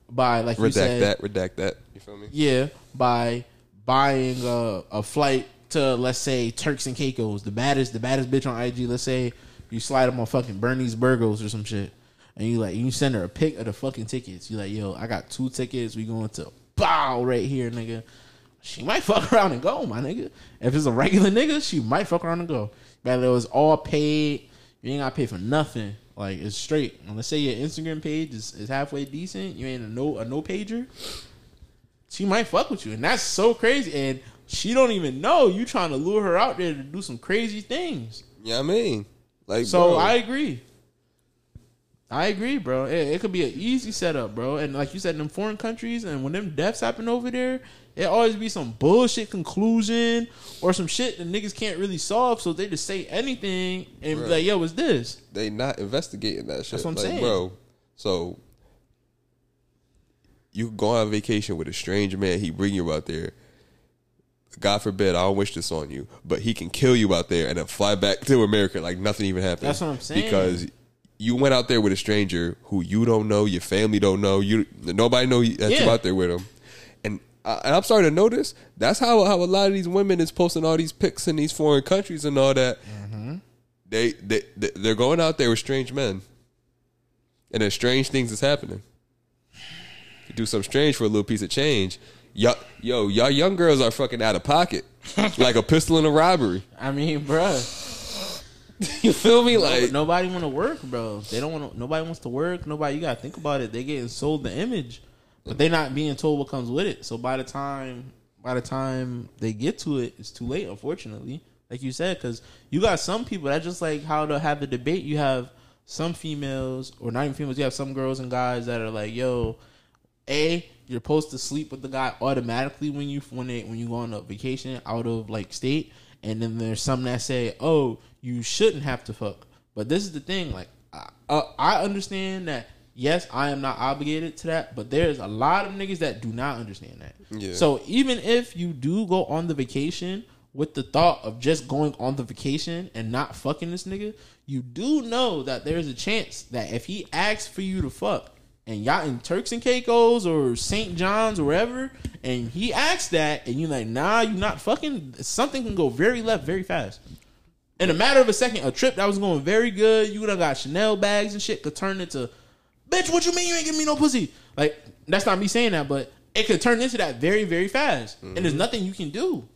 by like you said, that. Redact that. You feel me? yeah, by buying a, a flight to let's say Turks and Caicos, the baddest the baddest bitch on IG. Let's say you slide them on fucking Bernie's Burgos or some shit, and you like you send her a pic of the fucking tickets. You like, yo, I got two tickets. We going to bow right here, nigga. She might fuck around and go, my nigga. If it's a regular nigga, she might fuck around and go. But it was all paid. You ain't gotta pay for nothing. Like it's straight. And let's say your Instagram page is, is halfway decent. You ain't a no a no pager she might fuck with you, and that's so crazy. And she don't even know you trying to lure her out there to do some crazy things. You know I mean? Like, So bro, I agree. I agree, bro. It, it could be an easy setup, bro. And like you said, in them foreign countries, and when them deaths happen over there, it always be some bullshit conclusion or some shit that niggas can't really solve. So they just say anything and be like, "Yo, what's this?" they not investigating that shit. That's what I'm like, saying. bro. So you go on vacation with a strange man. He bring you out there. God forbid, I don't wish this on you, but he can kill you out there and then fly back to America like nothing even happened. That's what I'm saying. Because you went out there with a stranger who you don't know, your family don't know, you nobody know that Yeah. you out there with them, and. I- And I'm starting to notice that's how how a lot of these women is posting all these pics in these foreign countries and all that. Mm-hmm. They, they they they're going out there with strange men, and then strange things is happening. Do something strange for a little piece of change. Yo, yo, y'all young girls are fucking out of pocket, *laughs* like a pistol in a robbery. I mean, bruh. *laughs* You feel me? Like nobody want to work, bro. They don't want. to Nobody wants to work. Nobody. You gotta think about it. They getting sold the image, but they not being told what comes with it. So by the time, by the time they get to it, it's too late. Unfortunately, like you said, because you got some people that just like how to have the debate. You have some females, or not even females. You have some girls and guys that are like, yo, a you're supposed to sleep with the guy automatically when you when they when you go on a vacation out of like state. And then there's some that say oh you shouldn't have to fuck. But this is the thing like I, uh, I understand that yes I am not obligated to that but there's a lot of niggas that do not understand that. Yeah. so even if you do go on the vacation with the thought of just going on the vacation and not fucking this nigga, you do know that there's a chance that if he asks for you to fuck and y'all in Turks and Caicos or St. John's or wherever, and he asks that and you're like, nah, you're not fucking, something can go very left very fast. In a matter of a second, a trip that was going very good, you would have got Chanel bags and shit could turn into, bitch, what you mean you ain't give me no pussy? Like, that's not me saying that, but it could turn into that very, very fast. And there's mm-hmm. nothing you can do.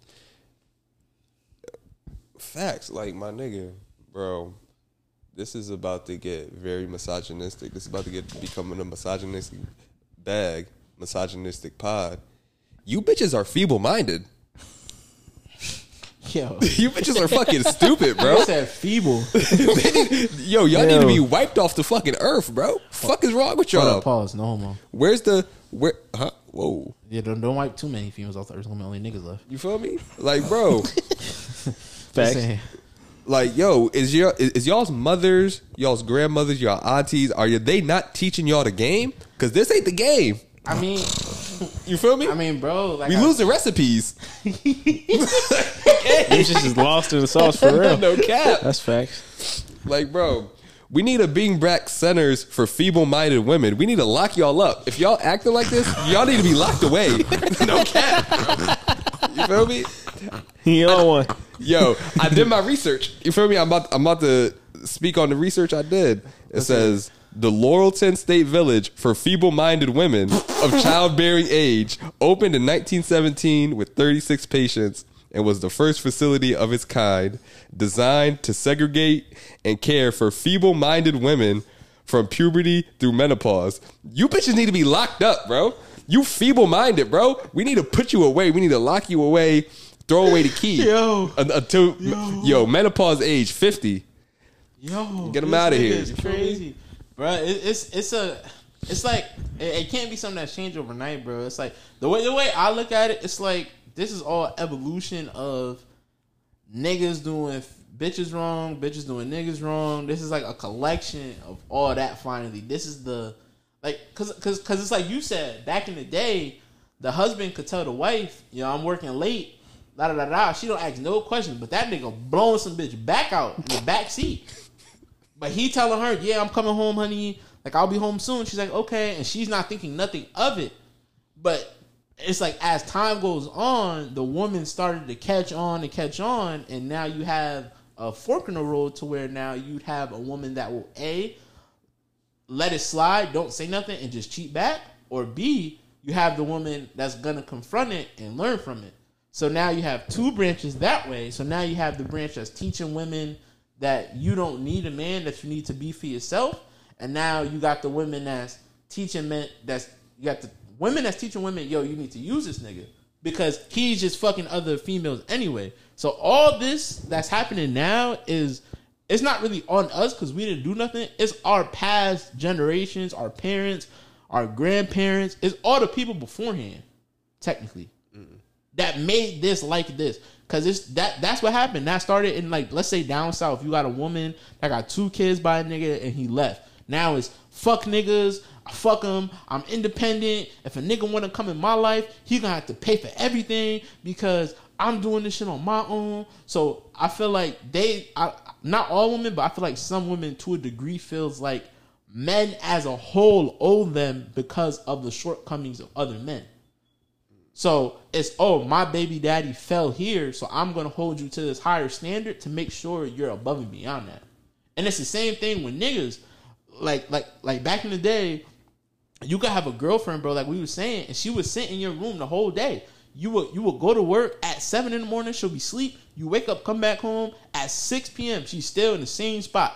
facts, like my nigga, bro. This is about to get very misogynistic. This is about to get becoming a misogynistic bag, misogynistic pod. You bitches are feeble minded. Yo. *laughs* You bitches are fucking *laughs* stupid, bro. I said feeble. *laughs* Yo, y'all need to be wiped off the fucking earth, bro. Fuck is wrong with y'all? up, pause. No homo. Where's the where? Huh? Whoa. Yeah, don't, don't wipe too many females off. There's gonna be only niggas left. You feel me? Like, bro, Facts. Saying. like, yo, is your is, is y'all's mothers, y'all's grandmothers, y'all aunties, are you, they not teaching y'all the game? Because this ain't the game. I mean, *laughs* You feel me? I mean, bro, like we I, the recipes. *laughs* You just is lost in the sauce for real. no cap. That's facts. Like, bro, we need a being back centers for feeble-minded women. We need to lock y'all up. If y'all acting like this, y'all need to be locked away. *laughs* no cap. You feel me? You on one. Yo, I did *laughs* my research. You feel me? I'm about I'm about to speak on the research I did. It says the Laurelton State Village for feeble-minded women of *laughs* childbearing age opened in 1917 with 36 patients and was the first facility of its kind designed to segregate and care for feeble-minded women from puberty through menopause. You bitches need to be locked up, bro. You feeble-minded, bro. We need to put you away. We need to lock you away. Throw away the key. Yo. Until yo. menopause age 50. Yo, Get this outta nigga here. is crazy, bro. It, it's it's a it's like it, it can't be something that's changed overnight, bro. It's like the way the way I look at it, it's like this is all evolution of niggas doing bitches wrong, bitches doing niggas wrong. This is like a collection of all that. Finally, this is the like cause cause cause it's like you said back in the day, the husband could tell the wife, you know, I'm working late. Da da da da. She don't ask no questions, but that nigga blowing some bitch back out in the back seat. But he telling her, "Yeah, I'm coming home, honey. Like I'll be home soon." She's like, "Okay," and she's not thinking nothing of it. But it's like as time goes on, the woman started to catch on and catch on, and now you have a fork in the road to where now you'd have a woman that will a let it slide, don't say nothing, and just cheat back, or b you have the woman that's gonna confront it and learn from it. So now you have two branches that way. So now you have the branch that's teaching women that you don't need a man, that you need to be for yourself. And now you got the women that's teaching men that's you got the women that's teaching women, yo, you need to use this nigga. Because he's just fucking other females anyway. So all this that's happening now is it's not really on us because we didn't do nothing. It's our past generations, our parents, our grandparents. It's all the people beforehand, technically that made this like this. Cause it's that that's what happened. That started in like let's say down south. You got a woman that got two kids by a nigga and he left. Now it's fuck niggas. I fuck them. I'm independent. If a nigga want to come in my life, he gonna have to pay for everything because I'm doing this shit on my own. So I feel like they, not all women, but I feel like some women to a degree feels like men as a whole owe them because of the shortcomings of other men. So it's oh my baby daddy fell here, so I'm gonna hold you to this higher standard to make sure you're above and beyond that. And it's the same thing with niggas. Like like like back in the day, you could have a girlfriend, bro, like we were saying, and she would sit in your room the whole day. You will you would go to work at seven in the morning, she'll be asleep. You wake up, come back home at six p.m. She's still in the same spot.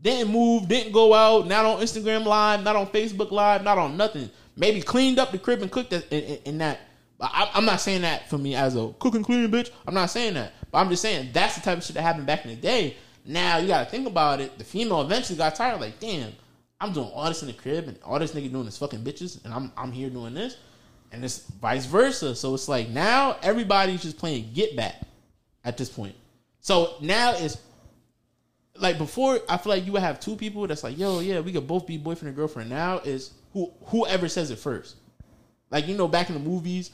Didn't move, didn't go out, not on Instagram Live, not on Facebook Live, not on nothing. Maybe cleaned up the crib and cooked in, in, in that. I, I'm not saying that for me as a cook and clean bitch. I'm not saying that. But I'm just saying that's the type of shit that happened back in the day. Now you gotta think about it. The female eventually got tired, like, damn, I'm doing all this in the crib and all this nigga doing this fucking bitches, and I'm I'm here doing this, and it's vice versa. So it's like now everybody's just playing get back at this point. So now it's like before. I feel like you would have two people that's like, yo, yeah, we could both be boyfriend and girlfriend. Now is who whoever says it first. Like you know, back in the movies,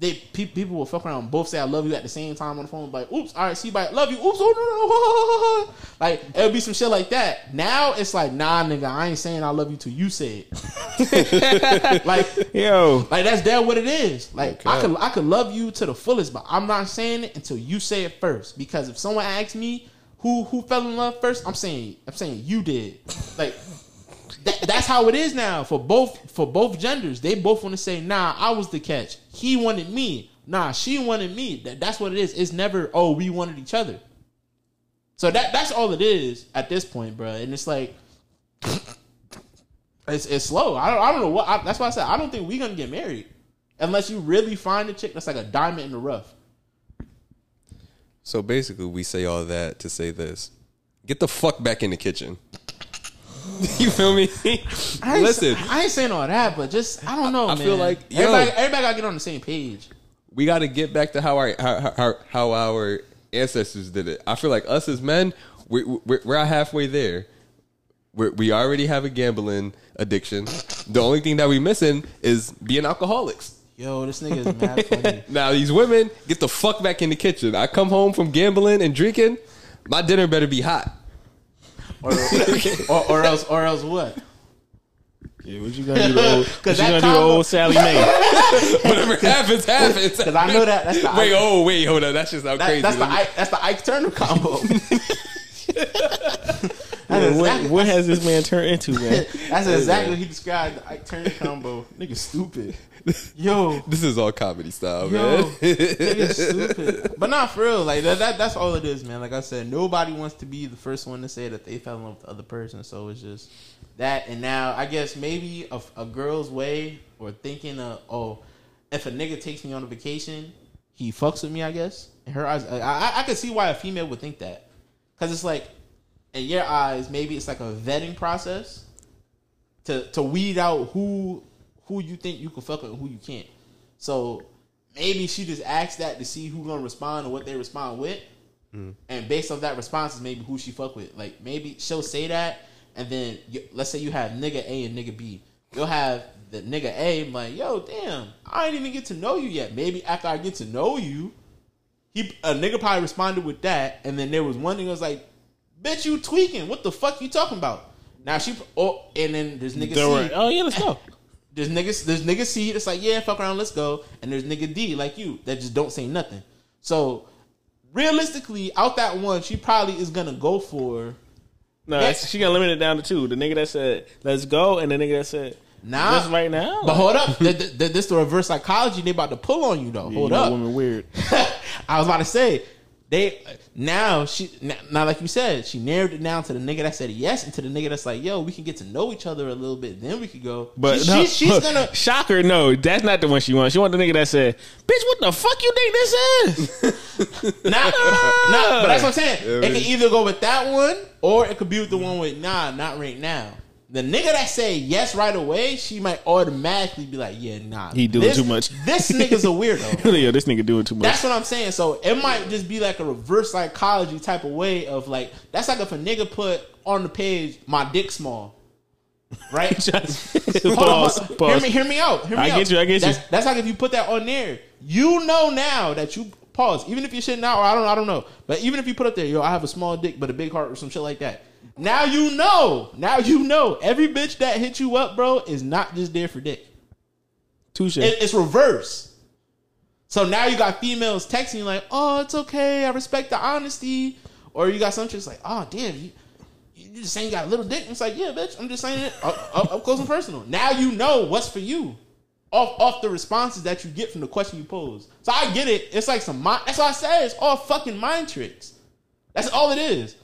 they pe- people will fuck around and both say I love you at the same time on the phone. Like, oops, all right, see, bye, love you. Oops, oh no, no, *laughs* like it'll be some shit like that. Now it's like, nah, nigga, I ain't saying I love you till you say it. *laughs* like, Yo, like that's dead what it is. Like I could I could love you to the fullest, but I'm not saying it until you say it first. Because if someone asks me who who fell in love first, I'm saying I'm saying you did. Like that, that's how it is now for both for both genders. They both want to say, "Nah, I was the catch. He wanted me. Nah, she wanted me." That, that's what it is. It's never, "Oh, we wanted each other." So that that's all it is at this point, bro. And it's like *laughs* it's, it's slow. I don't, I don't know what. I, that's why I said I don't think we're gonna get married unless you really find a chick that's like a diamond in the rough. So basically, we say all that to say this: get the fuck back in the kitchen. *laughs* you feel me? I ain't, Listen, I ain't saying all that, but just I don't know. I man. feel like, yo. everybody, everybody gotta get on the same page. we got to get back to how our how, how, how our ancestors did it. I feel like us as men, we, we're, we're halfway there. We're, we already have a gambling addiction. The only thing that we missing is being alcoholics. Yo, this nigga is *laughs* mad funny. Now these women get the fuck back in the kitchen. I come home from gambling and drinking. My dinner better be hot. Or, *laughs* or, or else, or else what? yeah, what you gonna do? The old, *laughs* what you that gonna do? The old Sally Mae? *laughs* Whatever happens, happens. Because I know that that's the Wait, Ike, oh wait, hold on. That's just how that- crazy. that's the Ike, that's the Ike Turner combo. That's what, exactly, what has this man turned into, man? *laughs* that's exactly what he described the Ike Turner combo. *laughs* Nigga stupid. *laughs* Yo, This is all comedy style, Yo, man. nigga stupid. But not for real. Like that, that. That's all it is, man. Like I said, nobody wants to be the first one to say that they fell in love with the other person. So it's just that. And now I guess maybe a, a girl's way or thinking, of, oh, if a nigga takes me on a vacation, he fucks with me. I guess in her eyes, I, I, I can see why a female would think that because it's like in your eyes, maybe it's like a vetting process to to weed out who who you think you can fuck with and who you can't. So maybe she just asked that to see who gonna respond and what they respond with, mm. and based on that response is maybe who she fuck with. Like maybe she'll say that, and then you, let's say you have nigga A and nigga B. You'll have the nigga A I'm like, yo, damn, I ain't even get to know you yet. Maybe after I get to know you, he a nigga probably responded with that, and then there was one nigga was like, "Bitch, you tweaking? What the fuck you talking about?" Now she oh, and then there's nigga worry. C. Oh yeah, let's go. *laughs* There's niggas, there's nigga C that's like, yeah, fuck around, let's go. And there's nigga D like you that just don't say nothing. So realistically, out that one, she probably is gonna go for No, it's- she gonna limit it down to two. The nigga that said "Let's go" and the nigga that said Nah. "Let's right now." But hold up, th- th- th- this the reverse psychology they about to pull on you though. Yeah, hold you know up, women weird. *laughs* I was about to say they now she now, now like you said she narrowed it down to the nigga that said yes and to the nigga that's like yo we can get to know each other a little bit then we could go. But she, no, she- she's gonna shocker. No, that's not the one she wants. She want the nigga that said, "Bitch, what the fuck you think this is?" *laughs* Nah, nah, but that's what I'm saying. It could either go with that one or it could be with the one with nah, not right now. The nigga that say yes right away, she might automatically be like, yeah, nah. He doing this- too much. This nigga's a weirdo. *laughs* Yo, this nigga doing too much. That's what I'm saying. So it might just be like a reverse psychology type of way of like that's like if a nigga put on the page my dick small. Right? *laughs* Just Hold on, pause. Pause. Hear me, hear me out. Hear me I out. get you, I get you. that's, That's like if you put that on there, you know now that you pause. Even if you're shitting out, or I don't, I don't know. But even if you put up there, yo, I have a small dick but a big heart or some shit like that. Now you know. Now you know. Every bitch that hit you up, bro, is not just there for dick. Touche. It- it's reverse. So now you got females texting you like, "Oh, it's okay. I respect the honesty," or you got some chicks like, "Oh, damn, you, you just saying you got a little dick." And it's like, "Yeah, bitch, I'm just saying it up, up, up close and personal." Now you know what's for you off off the responses that you get from the question you pose. So I get it. It's like some mind. That's what I said. It's all fucking mind tricks. That's all it is.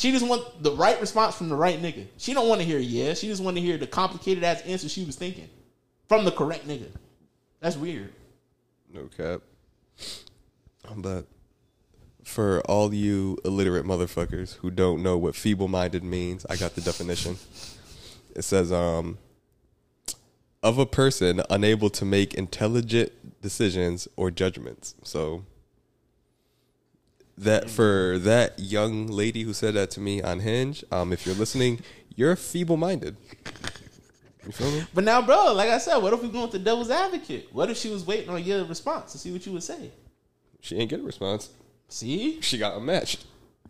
She just want the right response from the right nigga. She don't want to hear yeah. She just want to hear the complicated ass answer she was thinking from the correct nigga. That's weird. No cap. But for all you illiterate motherfuckers who don't know what feeble minded means, I got the definition. It says, um, of a person unable to make intelligent decisions or judgments. So that for that young lady who said that to me on Hinge, um, if you're listening, you're feeble minded. You feel me? But now, bro, like I said, what if we going to devil's advocate? What if she was waiting on your response to see what you would say? She ain't get a response. See, She got unmatched.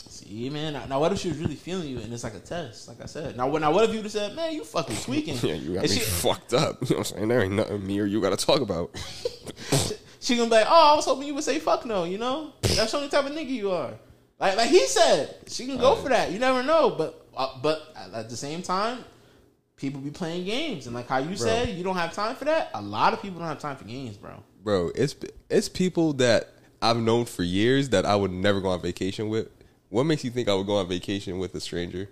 see, man. Now, now what if she was really feeling you and it's like a test? Like I said, now, what- now what if you have said, man, you fucking *laughs* tweaking? Yeah, you got And me she, fucked up. *laughs* You know what I'm saying? There ain't nothing me or you got to talk about. *laughs* she gonna be like, oh, I was hoping you would say fuck no. You know, that's the only type of nigga you are. Like, like he said, she can go for that. You never know, but uh, but at the same time. People be playing games, and like how you said, you don't have time for that. A lot of people don't have time for games, bro. Bro, it's it's people that I've known for years that I would never go on vacation with. What makes you think I would go on vacation with a stranger?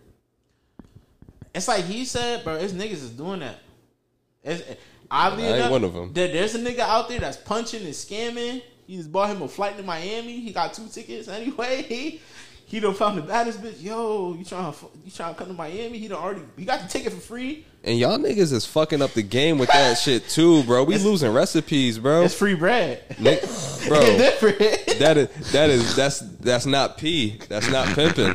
It's like he said, bro. It's niggas is doing that. It's, oddly I ain't enough, one of 'em. There, there's a nigga out there that's punching and scamming. He just bought him a flight to Miami. He got two tickets anyway. *laughs* He he done found the baddest bitch. Yo, you trying to you trying to come to Miami? He done already. He got the ticket for free. And y'all niggas is fucking up the game with that *laughs* shit too, bro. We losing recipes, bro. It's free bread. Nick, *laughs* bro, that is that is that's that's not P. That's not pimping.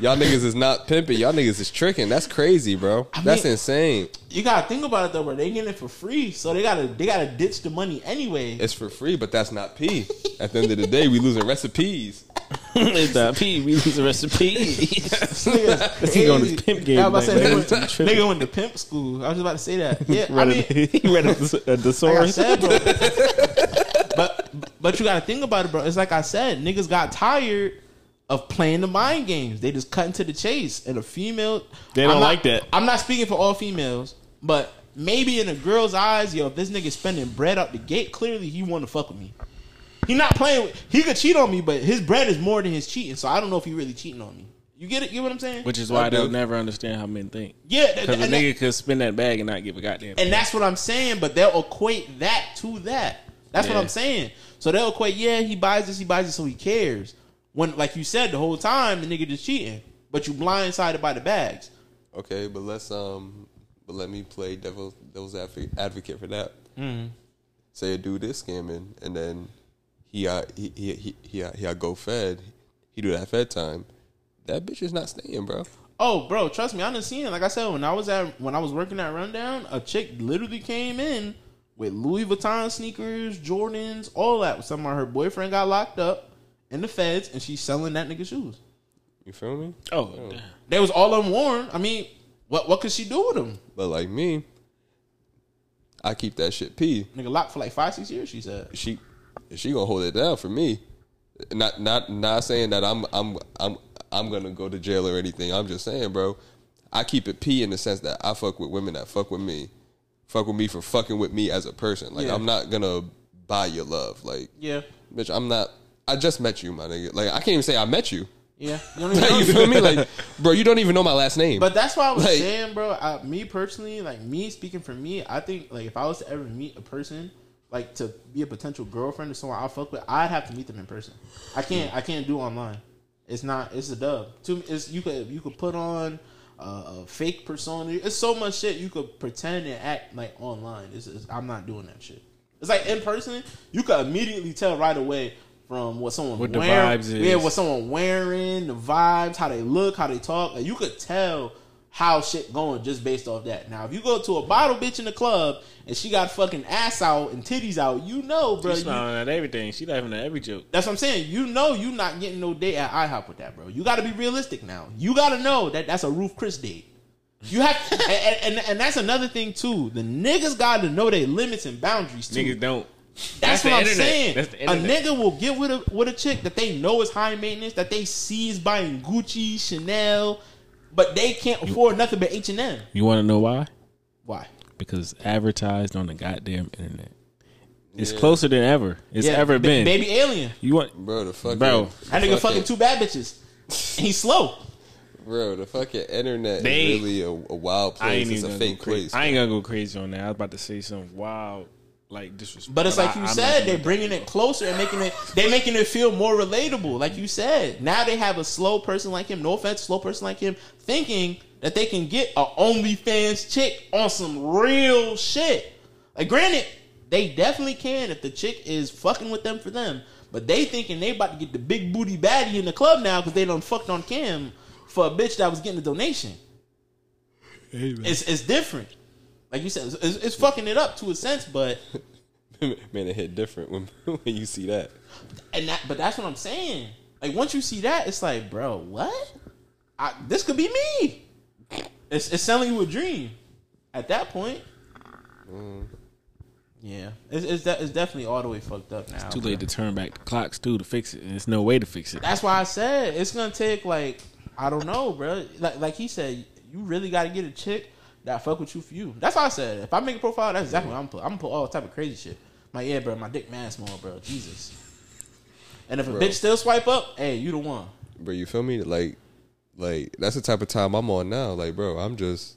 Y'all niggas is not pimping. Y'all niggas is tricking. That's crazy, bro. That's mean- insane. you gotta think about it though, bro. They getting it for free, so they gotta they gotta ditch the money anyway. It's for free, but that's not P. At the end of the day, we losing recipes. *laughs* it's that P. We lose the recipe. Nigga, He going to pimp game I was about to say, back nigga, went, nigga went to pimp school. I was about to say that. *laughs* Yeah, I mean, *laughs* a, he read a, a like I said, bro. but but you gotta think about it, bro. It's like I said, niggas got tired of playing the mind games. They just cut into the chase. And a female, They don't not- like that. I'm not speaking for all females, but maybe in a girl's eyes, yo, if this nigga spending bread out the gate, clearly he want to fuck with me. He not playing. With, he could cheat on me, but his bread is more than his cheating. So I don't know if he really cheating on me. You get it? You get what I'm saying? Which is why I they'll never understand how men think. yeah, th- Because a and that- nigga could spin that bag and not give a goddamn. and that's what I'm saying, but they'll equate that to that. That's what I'm saying. So they'll equate, yeah, he buys this, he buys it, so he cares. When, like you said, the whole time the nigga just cheating, but you blindsided by the bags. Okay, but let's um, but let me play devil devil's advocate for that. Say a dude is scamming, and then he uh, he he he he, uh, he uh, go fed. He do that fed time. That bitch is not staying, bro. Oh, bro, trust me, I done seen it. Like I said, when I was at when I was working at Rundown, a chick literally came in with Louis Vuitton sneakers, Jordans, all that. Some of her boyfriend got locked up in the feds, and she's selling that nigga shoes. You feel me? oh, damn. They was all unworn. I mean, what what could she do with them? But like me, I keep that shit p. Nigga locked for like five, six years. She said. She she gonna hold it down for me. Not not not saying that I'm I'm I'm I'm gonna go to jail or anything. I'm just saying, bro. I keep it p in the sense that I fuck with women that fuck with me, fuck with me for fucking with me as a person. Like Yeah. I'm not gonna buy your love. Like Yeah, bitch, I'm not. I just met you, my nigga. Like I can't even say I met you. yeah. *laughs* You don't even know. you feel me? Like, bro, you don't even know my last name. But that's why I was Like- saying, bro. I, me personally, like me speaking for me, I think like if I was to ever meet a person, like to be a potential girlfriend or someone I fuck with, I'd have to meet them in person. I can't. I can't do online. It's not. It's a dub. To it's you could you could put on uh, a fake persona. It's so much shit you could pretend and act like online. It's, it's, I'm not doing that shit. It's like in person, you could immediately tell right away from what someone What the wearing. vibes is. Yeah, what someone wearing, the vibes, how they look, how they talk. You could tell how shit going just based off that. Now, if you go to a bottle bitch in the club and she got fucking ass out and titties out, you know, bro. She's you- smiling at everything. She laughing at every joke. that's what I'm saying. You know, you not getting no date at IHOP with that, bro. You got to be realistic now. You got to know that that's a Roof Chris date. You have, *laughs* and, and, and that's another thing too. The niggas got to know their limits and boundaries too. Niggas don't. That's, the what I'm internet. saying. That's a nigga will get with a with a chick that they know is high maintenance, that they see is buying Gucci, Chanel, but they can't afford nothing but H and M. You want to know why? Why? Because advertised on the goddamn internet. It's closer than ever. It's ever been. Baby alien. You want, Bro, the fucking Bro. That nigga fucking two bad bitches. And he's slow. Bro, the fucking internet They- is really a, a wild place. It's a fake go crazy. place. I ain't gonna go crazy on that. I was about to say something wild, like disrespect. But it's like you I'm said, they're bringing it closer and making it. They're making it feel more relatable. Like you said, now they have a slow person like him. No offense, slow person like him, thinking that they can get a OnlyFans chick on some real shit. Like, granted, they definitely can if the chick is fucking with them for them. But they thinking they about to get the big booty baddie in the club now because they done fucked on cam for a bitch that was getting a donation. It's it's different. Like you said, it's, it's fucking it up to a sense, but. *laughs* Man, it hit different when *laughs* when you see that. And that, but that's what I'm saying. Like once you see that, it's like, bro, what? I, this could be me. It's, it's selling you a dream. At that point, yeah, it's it's, de- it's definitely all the way fucked up now. It's too bro. late to turn back the clocks too to fix it. And there's no way to fix it. That's why I said it's gonna take like I don't know, bro. Like like he said, you really got to get a chick that fuck with you for you. That's why I said if I make a profile, that's exactly what I'm gonna put. I'm gonna put all type of crazy shit. My yeah, bro, my dick man small, bro. Jesus. And if a Bro. bitch still swipe up, hey, you the one. Bro, you feel me? Like, like that's the type of time I'm on now. Like, bro, I'm just,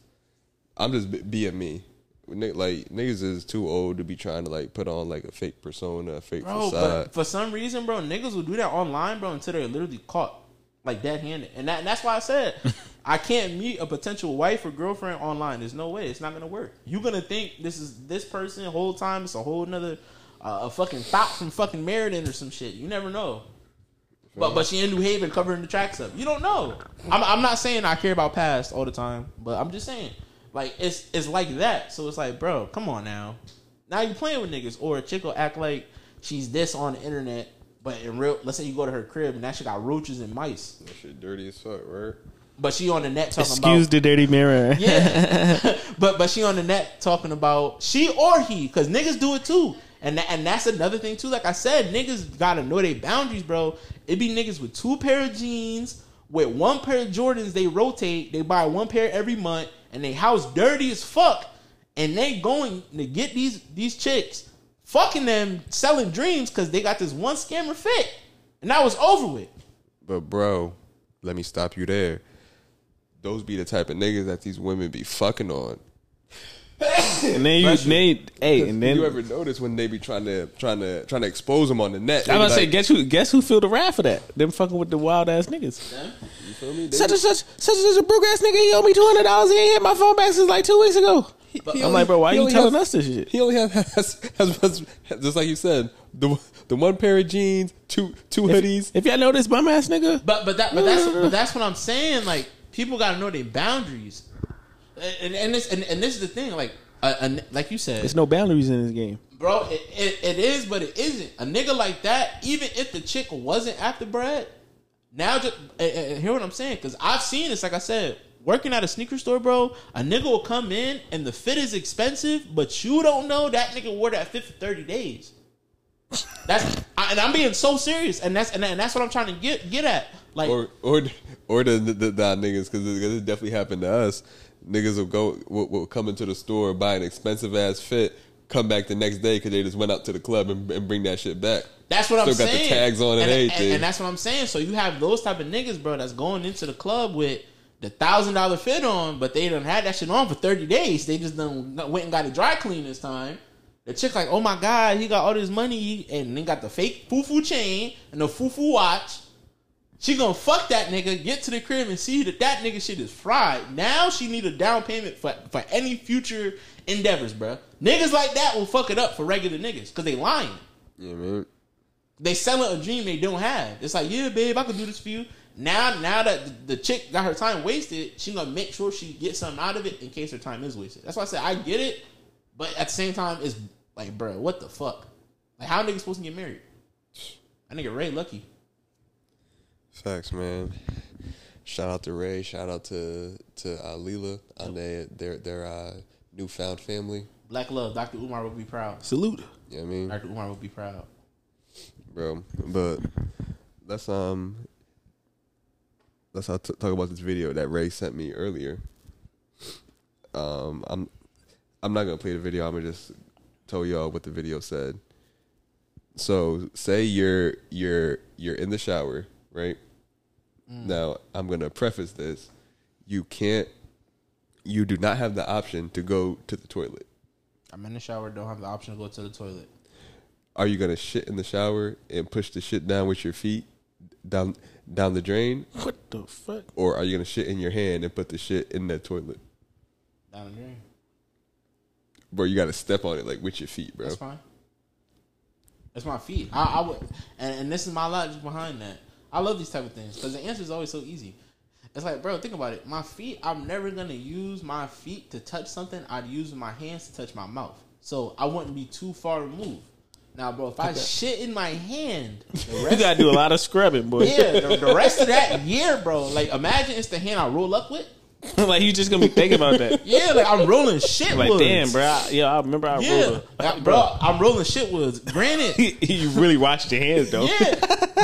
I'm just be- being me. Like niggas is too old to be trying to like put on like a fake persona, a fake Bro, facade. but for some reason, bro, niggas will do that online, bro, until they're literally caught like dead handed. And that and that's why I said I can't meet a potential wife or girlfriend online. There's no way. It's not gonna work. You're gonna think this is this person whole time. It's a whole nother uh, a fucking thought from fucking Meriden or some shit. You never know. But but she in New Haven covering the tracks up. You don't know. I'm I'm not saying I care about past all the time, but I'm just saying like it's it's like that. So it's like, bro, come on now. Now you playing with niggas, or a chick will act like she's this on the internet, but in real, let's say you go to her crib and that shit got roaches and mice, that shit dirty as fuck, right? But she on the net talking Excuse about Excuse the dirty mirror. yeah, *laughs* *laughs* but but she on the net talking about she or he, because niggas do it too, and tha- and that's another thing too. Like I said, niggas gotta know their boundaries, bro. It be niggas with two pair of jeans, with one pair of Jordans. They rotate. They buy one pair every month, and they house dirty as fuck, and they going to get these these chicks, fucking them, selling dreams because they got this one scammer fit, and that was over with. But bro, let me stop you there. Those be the type of niggas that these women be fucking on. And then you, they, hey, and then you ever notice when they be trying to trying to trying to expose them on the net? I'm gonna be say, guess who? Guess who feel the wrath for that? Them fucking with the wild ass niggas. you feel me? They Such and such, such and such a broke ass nigga. He owe me two hundred dollars. He ain't hit my phone back since like two weeks ago. he I'm only- like, bro, why he you telling has- us this shit? He only *laughs* has, has, has, has just like you said the the one pair of jeans, two two hoodies. If y'all know this bum ass nigga, But but that but that's uh. but that's what I'm saying. Like people got to know their boundaries, and and this and, and this is the thing. Like a, a, like you said, there's no boundaries in this game. bro, it, it, it is, but it isn't. A nigga like that, even if the chick wasn't after Brad, now just and, and hear what I'm saying because I've seen this. Like I said, working at a sneaker store, bro, a nigga will come in and the fit is expensive, but you don't know that nigga wore that fit for 30 days. That's I, and I'm being so serious, and that's and, and that's what I'm trying to get get at. Like or or or the the, the, the niggas because it definitely happened to us. Niggas will go will, will come into the store buy an expensive ass fit, come back the next day because they just went out to the club and, and bring that shit back. That's what I'm Still saying. got the tags on and, everything. And, that's what I'm saying. So you have those type of niggas, bro, that's going into the club with the thousand dollar fit on, but they done had that shit on for 30 days. They just done went and got it dry clean this time. The chick like, oh my god, he got all this money and then got the fake fufu chain and the fufu watch. She gonna fuck that nigga, get to the crib and see that that nigga shit is fried. Now she need a down payment for for any future endeavors, bro. Niggas like that will fuck it up for regular niggas because they lying yeah, man. they selling a dream they don't have. It's like, yeah, babe, I could do this for you. now now that the, chick got her time wasted, she gonna make sure she gets something out of it in case her time is wasted. That's why I said I get it, but at the same time, it's like, bro, what the fuck? Like, how niggas supposed to get married? I nigga Ray lucky. Facts, man. Shout out to Ray. Shout out to to uh, Leela on their their their uh, newfound family. Black love. Dr. Umar would be proud. Salute. You know I mean, Dr. Umar would be proud. bro. But let's um let's uh, t- talk about this video that Ray sent me earlier. Um, I'm I'm not gonna play the video. I'm gonna just tell y'all what the video said. So, say you're you're you're in the shower, right? Mm. Now, I'm gonna preface this: you can't, you do not have the option to go to the toilet. I'm in the shower. Don't have the option to go to the toilet. Are you gonna shit in the shower and push the shit down with your feet down down the drain, What the fuck? or are you gonna shit in your hand and put the shit in that toilet? Down the drain. Bro, you gotta step on it like with your feet, bro. That's fine. That's my feet. I, I would, and, and this is my logic behind that. I love these type of things because the answer is always so easy. It's like, bro, think about it. My feet, I'm never gonna use my feet to touch something. I'd use my hands to touch my mouth, so I wouldn't be too far removed. Now, bro, if I shit in my hand, the *laughs* You gotta do a lot of scrubbing, boy. yeah, the, the *laughs* rest of that year, bro. Like, imagine it's the hand I roll up with. *laughs* like you just gonna be thinking about that. Yeah, like I'm rolling shit. Like woods. damn, bro. I, yeah, I remember I Yeah, rolled. Uh, bro, I'm rolling shit woods. Granted, you really washed your hands though. Yeah,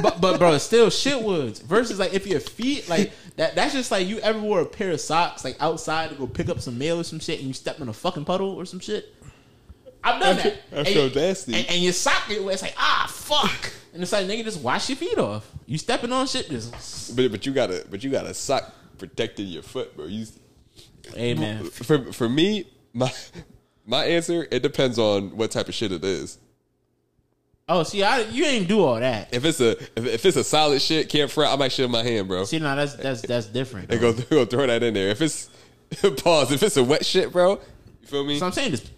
but but bro, still shit shitwoods. Versus like if your feet like that. That's just like you ever wore a pair of socks like outside to go pick up some mail or some shit, and you step in a fucking puddle or some shit. I've done that. That's And so nasty. And, and your sock wet. It's like ah fuck, and it's like nigga, just wash your feet off. You stepping on shit, just But but you gotta but you got a sock protecting your foot, bro. You hey man. for for me my my answer it depends on what type of shit it is. Oh, see, I you ain't do all that. If it's a if, if it's a solid shit, can't fret. I might shit in my hand, bro. See, now that's that's that's different. And go, go throw that in there. If it's *laughs* pause, if it's a wet shit, bro, you feel me? So I'm saying just,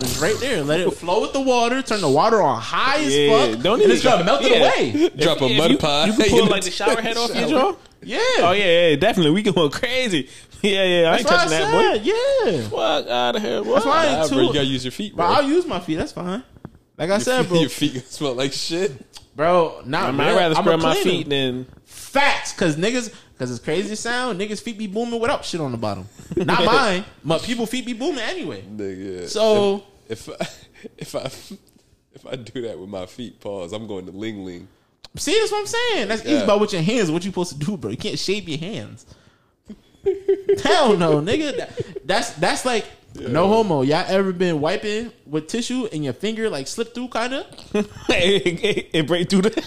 just right there, let it flow with the water. Turn the water on high as Yeah, fuck. don't and even it's gonna melt it yeah. away. Drop a If mud you, pie. You can *laughs* pull like the shower head off your shower. jaw. Yeah. Oh yeah, yeah, definitely. We going crazy. *laughs* Yeah, yeah. I ain't touching I that, boy. Yeah. Fuck out of here, boy. That's why I ain't bro, too. you gotta use your feet, Bro. But bro. I'll use my feet. That's fine. Like I said, bro. your feet gonna smell like shit. Bro, not I really. might rather I'ma scrub my feet them. than Facts, cause niggas, cause it's crazy sound. Niggas feet be booming without shit on the bottom. Not *laughs* mine, but people feet be booming anyway. Nigga. So if I, *laughs* if I if I do that with my feet, pause. I'm going to ling ling. see, that's what I'm saying. That's easy. Yeah. But with your hands, what you supposed to do, bro? You can't shave your hands. Hell no, nigga. That- that's that's like no homo. Y'all ever been wiping with tissue and your finger like slip through, kind of? *laughs* it break through the.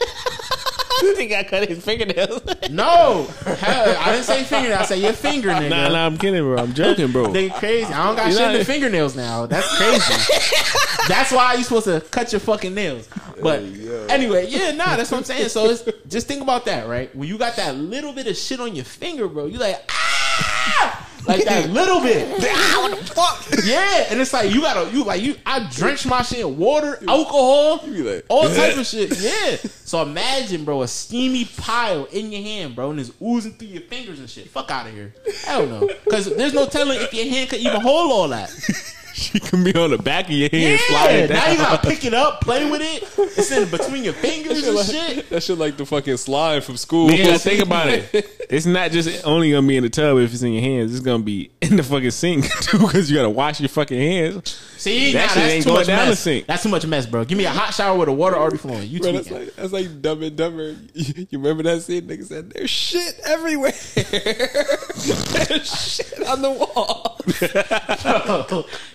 I think I cut his fingernails. No, Hell, I didn't say finger. I said your finger, nigga. nah, nah, I'm kidding, bro. I'm joking, bro. They crazy. I don't got You shit in the fingernails now. That's crazy. *laughs* that's why you supposed to cut your fucking nails. But anyway, yeah, nah, that's what I'm saying. So it's just think about that, right? When you got that little bit of shit on your finger, bro, you like ah, like that *laughs* little bit. ah, what the fuck? Yeah, and it's like you gotta you like you. I drench my shit in water, alcohol, like, all type of shit. *laughs* Yeah. So imagine, bro, a steamy pile in your hand, bro, and it's oozing through your fingers and shit. Fuck out of here. Hell no. Because there's no telling if your hand could even hold all that. *laughs* She can be on the back of your hand, Yeah. slide Now you gotta *laughs* pick it up, play with it. It's in between your fingers and shit. That shit like the fucking slime from school. You think about it. It's not just only gonna be in the tub if it's in your hands. It's gonna be in the fucking sink *laughs* too, because you gotta wash your fucking hands. See, That nah, shit that's ain't too going much down the mess. sink. That's too much mess, bro. Give me a hot shower with the water already flowing. You Bro, that's like that's like Dumb and Dumber. You, you remember that scene? Nigga said there's shit everywhere. there's shit on the wall.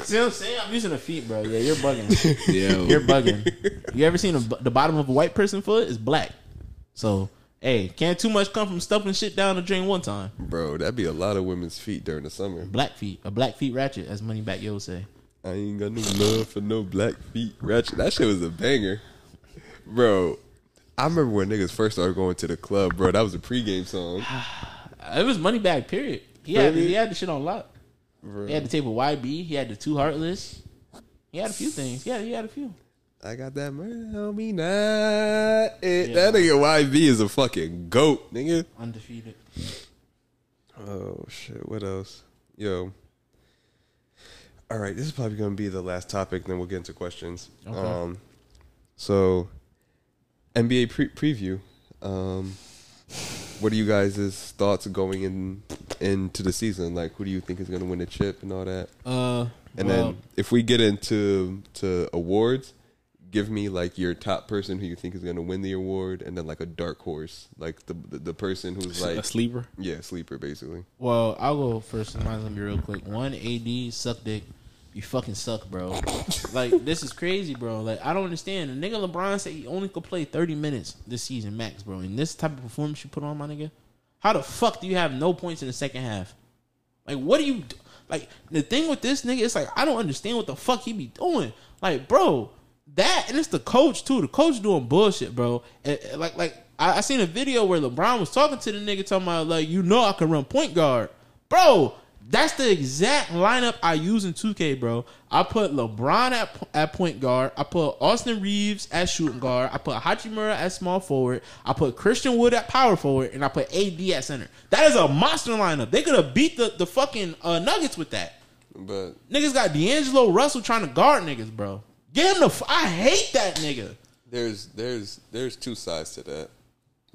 See what I'm saying? I'm using a feet, bro. Yeah, you're bugging. *laughs* Yeah, You're bugging. You ever seen a, the bottom of a white person foot is black? So, hey, can't too much come from stuffing shit down the drain one time. Bro, that'd be a lot of women's feet during the summer. Black feet, a black feet ratchet, as Moneybagg Yo say. I ain't got no love for no black feet ratchet. That shit was a banger, bro. I remember when niggas first started going to the club, bro. That was a pregame song. *sighs* It was Money Back. Period. He had Really? he had the shit on lock. He had the tape with YB. He had the two Heartless. He had a few things. Yeah, he had a few. I got that man, help me not. It, That nigga YB is a fucking goat, nigga. Undefeated. Oh shit! What else? Yo. All right, this is probably gonna be the last topic. Then we'll get into questions. Okay. Um, so NBA pre- preview. Um, what are you guys' thoughts going in into the season? Like, who do you think is gonna win the chip and all that? Uh, And well, then if we get into to awards, give me like your top person who you think is gonna win the award, and then like a dark horse, like the the, the person who's like a sleeper. yeah sleeper basically. well, I'll go first. Mine's gonna be real quick. One, AD suck dick. You fucking suck, bro. *laughs* like this is crazy, bro. Like I don't understand. The nigga LeBron said he only could play thirty minutes this season max, bro. And this type of performance you put on, my nigga, how the fuck do you have no points in the second half? Like what do you like? The thing with this nigga, it's like I don't understand what the fuck he be doing. Like, bro, that and it's the coach too. The coach doing bullshit, bro. And, and, like, like I, I seen a video where LeBron was talking to the nigga, talking about like, you know, I can run point guard, bro. That's the exact lineup I use in 2K, bro. I put LeBron at, at point guard. I put Austin Reaves at shooting guard. I put Hachimura at small forward. I put Christian Wood at power forward, and I put AD at center. That is a monster lineup. They could have beat the, the fucking uh, Nuggets with that. But Niggas got D'Angelo Russell trying to guard niggas, bro. Get him the. F- I hate that nigga. there's there's there's two sides to that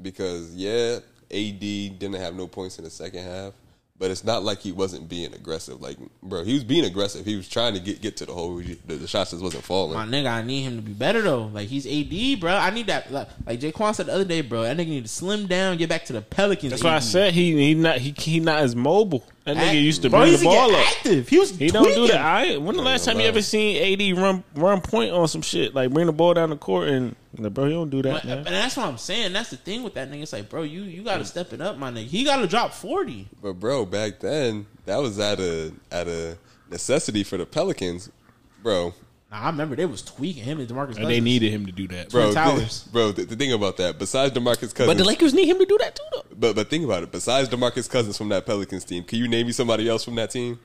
because yeah, AD didn't have no points in the second half, but it's not like he wasn't being aggressive. Like bro, he was being aggressive. He was trying to get get to the hole. The, the shots just wasn't falling. My nigga, I need him to be better though. Like he's AD, bro. I need that. Like, like Jaquan said the other day, bro. That nigga need to slim down, get back to the Pelicans. That's why I said he he not he he not as mobile. That nigga Act- used to bro, bring he the ball up. Active. He was. He don't do that. I when the last time you ever seen AD run run point on some shit like bring the ball down the court and like, bro, you don't do that. But, man. and that's what I'm saying. That's the thing with that nigga. It's like, bro, you you got to mm. step it up, my nigga. He got to drop forty. But bro, back then that was at a at a necessity for the Pelicans, bro. I remember they was tweaking him and Demarcus. And they needed him to do that. Bro, Twin Towers. the, bro, the, the thing about that, besides Demarcus Cousins, But the Lakers need him to do that too, though. but but think about it. Besides Demarcus Cousins from that Pelicans team, can you name me somebody else from that team?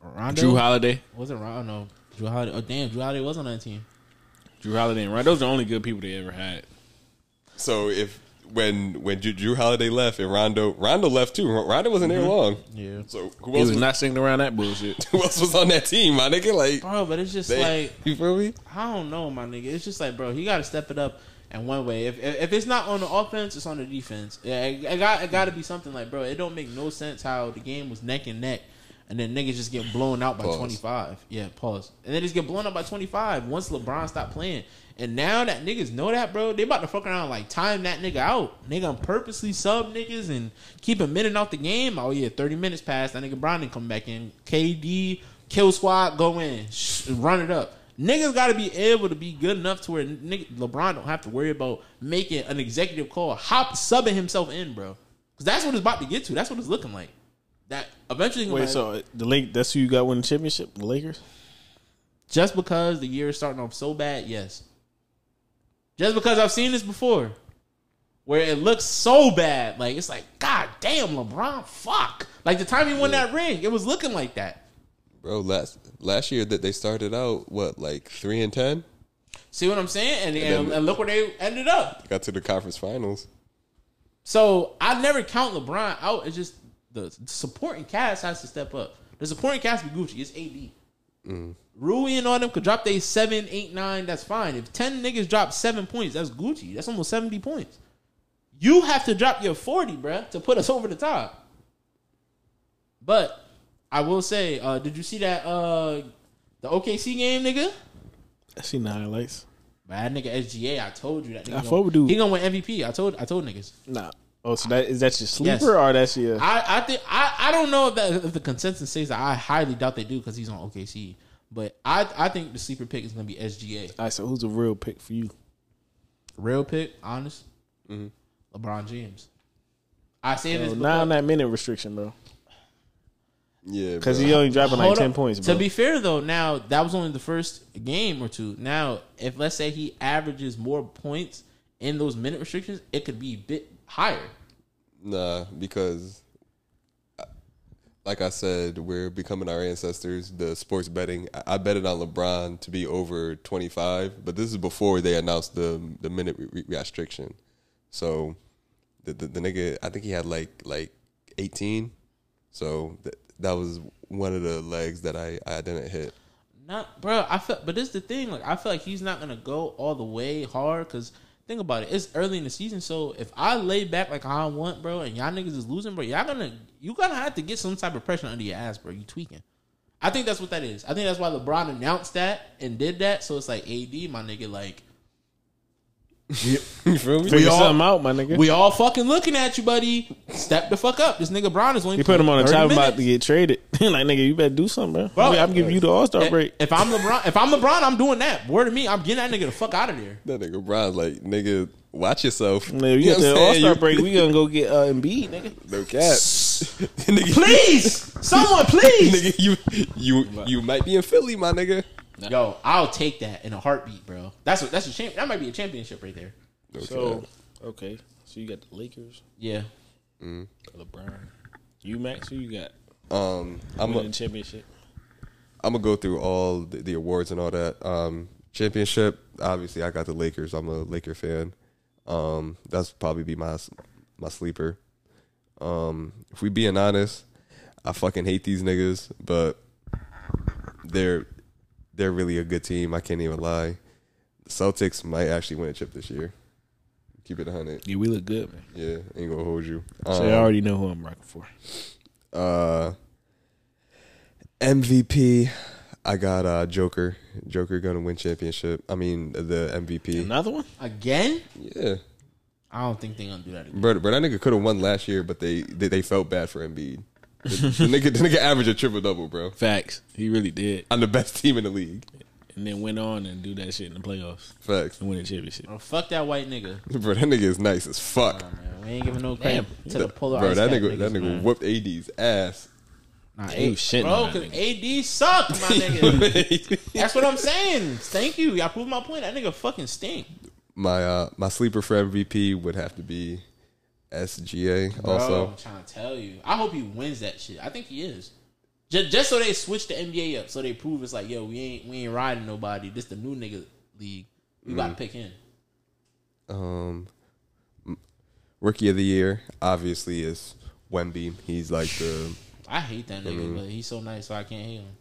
Rondo? Jrue Holiday, wasn't Rondo. No, Jrue Holiday. Oh damn, Jrue Holiday was on that team. Jrue Holiday, and right? Those are the only good people they ever had. So if when when Jrue, Jrue Holiday left and Rondo Rondo left too, Rondo wasn't there mm-hmm. long. Yeah. So who He else was was, not singing around that bullshit. *laughs* who else was on that team, my nigga? Like, Bro, but it's just they- like *laughs* you feel me? I don't know, my nigga. It's just like, bro, he got to step it up. And one way, if if it's not on the offense, it's on the defense. Yeah, it, it got it got to be something like, bro. It don't make no sense how the game was neck and neck, and then niggas just get blown out by Pause. twenty five. Yeah, pause. And then just get blown out by twenty five once LeBron stopped playing. And now that niggas know that, bro, they about to fuck around like time that nigga out. Nigga, I'm purposely sub niggas and keep a minute out the game. Oh yeah, thirty minutes passed. That nigga Brown didn't come back in. KD kill squad go in, Shh, run it up. Niggas got to be able to be good enough to where nigga, LeBron don't have to worry about making an executive call, hop subbing himself in, bro. Because that's what it's about to get to. That's what it's looking like. That eventually, Wait, so the Lake that's who you got winning the championship? The Lakers? just because the year is starting off so bad, yes. Just because I've seen this before, where it looks so bad, like it's like, God damn, LeBron, fuck. Like the time he won that ring, it was looking like that. Bro, last last year that they started out what like three and ten, See what I'm saying? And, And and, then- and look where they ended up. got to the conference finals. So I never count LeBron out. It's just the supporting cast has to step up. The supporting cast be Gucci. It's AD. Rui and all them could drop they seven, eight, nine. That's fine. If ten niggas drop seven points, that's Gucci. That's almost seventy points. You have to drop your forty, bruh, to put us *laughs* over the top. But I will say, uh, did you see that uh, the OKC game, nigga? I seen the highlights. Bad nigga SGA. I told you that. Nigga I gonna- fuck dude. He gonna win MVP. I told. I told niggas. Nah. Oh, so that is that your sleeper Yes. or that's your? I, I think I, I don't know if that if the consensus says that I highly doubt they do because he's on OKC. But I I think the sleeper pick is gonna be SGA. All right, so who's a real pick for you? Real pick, honest. Mm-hmm. LeBron James. I say this Oh, because, not on that minute restriction, bro. Yeah, Because bro. he only dropping like Hold ten up. points, bro. To be fair though, now that was only the first game or two. Now, if let's say he averages more points in those minute restrictions, it could be a bit higher. Nah, because like I said, we're becoming our ancestors. The sports betting, I, I betted on LeBron to be over 25, but this is before they announced the the minute re- restriction. So the, the the nigga, I think he had like like 18. So th- that was one of the legs that I I didn't hit. Not, bro. I feel, but this is the thing. Like, I feel like he's not gonna go all the way hard because think about it. It's early in the season, so if I lay back like I want, bro, and y'all niggas is losing, bro, y'all gonna you gonna have to get some type of pressure under your ass, bro. You tweaking. I think that's what that is. I think that's why LeBron announced that and did that. So it's like AD, my nigga, like *laughs* you feel me? Figure all- something out, my nigga. we all fucking looking at you, buddy. Step the fuck up. This nigga Brown is only. you put him on a 30 top about to get traded. *laughs* like nigga, you better do something, bro. Bro, I mean, I'm giving you the All Star break. if I'm LeBron, if I'm LeBron, I'm doing that. Word to me, I'm getting that nigga the fuck out of there. That nigga Brown's like, nigga, watch yourself. Man, you know get the All Star break. We gonna go get uh, Embiid, nigga. No cap. nigga, Please, *laughs* someone, please. nigga, you you you might be in Philly, my nigga. Yo, I'll take that in a heartbeat, bro. That's what. That's a champ. That might be a championship right there. No So okay, so you got the Lakers, Yeah. LeBron, you Max. Who you got? um, I'm winning a, championship. I'm gonna go through all the, the awards and all that. Um, championship, obviously, I got the Lakers. I'm a Laker fan. Um, that's probably be my my sleeper. Um, if we being honest, I fucking hate these niggas, but they're they're really a good team. I can't even lie. The Celtics might actually win a chip this year. Keep it hundred. Yeah, we look good, man. Yeah, ain't gonna hold you. So I Um, already know who I'm rocking for. uh MVP I got uh Joker. Joker gonna win championship. I mean the MVP. Another one? Again? Yeah. I don't think they're gonna do that again. Bro, bro that nigga could have won last year, but they they, they felt bad for Embiid. The, the nigga the nigga averaged a triple double, bro. Facts. He really did, On the best team in the league. and then went on and do that shit in the playoffs Facts. and win a championship. Bro, fuck that white nigga. Bro, that nigga is nice as fuck. Nah, man, we ain't giving no credit Damn. to the polar Bro, ice that cap nigga that nigga man. whooped AD's ass. Nah, He was shitting bro, because AD sucked, my *laughs* nigga. That's what I'm saying. Thank you. Y'all proved my point. That nigga fucking stink. My uh my sleeper for MVP would have to be SGA Bro, also. I'm trying to tell you. I hope he wins that shit. I think he is. Just, just so they switch the NBA up, so they prove it's like, yo, we ain't we ain't riding nobody. This the new nigga league. We Mm. gotta pick him. Um, rookie of the year obviously is Wemby. He's like the I hate that nigga, Mm-hmm. but he's so nice, so I can't hate him.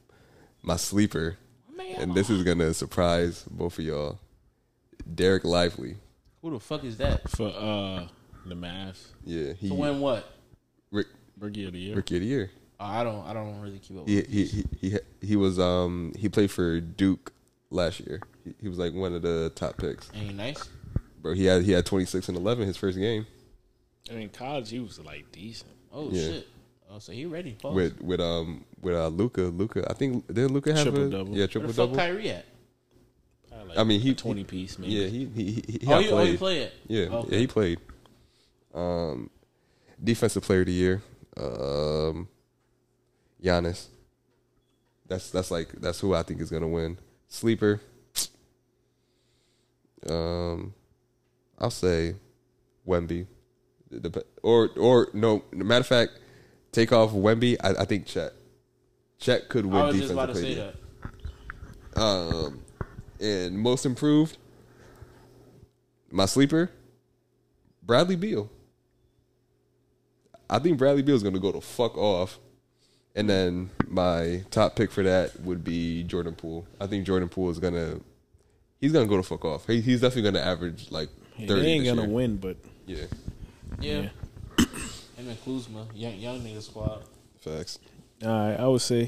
my sleeper, Man, and this is gonna surprise both of y'all. Dereck Lively. who the fuck is that? For uh the Mavs, Yeah, he To win what? Rick, rookie of the year. rookie of the year. Oh, I don't. I don't really keep up. He with he he he, he was um he played for Duke last year. He, he was like one of the top picks. Ain't he nice? Bro, he had he had twenty six and eleven his first game I mean, college he was like decent. Oh Yeah. shit. Oh, so he ready? Pause. with with um with uh Luka. Luka, I think did Luka have a Triple-double. Yeah, Where triple the fuck double. Kyrie at? Like I mean, he- twenty piece. Maybe. Yeah, he he he, he oh, he, oh, he played. played. Yeah, Okay. yeah, he played. Um, defensive player of the year, um, Giannis. That's that's like that's who I think is gonna win. Sleeper. Um, I'll say Wemby, or or no. Matter of fact, take off Wemby. I, I think Chet. Chet could win I was just defensive about to player. say that. Um, and most improved, my sleeper, Bradley Beal. I think Bradley Beal is going to go to fuck off. And then my top pick for that would be Jordan Poole. I think Jordan Poole is going to, he's going to go to fuck off. He, he's definitely going to average like 30 they ain't gonna win, but Yeah, Yeah. yeah. *coughs* Him and Kuzma, young young nigga squad. facts. All right, I would say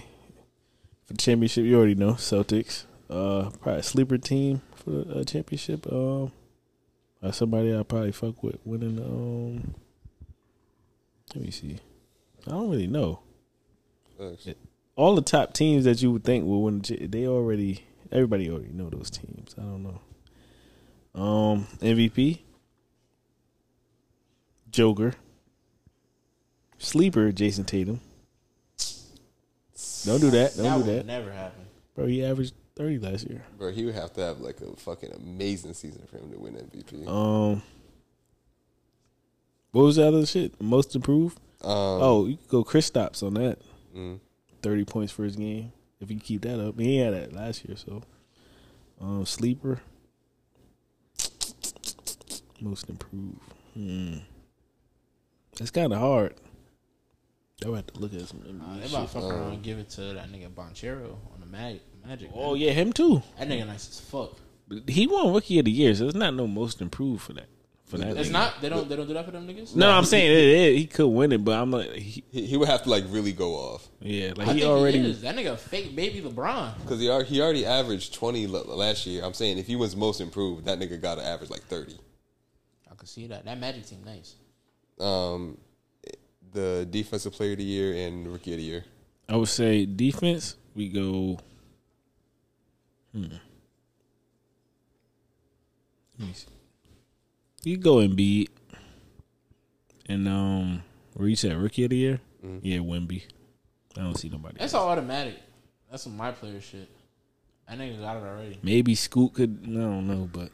for the championship, you already know Celtics. Uh, probably a sleeper team for the uh, championship. Um, uh, somebody I probably fuck with winning. Um, let me see. I don't really know. Facts. All the top teams that you would think will win, the cha- they already. Everybody already know those teams. I don't know. Um, MVP, Joker, sleeper, Jayson Tatum. Don't do that. Don't that do would that, never happen. bro. He averaged thirty last year. Bro, he would have to have like a fucking amazing season for him to win MVP. Um, what was the other shit? Most improved. Um, oh, you could go Kristaps on that. 30 points for his game. If he keep that up, he had that last year. So, um, sleeper, most improved. Hmm. It's kind of hard. I would have to look at some NBA Nah, they shit. about to fuck around and give it to that nigga Banchero on the Mag- Magic. Oh man. yeah, him too. that nigga nice as fuck. But he won rookie of the year, so it's not no most improved for that. For that, It's nigga. not. They don't. They don't do that for them niggas. No, I'm saying it, it, he could win it, but I'm like, he, He, he would have to like really go off yeah, like I he think already. he is. That nigga fake baby LeBron. because he he already averaged twenty last year. I'm saying if he was most improved, that nigga got to average like thirty. I can see that. That Magic team nice. Um, the defensive player of the year and rookie of the year. I would say defense. We go. Hmm. Let me see. You go and Embiid, and um, where you said rookie of the year? Yeah, Wemby. I don't see nobody. That's all automatic. That's some my player shit. That nigga got it already. Maybe Scoot could. I don't know, but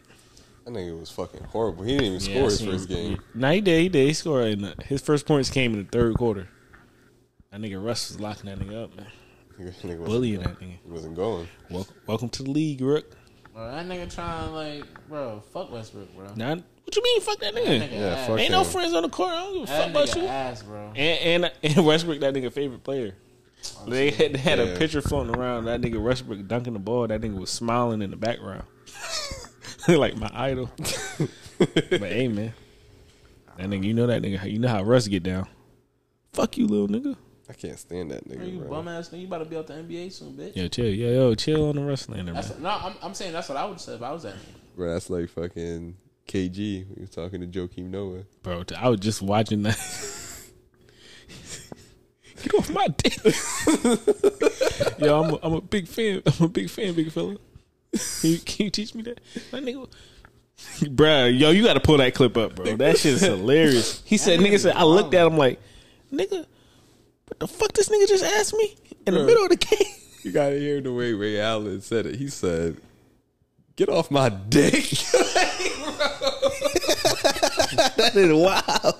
That nigga was fucking horrible. He didn't even Yeah, score his seen first game. Nah, he did. He did. He scored. In the, his first points came in the third quarter. That nigga Russ was locking that nigga up, man. *laughs* Nigga, nigga wasn't, Bullying that nigga. he wasn't going. Welcome, welcome to the league, Rook. Bro, that nigga trying like, bro, fuck Westbrook, bro. Nah, what you mean? Fuck that nigga. That nigga Yeah, ass. fuck Ain't no friends on the court. I don't give a fuck about you. ass, bro. And, and and *laughs* Westbrook, that nigga favorite player. They had, they had a Yeah. picture floating around. That nigga Westbrook dunking the ball. That nigga was smiling in the background, *laughs* like my idol. *laughs* but hey, man, that nigga, you know that nigga. You know how Russ get down. Fuck you, little nigga. I can't stand that Bro, nigga, you bro. bum ass nigga, you about to be out the NBA soon, bitch. Yo, chill. Yo, yo, chill on the wrestling, man. No, I'm, I'm saying that's what I would say if I was that nigga. Bro, that's like fucking KG. He was talking to Joakim Noah. Bro, I was just watching that. *laughs* Get off my dick. *laughs* Yo, I'm a, I'm a big fan. I'm a big fan, big fella. Can you, can you teach me that? That nigga. Bruh, yo, you got to pull that clip up, bro. That shit is hilarious. He said, nigga said, I looked at him like, nigga, what the fuck this nigga just asked me in the Bruh. middle of the game? You gotta hear the way Ray Allen said it. He said, "Get off my dick." *laughs* that is wild.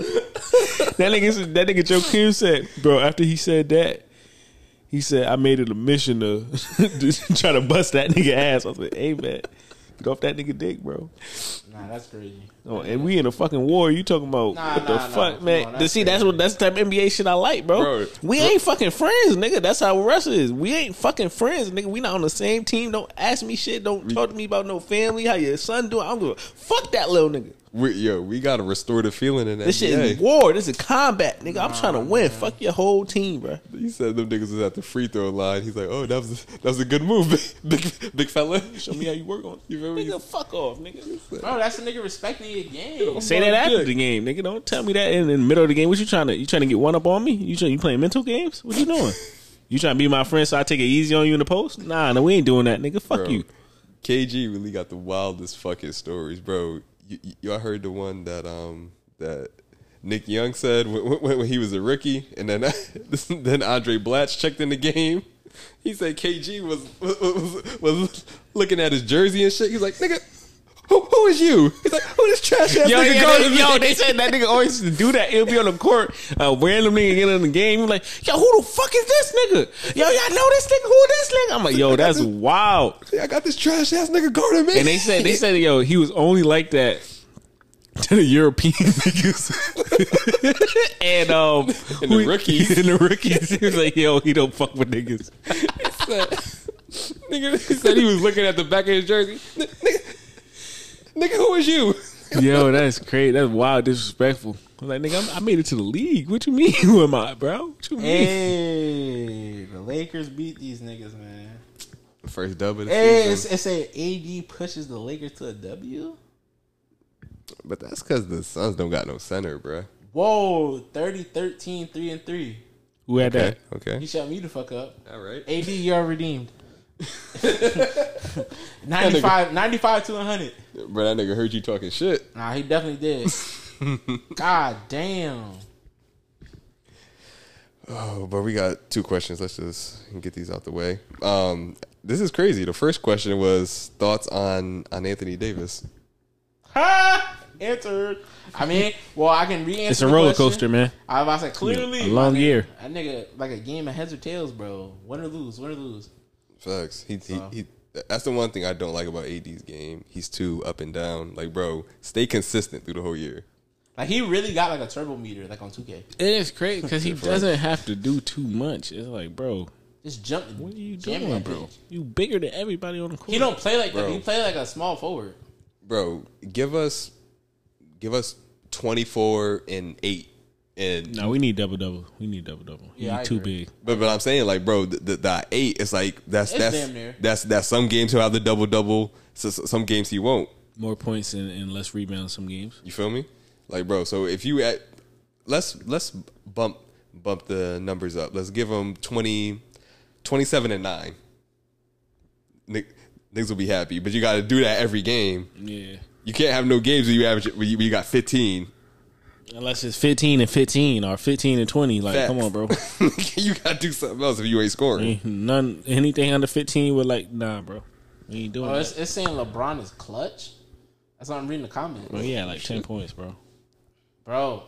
that nigga, that nigga Joakim said, bro. After he said that, he said, "I made it a mission to, to *laughs* try to bust that nigga ass." I was like, "Hey man, get off that nigga dick, bro." Nah, that's crazy. Oh, and we in a fucking war. You talking about Nah, what the nah, nah, fuck, come man? on, To that's see, that's what that's the type of NBA shit I like, bro. Bro, we ain't fucking friends, nigga. That's how Russ is. We ain't fucking friends, nigga. We not on the same team. Don't ask me shit. Don't talk to me about no family. How your son doing? I don't give a fuck that little nigga. We, yo, we gotta restore the feeling in that. This shit is war. This is combat, nigga. I'm trying to win. Fuck your whole team, bro. He said them niggas was at the free throw line. He's like, "Oh, that was that was a good move, *laughs* big big, big fella." Show me how you work on. You feel me? Nigga, fuck off, nigga. Bro, that's the nigga respecting your game. Say that after the game, nigga. Don't tell me that in, in the middle of the game. What you trying to? You trying to get one up on me? You trying, you playing mental games? What you doing? *laughs* you trying to be my friend so I take it easy on you in the post? Nah, no, we ain't doing that, nigga. Fuck Bro, you. KG really got the wildest fucking stories, bro. You, you, y'all heard the one that um that Nick Young said when, when, when he was a rookie, and then *laughs* then Andray Blatche checked in the game. He said KG was was, was looking at his jersey and shit. He's like, nigga. Who, who is you? He's like, who this trash ass Yo, nigga yeah, they, yo, they said that nigga always do that. He'll be on the court, uh, random nigga get in the game. Like, yo, who the fuck is this nigga? Yo, y'all know this nigga? Who this nigga? I'm like, yo, *laughs* that's wild. I got this trash ass nigga guarding me. And they said, they said, yo, he was only like that to the European *laughs* niggas. *laughs* and um, And the rookies. and the rookies. He was like, yo, he don't fuck with niggas. nigga he said he was looking at the back of his jersey. Nigga, nigga, who is you? *laughs* Yo, that's crazy. That's wild, disrespectful. I'm like, nigga, I'm, I made it to the league. What you mean? *laughs* Who am I, bro? What you mean? Hey, the Lakers beat these niggas, man. First dub of Hey, it's, season. it say AD pushes the Lakers to a W. But that's because the Suns don't got no center, bruh. Whoa, 30, 13, 3 and 3. Who had Okay, that? okay. He shut me the fuck up. All right. AD, you're redeemed. *laughs* 95, 95 to 100. Bro, that nigga heard you talking shit. Nah, he definitely did. *laughs* God damn. Oh, but we got two questions. Let's just get these out the way. Um, this is crazy. The first question was thoughts on on Anthony Davis. Ha! answered. I mean, well, I can re-answer. It's a the roller question. coaster, man. I was about to say clearly A long my nigga- year. That nigga like a game of heads or tails, bro. Win or lose, win or lose. Facts. He, So- he, he that's the one thing I don't like about AD's game. He's too up and down. Like, bro, stay consistent through the whole year. Like he really got like a turbo meter, like on 2K. It is crazy because he *laughs* doesn't have to do too much. It's like, bro, Just jump. what are you jam doing, that bro? bitch. You bigger than everybody on the court. He don't play like that. He play like a small forward. Bro, give us give us 24 and 8 and No, we need double double. We need double double. He Yeah, I too big. But but I'm saying like, bro, the, the, the eight is like that's It's that's damn near. that's that's some games he'll have the double double. So, so- some games he won't. More points and, and less rebounds. Some games. You feel me? Like, bro. So if you at let's let's bump bump the numbers up. Let's give him 20, 27 and nine. Nick, niggas will be happy, but you got to do that every game. Yeah. You can't have no games where you average where you, where you got fifteen. Unless it's fifteen and fifteen or fifteen and twenty. Like, Facts. come on, bro. *laughs* you got to do something else if you ain't scoring. Ain't None anything under fifteen with like, nah, bro. We ain't doing Oh, that. it's, it's saying LeBron is clutch. That's what I'm reading the comments, Well, yeah, like ten points, bro. bro.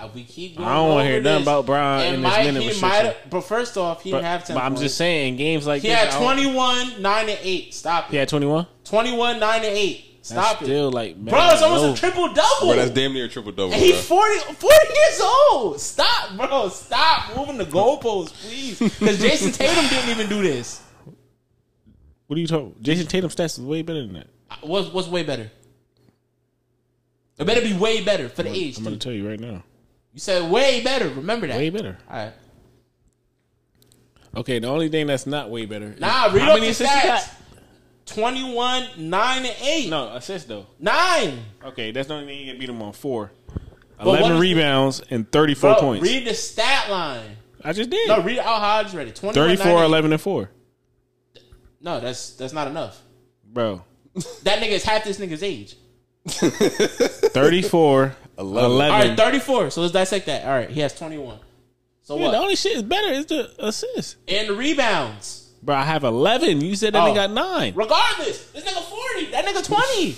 I, we keep. Going I don't want to hear nothing about Brian It in this might- minute he restriction. might. But first off, he But, didn't have ten. but I'm points. just saying, games like He this, had 21, 9, and 8. Stop it. He had twenty one. 21, 9, and 8. That's Stop it. still like, man, Bro, it's almost no. a triple double. Bro, that's damn near a triple double. And he's 40, 40 years old. Stop, bro. Stop moving the goalposts, please. Because Jayson Tatum didn't even do this. What are you talking? Jayson Tatum stats is way better than that. Uh, what's, what's way better? It better be way better for the age. I'm gonna tell you right now, You said way better. Remember that. way better. All right. Okay, the only thing that's not way better. Nah, read how up many the assists stats. 21, 9, and 8. No assists though. 9. Okay, that's the only thing you can beat him on four. what Eleven is- rebounds and thirty-four Bro, points. read the stat line. I just did. No, read it out how I just read it. 21, 34, 9, and 8. 11, and four, No, that's that's not enough. bro. *laughs* That nigga is half this nigga's age. *laughs* 34, 11. Eleven. All right, 34. So let's dissect that. All right, he has 21. So Yeah, what? the only shit is better is the assist. and rebounds. Bro, I have 11. You said that Oh. nigga got nine. Regardless, this nigga 40. That nigga 20.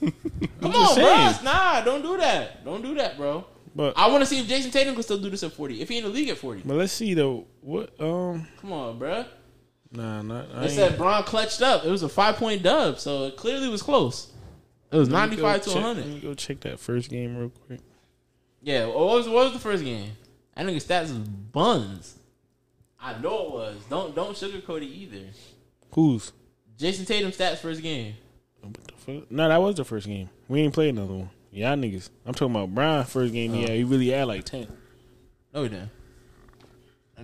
*laughs* Come on, saying. bro. Nah, don't do that. Don't do that, bro. But I want to see if Jayson Tatum can still do this at 40. If he in the league at 40. but let's see though. What um Come on, bro. nah not I They said Braun clutched up. It was a five point dub, so it clearly was close. It was go 95 to check- 100. Let me go check that first game real quick. Yeah, what was what was the first game? That nigga stats was buns. I know it was. Don't don't sugarcoat it either. Who's? Jayson Tatum stats first game. What the fuck? No, that was the first game. We ain't played another one. Y'all niggas. I'm talking about Brian first game. Oh. Yeah, he really had like 10. No, he didn't.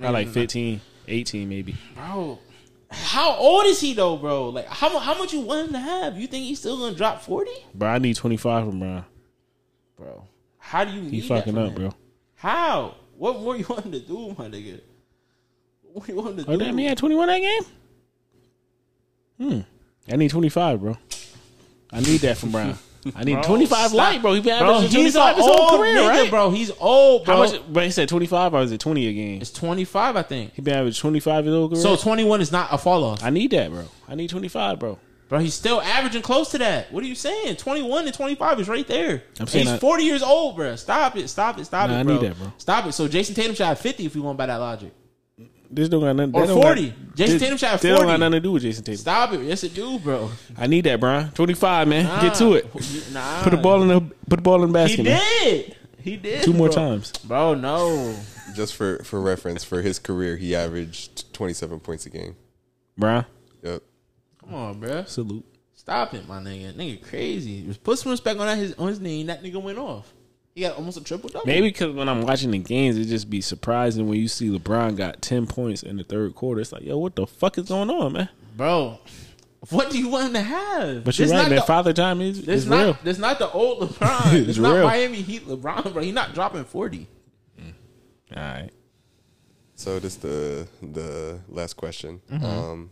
I like 15, 18 maybe. Bro, how old is he though, bro? Like how how much you want him to have? You think he's still gonna drop forty, Bro, I need 25 from Brian. bro? How do you? He fucking up, him? bro. How? What more *laughs* you want him to do, my nigga? What you want him to Oh, do? damn, he had 21 that game? Hmm. I need 25, bro. I need that from Brian. I need *laughs* Bro, 25 stop. light, bro. He been Bro, averaging he's 25 his whole career, nigga, right? bro. He's old, bro. How much? But he said 25 or is it 20 a game? It's twenty five, I think. He been averaging 25 his whole career. So twenty one is not a fall off. I need that, bro. I need 25, bro. Bro, he's still averaging close to that. What are you saying? 21 and 25 is right there. I'm saying he's I- 40 years old, bro. Stop it. Stop it. Stop Nah, it, I bro. need that, bro. Stop it. So Jayson Tatum shot 50 if we want by that logic. This don't got nothing. Or 40. Got, Jayson this- Tatum shot They don't 40. got nothing to do with Jayson Tatum. Stop it. Yes, it do, bro. I need that, Brian. 25, man. Get to it. Nah. Put the ball in the put the ball in the He basket. man. did. He did. Two more bro. times. Bro, no. Just for for reference, for his career, he averaged 27 points a game. Brian, Yep. Come on, bro. salute. Stop it, my nigga. Nigga crazy. Just put some respect on that his on his name. That nigga went off. He got almost a triple double. Maybe because when I'm watching the games, it just be surprising when you see LeBron got 10 points in the third quarter. It's like, yo, what the fuck is going on, man? Bro, what do you want him to have? But you're This right, not man. the- Father time is, This is not real. this not the old *laughs* LeBron. It's It's not real. Miami Heat LeBron, bro. He not dropping forty. All right. So this the the last question. Um,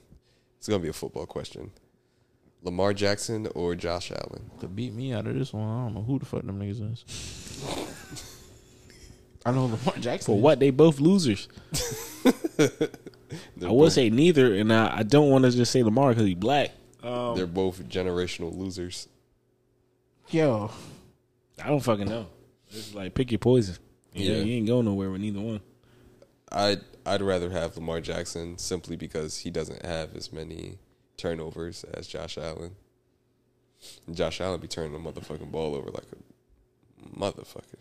it's gonna be a football question. Lamar Jackson or Josh Allen? To beat me out of this one, I don't know who the fuck them niggas is. *laughs* I know Lamar Jackson. For what? They both losers. *laughs* I would say neither, and I, I don't want to just say Lamar because he's black. Um, They're both generational losers. Yo, I don't fucking know. It's like pick your poison. Yeah, Yeah. you ain't going nowhere with neither one. I'd I'd rather have Lamar Jackson simply because he doesn't have as many turnovers as Josh Allen. Josh Allen be turning the motherfucking ball over like a motherfucker,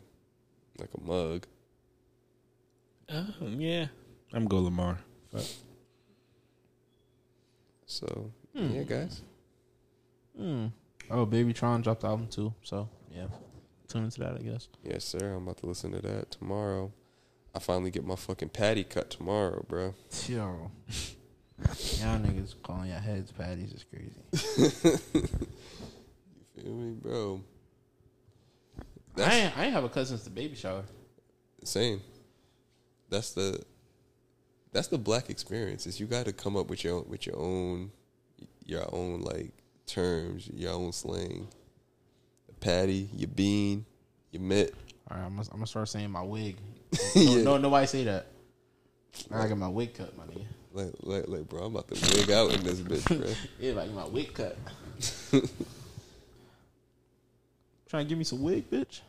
like a mug. Um, yeah, I'm go Lamar. Fuck. So yeah, guys. Oh, Baby Tron dropped the album too. So yeah, tune into that. I guess. Yes, sir. I'm about to listen to that tomorrow. I finally get my fucking patty cut tomorrow, bro. Yo, *laughs* y'all niggas calling your heads patties is crazy. *laughs* You feel me, bro? I ain't, I ain't have a cousin since the baby shower. same. That's the that's the black experience. Is you got to come up with your with your own your own like terms, your own slang. A Patty, your bean, your mitt. All right, I'm gonna, I'm gonna start saying my wig. *laughs* Yeah. no, no, nobody say that. I got my wig cut, my nigga. Like, like, like, bro, I'm about to wig out in this bitch, bro. *laughs* Yeah, like my wig cut. *laughs* Trying to give me some wig, bitch.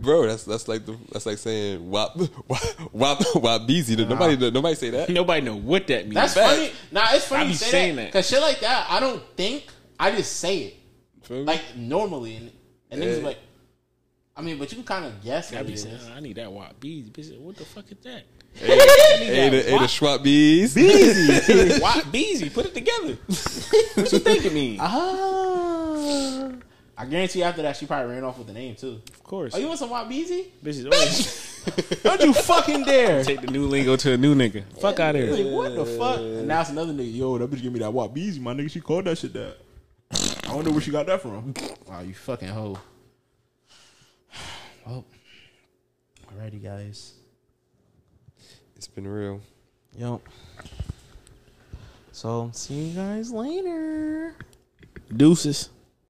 Bro, that's that's like the that's like saying wop *laughs* wop wop wop beezy. Nobody nobody say that. Nobody know what that means. That's Facts. funny. Nah, it's funny I be you say saying that that. because shit like that. I don't think. I just say it like normally, and and niggas be Yeah. like, I mean, but you can kind of guess I what be it saying, is. I need that wop bees. Bitch, what the fuck is that? hey, *laughs* hey, the, hey, the Schwab bees. *laughs* wop beezy. Put it together. *laughs* what you think it mean? Ah. I guarantee you after that she probably ran off with the name too. Of course. Oh, you want some Wop Beezy? Bitches always Don't you fucking dare! take the new lingo to a new nigga. Fuck out of Like, here. what the fuck? And now it's another nigga. Yo, that bitch give me that Wop Beezy, my nigga. She called that shit that. I wonder where she got that from. Wow, you fucking hoe. Alrighty, guys. It's been real. Yep. So, see you guys later. Deuces.